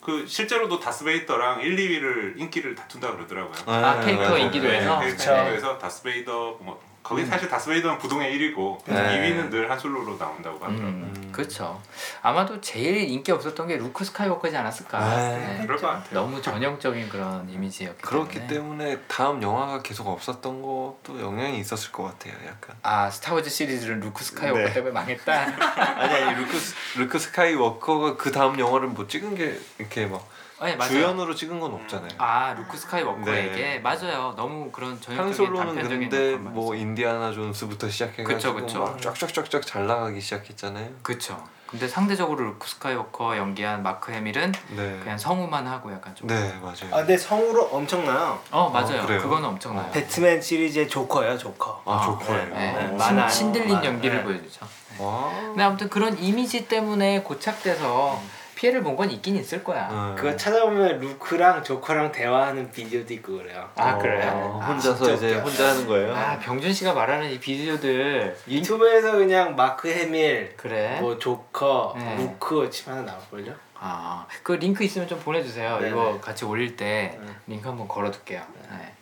Speaker 4: 그 실제로도 다스베이더랑 1, 2위를 인기를 다툰다 그러더라고요.
Speaker 1: 아, 캐릭터
Speaker 2: 맞아요.
Speaker 1: 인기도에서?
Speaker 4: 네,
Speaker 3: 그쵸.
Speaker 4: 캐릭터 에서 다스베이더 뭐 거기 사실 다스베이더는 부동의 1위고
Speaker 2: 네.
Speaker 4: 2위는 늘 한솔로로 나온다고 하더라고요.
Speaker 1: 음, 그렇죠. 아마도 제일 인기 없었던 게 루크 스카이워커지 않았을까.
Speaker 2: 네.
Speaker 1: 네.
Speaker 4: 그럴 것 같아요.
Speaker 1: 너무 전형적인 그런 이미지였기
Speaker 2: 그렇기
Speaker 1: 때문에.
Speaker 2: 때문에 다음 영화가 계속 없었던 것도 영향이 있었을 것 같아요. 약간.
Speaker 1: 아 스타워즈 시리즈는 루크 스카이워커
Speaker 2: 네.
Speaker 1: 때문에 망했다.
Speaker 2: 아니 아니 루크 스- 루크 스카이워커가 그 다음 영화를 뭐 찍은 게 이렇게 막
Speaker 1: 아니 맞아요.
Speaker 2: 주연으로 찍은 건 없잖아요.
Speaker 1: 아 루크 스카이워커에게
Speaker 2: 네.
Speaker 1: 맞아요. 너무 그런
Speaker 2: 한
Speaker 1: 전형적인
Speaker 2: 솔로는
Speaker 1: 단편적인
Speaker 2: 근데 뭐. 인디아나 존스부터 시작해가지고
Speaker 1: 그쵸, 그쵸.
Speaker 2: 막 쫙쫙쫙쫙 잘 나가기 시작했잖아요.
Speaker 1: 그쵸. 근데 상대적으로 루크 스카이워커 연기한 마크 해밀은
Speaker 2: 네.
Speaker 1: 그냥 성우만 하고 약간 좀.
Speaker 2: 네 맞아요.
Speaker 3: 아 근데 성우로 엄청나요.
Speaker 1: 어 맞아요.
Speaker 2: 어?
Speaker 1: 그거는 엄청나요.
Speaker 3: 배트맨 시리즈의 조커예요 조커.
Speaker 2: 아 좋고요.
Speaker 1: 네,
Speaker 3: 네.
Speaker 1: 신-
Speaker 3: 만화.
Speaker 1: 신들린. 연기를
Speaker 3: 네.
Speaker 1: 보여주죠.
Speaker 2: 와.
Speaker 1: 근데 아무튼 그런 이미지 때문에 고착돼서 피해를 본 건 있긴 있을 거야.
Speaker 2: 네.
Speaker 3: 그거 찾아보면 루크랑 조커랑 대화하는 비디오도 있고 그래요.
Speaker 1: 아
Speaker 2: 어,
Speaker 1: 그래요? 아,
Speaker 2: 혼자서
Speaker 3: 진짜
Speaker 2: 이제
Speaker 3: 웃겨.
Speaker 2: 혼자 하는 거예요.
Speaker 1: 아 병준 씨가 말하는 이 비디오들
Speaker 3: 유튜브에서 그냥 마크 해밀,
Speaker 1: 그래?
Speaker 3: 뭐 조커,
Speaker 1: 네.
Speaker 3: 루크 치면 나올걸요?
Speaker 1: 아, 그 링크 있으면 좀 보내주세요.
Speaker 3: 네네.
Speaker 1: 이거 같이 올릴 때
Speaker 3: 네.
Speaker 1: 링크 한번 걸어둘게요. 네.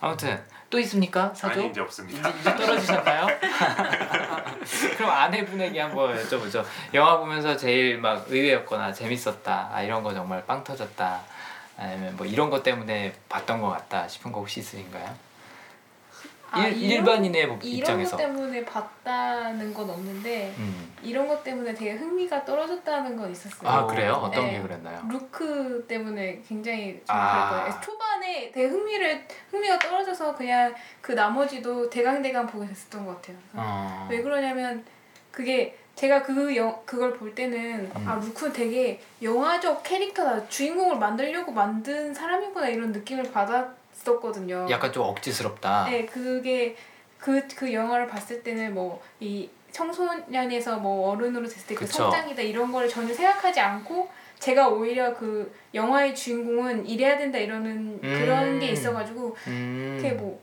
Speaker 1: 아무튼 또 있습니까? 사조?
Speaker 4: 아니 이제 없습니다.
Speaker 1: 이제, 이제 떨어지셨나요? 그럼 아내분에게 한번 여쭤보죠. 영화 보면서 제일 막 의외였거나 재밌었다. 아 이런 거 정말 빵 터졌다. 아니면 뭐 이런 것 때문에 봤던 것 같다 싶은 거 혹시 있으신가요?
Speaker 5: 아,
Speaker 1: 일,
Speaker 5: 이런-
Speaker 1: 일반인의 뭐
Speaker 5: 이런
Speaker 1: 입장에서.
Speaker 5: 것 때문에 봤다는 건 없는데
Speaker 1: 음.
Speaker 5: 이런 것 때문에 되게 흥미가 떨어졌다는 건 있었어요.
Speaker 1: 아 그래요? 어떤
Speaker 5: 네.
Speaker 1: 게 그랬나요?
Speaker 5: 루크 때문에 굉장히 좀
Speaker 1: 아.
Speaker 5: 거예요. 초반에 되게 흥미를 흥미가 떨어져서 그냥 그 나머지도 대강대강 보게 됐었던 것 같아요.
Speaker 1: 어.
Speaker 5: 왜 그러냐면 그게 제가 그 영, 그걸 볼 때는
Speaker 1: 음.
Speaker 5: 아 루크 되게 영화적 캐릭터다 주인공을 만들려고 만든 사람이구나 이런 느낌을 받았 었거든요.
Speaker 1: 약간 좀 억지스럽다.
Speaker 5: 네 그게 그 그 영화를 봤을 때는 뭐 이 청소년에서 뭐 어른으로 됐을 때 그. 성장이다 이런 걸 전혀 생각하지 않고 제가 오히려 그 영화의 주인공은 이래야 된다 이러는 그런
Speaker 1: 음.
Speaker 5: 게 있어가지고
Speaker 1: 음.
Speaker 5: 그게 뭐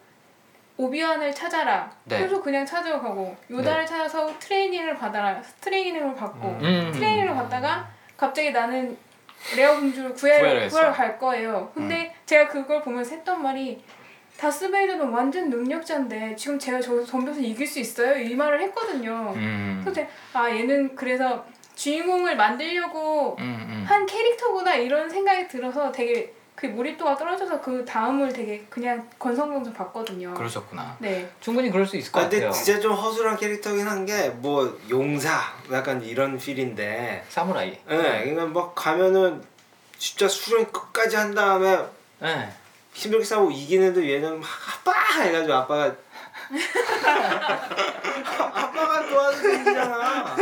Speaker 5: 오비완을 찾아라.
Speaker 1: 네.
Speaker 5: 그래서 그냥 찾아가고 요다를 찾아서 트레이닝을 받아라. 트레이닝을 받고
Speaker 1: 음.
Speaker 5: 트레이닝을 받다가 갑자기 나는 레아 공주를
Speaker 1: 했어.
Speaker 5: 구하러 갈 거예요. 근데 제가 그걸 보면서 했던 말이 다스베이더는 완전 능력자인데 지금 쟤가 저 덤벼서 이길 수 있어요? 이 말을 했거든요.
Speaker 1: 음.
Speaker 5: 그래서 제가 아 얘는 그래서 주인공을 만들려고
Speaker 1: 음, 음.
Speaker 5: 한 캐릭터구나 이런 생각이 들어서 되게 그 몰입도가 떨어져서 그 다음을 되게 그냥 건성건성 봤거든요.
Speaker 1: 그러셨구나.
Speaker 5: 네.
Speaker 1: 충분히 그럴 수 있을 것
Speaker 3: 아, 근데
Speaker 1: 같아요.
Speaker 3: 진짜 좀 허술한 캐릭터긴 한 게 뭐 용사 약간 이런 필인데
Speaker 1: 사무라이.
Speaker 3: 예, 그러니까 막 가면은 진짜 수련 끝까지 한 다음에
Speaker 1: 네.
Speaker 3: 힘들게 싸우고 이기는데 얘는 막 아빠 해가지고 아빠가 아빠가 도와주잖아.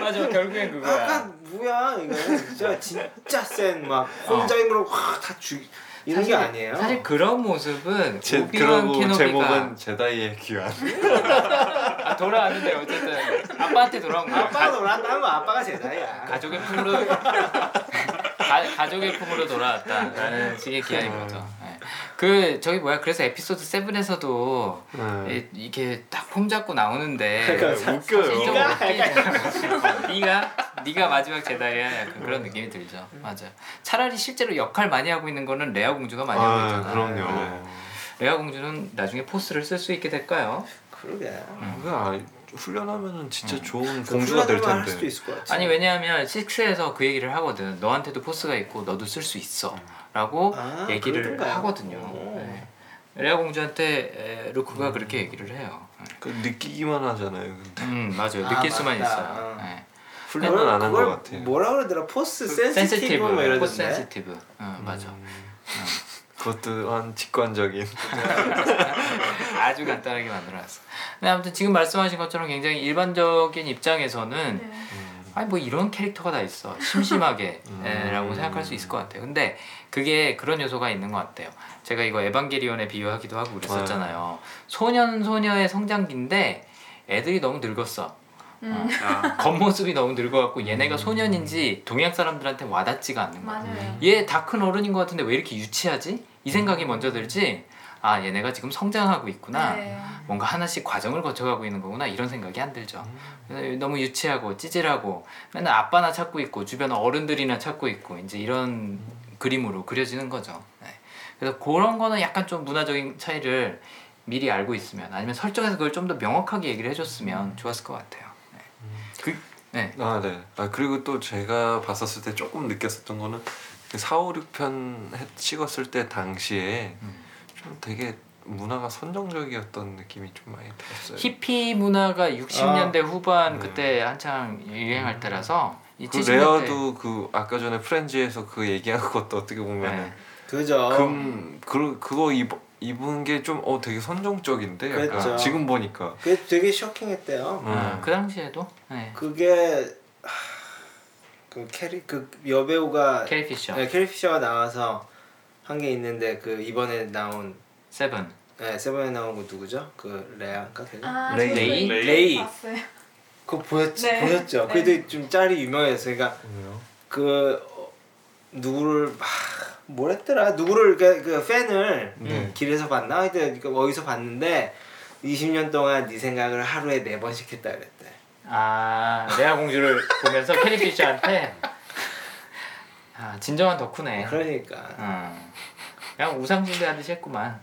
Speaker 1: 맞아 결국엔 그거야.
Speaker 3: 약간 뭐야 이거 진짜 진짜 센 막 혼자 힘으로 확다 죽. 이런 게 아니에요.
Speaker 1: 사실 그런 모습은
Speaker 2: 제,
Speaker 1: 오비완 케노비가
Speaker 2: 제목은 제다이의 귀환.
Speaker 1: 아, 돌아왔는데 어쨌든 아빠한테 돌아온 거야.
Speaker 3: 아빠가 거 아빠가 제자야.
Speaker 1: 가족의 품으로 가, 가족의 품으로 돌아왔다라는 식의 기한인 거죠. 네. 그 저기 뭐야 그래서 에피소드 7에서도
Speaker 2: 네.
Speaker 1: 이렇게 딱 폼 잡고 나오는데
Speaker 3: 그러니까
Speaker 2: 웃겨요.
Speaker 1: 좀
Speaker 3: 네가.
Speaker 1: 네가 네가 마지막 제다이야 약간 그런 느낌이 들죠. 맞아. 요 차라리 실제로 역할 많이 하고 있는 거는 레아 공주가 많이 하고
Speaker 2: 아,
Speaker 1: 있잖아.
Speaker 2: 그럼요.
Speaker 1: 네. 레아 공주는 나중에 포스를 쓸 수 있게 될까요?
Speaker 3: 그러게.
Speaker 2: 그게 아, 훈련하면은 진짜
Speaker 1: 음.
Speaker 2: 좋은 공주가
Speaker 3: 될할 수도
Speaker 2: 텐데.
Speaker 3: 있을 것 같아.
Speaker 1: 아니 왜냐하면 6에서 그 얘기를 하거든. 너한테도 포스가 있고 너도 쓸 수 있어. 라고
Speaker 3: 아,
Speaker 1: 얘기를
Speaker 3: 그러던가요?
Speaker 1: 하거든요.
Speaker 3: 오.
Speaker 1: 네. 레아 공주한테 에, 루크가 그렇게 얘기를 해요.
Speaker 2: 그 느끼기만 하잖아요. 근데
Speaker 1: 음 맞아요.
Speaker 3: 아,
Speaker 1: 느낄 수만
Speaker 3: 맞다.
Speaker 1: 있어요.
Speaker 3: 어.
Speaker 1: 네.
Speaker 2: 훈련은 안 한 것 같아요.
Speaker 3: 뭐라 그러더라?
Speaker 1: force sensitive sensitive,
Speaker 3: 뭐 이러던데.
Speaker 1: force sensitive. 어, 맞아.
Speaker 2: 음, 그것 또한 직관적인.
Speaker 1: 아주 간단하게 만들어놨어. 근데 아무튼 지금 말씀하신 것처럼 굉장히 일반적인 입장에서는
Speaker 5: 네.
Speaker 1: 아니 뭐 이런 캐릭터가 다 있어 심심하게
Speaker 2: 음.
Speaker 1: 에, 라고 생각할 수 있을 것 같아요 근데 그게 그런 요소가 있는 것 같아요 제가 이거 에반게리온에 비유하기도 하고 그랬었잖아요 소년 소녀의 성장기인데 애들이 너무 늙었어
Speaker 5: 음.
Speaker 4: 아,
Speaker 1: 겉모습이 너무 늙어갖고 얘네가 소년인지 동양 사람들한테 와닿지가 않는 거야
Speaker 5: 맞아요.
Speaker 1: 얘다 큰 어른인 것 같은데 왜 이렇게 유치하지? 이 생각이 먼저 들지 아 얘네가 지금 성장하고 있구나
Speaker 5: 네.
Speaker 1: 뭔가 하나씩 과정을 거쳐가고 있는 거구나 이런 생각이 안 들죠. 그래서 너무 유치하고 찌질하고 맨날 아빠나 찾고 있고 주변 어른들이나 찾고 있고 이제 이런 그림으로 그려지는 거죠. 네. 그래서 그런 거는 약간 좀 문화적인 차이를 미리 알고 있으면 아니면 설정에서 그걸 좀 더 명확하게 얘기를 해줬으면 좋았을 것 같아요. 네.
Speaker 2: 아 네. 아 그리고 또 제가 봤었을 때 조금 느꼈었던 거는 그 4, 5, 6편 해- 찍었을 때 당시에
Speaker 1: 음.
Speaker 2: 좀 되게 문화가 선정적이었던 느낌이 좀 많이 들었어요.
Speaker 1: 히피 문화가 60년대 후반
Speaker 2: 네.
Speaker 1: 그때 한창 유행할 때라서
Speaker 2: 이그
Speaker 1: 70년대
Speaker 2: 레어도 그 아까 전에 프렌즈에서 그 얘기한 것도 어떻게 보면
Speaker 1: 네.
Speaker 2: 은
Speaker 3: 그죠.
Speaker 2: 금 그, 그거 입, 입은 게 좀 어 되게 선정적인데 약간
Speaker 3: 그랬죠.
Speaker 2: 지금 보니까
Speaker 3: 그게 되게 쇼킹했대요.
Speaker 2: 음.
Speaker 1: 어, 그 당시에도 네.
Speaker 3: 그게 하, 그 캐리 그 여배우가
Speaker 1: 캐리 피셔,
Speaker 3: 네, 캐리 피셔가 나와서 한 게 있는데 그 이번에 나온
Speaker 1: seven
Speaker 3: 네, seven에 나온 거 누구죠? 그 레아인가 걔가?
Speaker 5: 아,
Speaker 2: 레이.
Speaker 1: 레이?
Speaker 3: 레이.
Speaker 5: 봤어요.
Speaker 3: 그거 보였지
Speaker 5: 네.
Speaker 3: 보였죠.
Speaker 5: 네.
Speaker 3: 그래도 좀 짤이 유명했어. 그러니까
Speaker 2: 뭐요?
Speaker 3: 그 어, 누구를 하, 뭐랬더라? 누구를 그, 그 팬을
Speaker 2: 네.
Speaker 3: 길에서 봤나? 하여튼 그 어디서 봤는데 20년 동안 네 생각을 하루에 네 번씩 했다 그랬대.
Speaker 1: 아 레아 공주를 보면서 캐리 피셔한테 아 진정한 덕후네.
Speaker 3: 그러니까
Speaker 1: 어. 그냥 우상 숭배하듯이 했구만.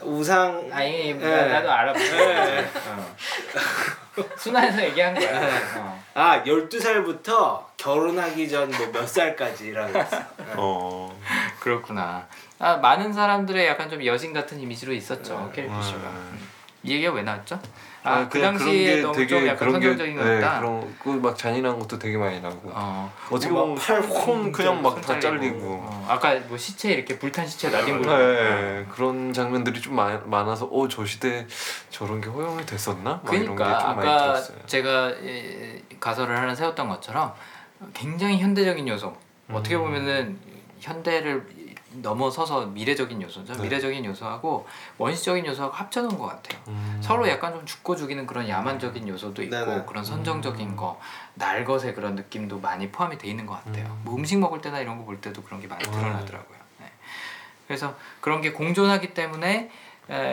Speaker 3: 우상
Speaker 1: 아니 나-
Speaker 3: 네.
Speaker 1: 나도 알아.
Speaker 3: 네.
Speaker 1: 어. 순화해서 얘기한 거야. 어.
Speaker 3: 아 12살부터 결혼하기 전 뭐 몇 살까지라고 했어.
Speaker 2: 어.
Speaker 1: 그렇구나. 아 많은 사람들의 약간 좀 여신 같은 이미지로 있었죠 캐리 피셔가.
Speaker 2: 음.
Speaker 1: 이 얘기가 왜 나왔죠? 아, 그
Speaker 2: 그냥
Speaker 1: 당시에 너무 좀 약간 선정적인 것
Speaker 2: 네,
Speaker 1: 같다.
Speaker 2: 그런 그 막 잔인한 것도 되게 많이 나고
Speaker 1: 어.
Speaker 2: 어떻게
Speaker 3: 뭐
Speaker 2: 보면
Speaker 3: 팔
Speaker 2: 팔콘 그냥 막 다
Speaker 1: 손
Speaker 2: 잘리고
Speaker 1: 어, 아까 뭐 시체 이렇게 불탄 시체 날린 거.
Speaker 2: 네, 그런 장면들이 좀 많, 많아서 어 저 시대 저런 게 허용이 됐었나?
Speaker 1: 그러니까 아까. 제가 예, 가설을 하나 세웠던 것처럼 굉장히 현대적인 요소
Speaker 2: 음.
Speaker 1: 어떻게 보면은 현대를 넘어서서 미래적인 요소죠
Speaker 2: 네.
Speaker 1: 미래적인 요소하고 원시적인 요소하고 합쳐놓은 것 같아요
Speaker 2: 음.
Speaker 1: 서로 약간 좀 죽고 죽이는 그런 야만적인 요소도 있고
Speaker 3: 네네.
Speaker 1: 그런 선정적인 거 날것의 그런 느낌도 많이 포함이 돼 있는 것 같아요
Speaker 2: 음.
Speaker 1: 뭐 음식 먹을 때나 이런 거 볼 때도 그런 게 많이
Speaker 2: 음.
Speaker 1: 드러나더라고요 네. 그래서 그런 게 공존하기 때문에 에,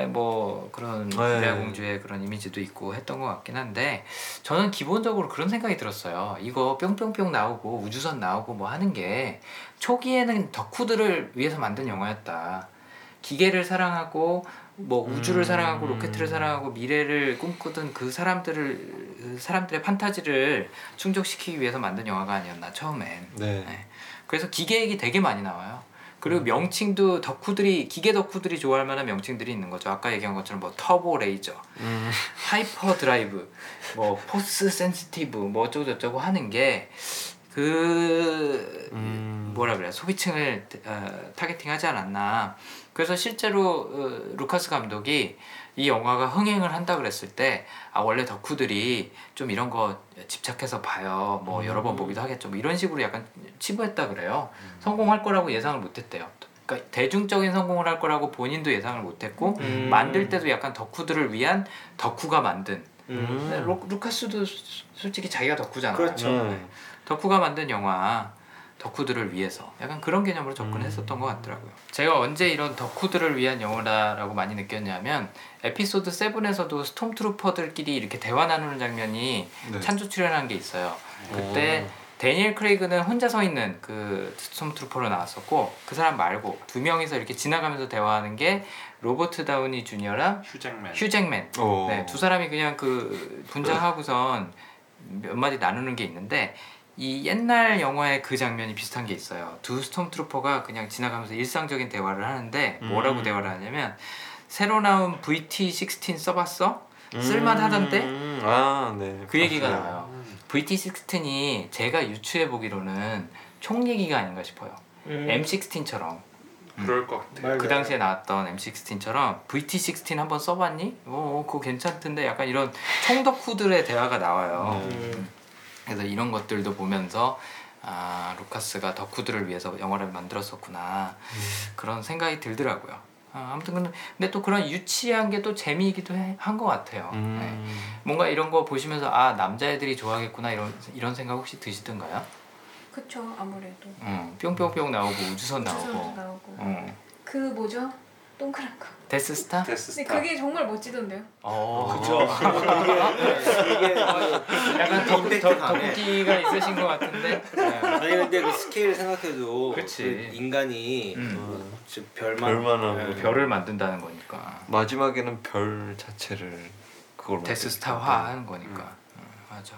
Speaker 1: 뭐 그런
Speaker 2: 네.
Speaker 1: 레아 공주의 그런 이미지도 있고 했던 것 같긴 한데 저는 기본적으로 그런 생각이 들었어요. 이거 뿅뿅뿅 나오고 우주선 나오고 뭐 하는 게 초기에는 덕후들을 위해서 만든 영화였다. 기계를 사랑하고 뭐 우주를
Speaker 2: 음.
Speaker 1: 사랑하고 로켓을 사랑하고 미래를 꿈꾸던 그 사람들을 그 사람들의 판타지를 충족시키기 위해서 만든 영화가 아니었나 처음엔.
Speaker 2: 네.
Speaker 1: 네. 그래서 기계 얘기 되게 많이 나와요. 그리고 명칭도 덕후들이 기계 덕후들이 좋아할 만한 명칭들이 있는 거죠. 아까 얘기한 것처럼 뭐 turbo laser,
Speaker 2: 음.
Speaker 1: hyperdrive, 뭐 Force sensitive, 뭐 어쩌고 저쩌고 하는 게 그
Speaker 2: 음.
Speaker 1: 뭐라 그래 소비층을 어, targeting하지 않았나. 그래서 실제로 어, 루카스 감독이 이 영화가 흥행을 한다 그랬을 때 아 원래 덕후들이 좀 이런 거 집착해서 봐요. 뭐 여러 번 보기도 하겠죠. 뭐 이런 식으로 약간 치부했다 그래요. 성공할 거라고 예상을 못 했대요. 그러니까 대중적인 성공을 할 거라고 본인도 예상을 못 했고
Speaker 3: 음.
Speaker 1: 만들 때도 약간 덕후들을 위한 덕후가 만든
Speaker 3: 음.
Speaker 1: 근데 루, 루카스도 수- 솔직히 자기가 덕후잖아요.
Speaker 3: 그렇죠.
Speaker 2: 음.
Speaker 1: 덕후가 만든 영화 덕후들을 위해서 약간 그런 개념으로 접근했었던 것 같더라고요. 제가 언제 이런 덕후들을 위한 영화라고 많이 느꼈냐면 에피소드 7에서도 stormtrooper들끼리 이렇게 대화 나누는 장면이
Speaker 2: 네.
Speaker 1: 찬조 출연한 게 있어요. 그때 데니엘 크레이그는 혼자 서 있는 그 stormtrooper로 나왔었고 그 사람 말고 두 명이서 이렇게 지나가면서 대화하는 게 로버트 다우니 주니어랑
Speaker 4: 휴잭맨.
Speaker 1: 휴잭맨
Speaker 2: 오.
Speaker 1: 네, 두 사람이 그냥 그 분장하고선 몇 마디 나누는 게 있는데 이 옛날 영화의 그 장면이 비슷한 게 있어요. 두 stormtrooper가 그냥 지나가면서 일상적인 대화를 하는데 뭐라고
Speaker 2: 음.
Speaker 1: 대화를 하냐면 새로 나온 VT16 써봤어? 쓸만하던데?
Speaker 2: 음. 아, 네.
Speaker 1: 그 얘기가
Speaker 2: 봤어요.
Speaker 1: 나와요. VT16이 제가 유추해 보기로는 총 얘기가 아닌가 싶어요.
Speaker 3: 음.
Speaker 1: M16처럼
Speaker 4: 그럴 것 같아.
Speaker 3: 맞아요.
Speaker 1: 그 당시에 나왔던 M16처럼 VT16 한번 써봤니? 어, 그거 괜찮던데 약간 이런 총덕후들의 대화가 나와요.
Speaker 3: 음.
Speaker 1: 그래서 이런 것들도 보면서 아 루카스가 덕후들을 위해서 영화를 만들었었구나 그런 생각이 들더라고요. 아, 아무튼 근데, 근데 또 그런 유치한 게 또 재미이기도 한 것 같아요. 네.
Speaker 2: 음.
Speaker 1: 뭔가 이런 거 보시면서 아 남자애들이 좋아하겠구나 이런 이런 생각 혹시 드시던가요?
Speaker 5: 그쵸 아무래도
Speaker 1: 응, 뿅뿅뿅 나오고 우주선
Speaker 5: 우주선도
Speaker 1: 나오고.
Speaker 5: 나오고
Speaker 1: 응.
Speaker 5: 그 뭐죠 동그란 거.
Speaker 1: 데스스타?
Speaker 4: 데스스타.
Speaker 5: 그게 정말 멋지던데요.
Speaker 1: 어.
Speaker 3: 그죠. 이게 이게
Speaker 1: 약간 덕, 덕,
Speaker 3: 강해.
Speaker 1: 덕후기가 있으신 것 같은데. 네.
Speaker 3: 아니 근데 그 스케일 생각해도
Speaker 1: 그치.
Speaker 3: 그 인간이
Speaker 1: 음.
Speaker 3: 진짜 별만
Speaker 2: 별만한
Speaker 3: 네.
Speaker 1: 별을 만든다는 거니까.
Speaker 2: 마지막에는 별 자체를 그걸
Speaker 1: Death Star화 하는 거니까. 음, 맞아.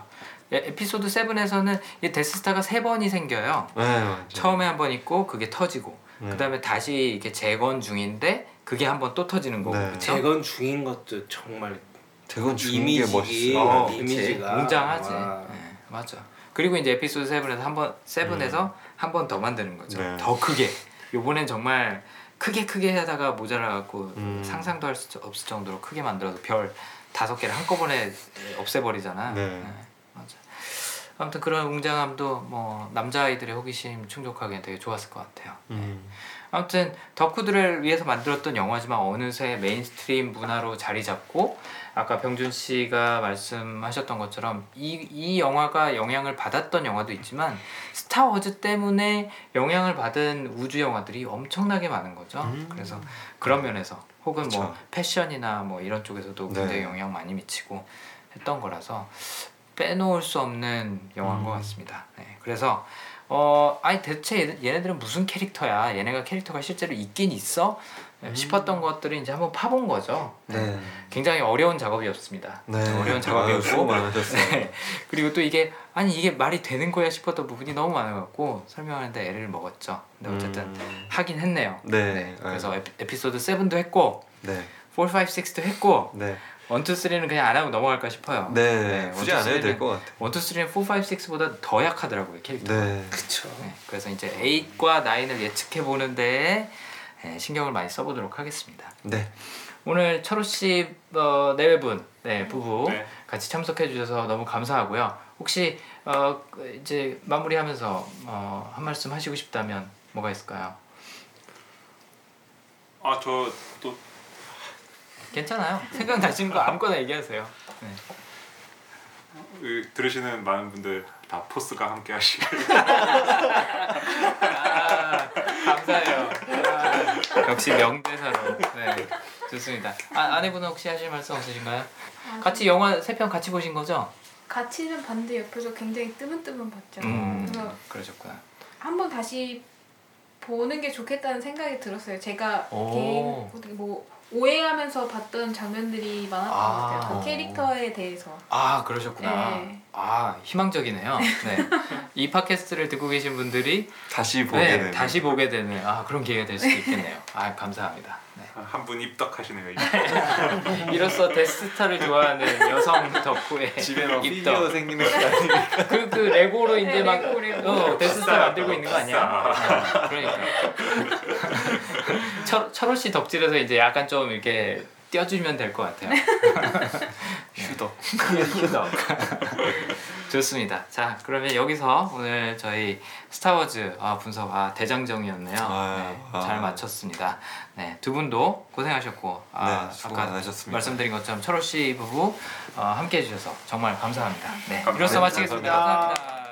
Speaker 1: 예, 에피소드 7에서는 이 Death Star가 세 번이 생겨요.
Speaker 2: 네.
Speaker 1: 처음에 한 번 있고 그게 터지고
Speaker 2: 네.
Speaker 1: 그다음에 다시 이렇게 재건 중인데 그게 한번 또 터지는 거고
Speaker 2: 네.
Speaker 1: 그쵸?
Speaker 3: 재건 중인 것도 정말
Speaker 2: 재건 중인 게
Speaker 3: 이미지
Speaker 2: 멋있어요.
Speaker 1: 어.
Speaker 3: 이미지가
Speaker 1: 웅장하지.
Speaker 3: 와.
Speaker 1: 네, 맞아. 그리고 이제 에피소드 7에서 한번 seven에서 한 번 더 만드는 거죠.
Speaker 2: 네.
Speaker 1: 더 크게. 요번엔 정말 크게 크게 하다가 모자라 갖고
Speaker 2: 음.
Speaker 1: 상상도 할 수 없을 정도로 크게 만들어서 별 다섯 개를 한꺼번에 없애버리잖아.
Speaker 2: 네.
Speaker 1: 맞아. 아무튼 그런 웅장함도 뭐 남자 아이들의 호기심 충족하기엔 되게 좋았을 것 같아요.
Speaker 2: 음.
Speaker 1: 아무튼 덕후들을 위해서 만들었던 영화지만 어느새 mainstream 문화로 자리 잡고 아까 병준 씨가 말씀하셨던 것처럼 이, 이 영화가 영향을 받았던 영화도 있지만 스타워즈 때문에 영향을 받은 우주 영화들이 엄청나게 많은 거죠.
Speaker 2: 음.
Speaker 1: 그래서 그런 면에서 혹은 뭐
Speaker 2: 그쵸.
Speaker 1: 패션이나 뭐 이런 쪽에서도
Speaker 2: 네.
Speaker 1: 굉장히 영향 많이 미치고 했던 거라서 빼놓을 수 없는 영화인
Speaker 2: 음.
Speaker 1: 것 같습니다. 네, 그래서 어 아니 대체 얘네- 얘네들은 무슨 캐릭터야? 얘네가 캐릭터가 실제로 있긴 있어?
Speaker 2: 음.
Speaker 1: 싶었던 것들을 이제 한번 파본 거죠.
Speaker 2: 네.
Speaker 1: 굉장히 어려운 작업이었습니다.
Speaker 2: 네.
Speaker 1: 어려운
Speaker 2: 수고
Speaker 1: 작업이었고
Speaker 2: 많으셨어요.
Speaker 1: 네. 그리고 또 이게 아니 이게 말이 되는 거야 싶었던 부분이 너무 많아갖고 설명하는데 애를 먹었죠. 근데 어쨌든
Speaker 2: 음.
Speaker 1: 하긴 했네요.
Speaker 2: 네.
Speaker 1: 그래서 에피, 에피 소드 7도 했고
Speaker 2: 네.
Speaker 1: 4, 5, 6도 했고
Speaker 2: 네.
Speaker 1: 1, 2, 3는 그냥 안 하고 넘어갈까 싶어요.
Speaker 2: 네.
Speaker 1: 네,
Speaker 2: 굳이
Speaker 1: one two,
Speaker 2: 안 해도 될
Speaker 1: three는-
Speaker 2: 것 같아요.
Speaker 1: 1, 2, 3는 4, 5, 6보다 더 약하더라고요 캐릭터.
Speaker 2: 네.
Speaker 3: 그쵸.
Speaker 1: 네, 그래서 이제 8과 9을 예측해 보는데 네, 신경을 많이 써보도록 하겠습니다.
Speaker 2: 네.
Speaker 1: 오늘 철호 씨 어, 내외분 네, 부부
Speaker 4: 네.
Speaker 1: 같이 참석해 주셔서 너무 감사하고요. 혹시 어, 그 이제 마무리하면서 어, 한 말씀 하시고 싶다면 뭐가 있을까요?
Speaker 4: 아저또
Speaker 1: 괜찮아요. 생각나시는 거 아무거나 얘기하세요. 네.
Speaker 4: 그, 들으시는 많은 분들 다 포스가 함께 하시길
Speaker 1: 아, 감사해요. 아, 역시 명대사로. 네, 좋습니다. 아, 아내분은 혹시 하실 말씀 없으신가요?
Speaker 5: 아,
Speaker 1: 같이 영화 세 편 같이 보신 거죠?
Speaker 5: 같이는 봤는데 옆에서 굉장히 뜨문뜨문 봤죠.
Speaker 1: 음,
Speaker 5: 그래서
Speaker 1: 그러셨구나.
Speaker 5: 한번 다시 보는 게 좋겠다는 생각이 들었어요. 제가
Speaker 1: 오.
Speaker 5: 개인 뭐 오해하면서 봤던 장면들이 많았던
Speaker 1: 아.
Speaker 5: 것 같아요. 그 캐릭터에 대해서.
Speaker 1: 아 그러셨구나.
Speaker 5: 네.
Speaker 1: 아 희망적이네요. 네. 이 팟캐스트를 듣고 계신 분들이
Speaker 2: 다시 보게
Speaker 1: 네,
Speaker 2: 되는.
Speaker 1: 다시 보게 되는 아 그런 기회가 될 수도 있겠네요. 아 감사합니다. 네.
Speaker 4: 한분 입덕하시네요. 입덕.
Speaker 1: 이로써 Death Star를 좋아하는 여성 덕후의
Speaker 2: 집에 막
Speaker 1: 입덕.
Speaker 2: 피규어 생기는 거 아니에요?
Speaker 1: 그, 그 레고로 이제
Speaker 5: 네,
Speaker 1: 막
Speaker 5: 레고, 레고.
Speaker 1: 어, Death Star 만들고 있는 거 아니야? 어, 그러니까 철, 철호 씨 덕질에서 이제 약간 좀 이렇게 띄워주면 될 것 같아요.
Speaker 2: 휴덕.
Speaker 1: 휴덕. 좋습니다. 자 그러면 여기서 오늘 저희 스타워즈 아, 분석 아, 대장정이었네요.
Speaker 2: 아유,
Speaker 1: 네,
Speaker 2: 아.
Speaker 1: 잘 마쳤습니다. 네, 두 분도 고생하셨고 아,
Speaker 2: 네, 많으셨습니다.
Speaker 1: 말씀드린 것처럼 철호 씨 부부 어, 함께 해주셔서 정말 감사합니다. 네. 이로써
Speaker 3: 마치겠습니다.
Speaker 1: 감사합니다.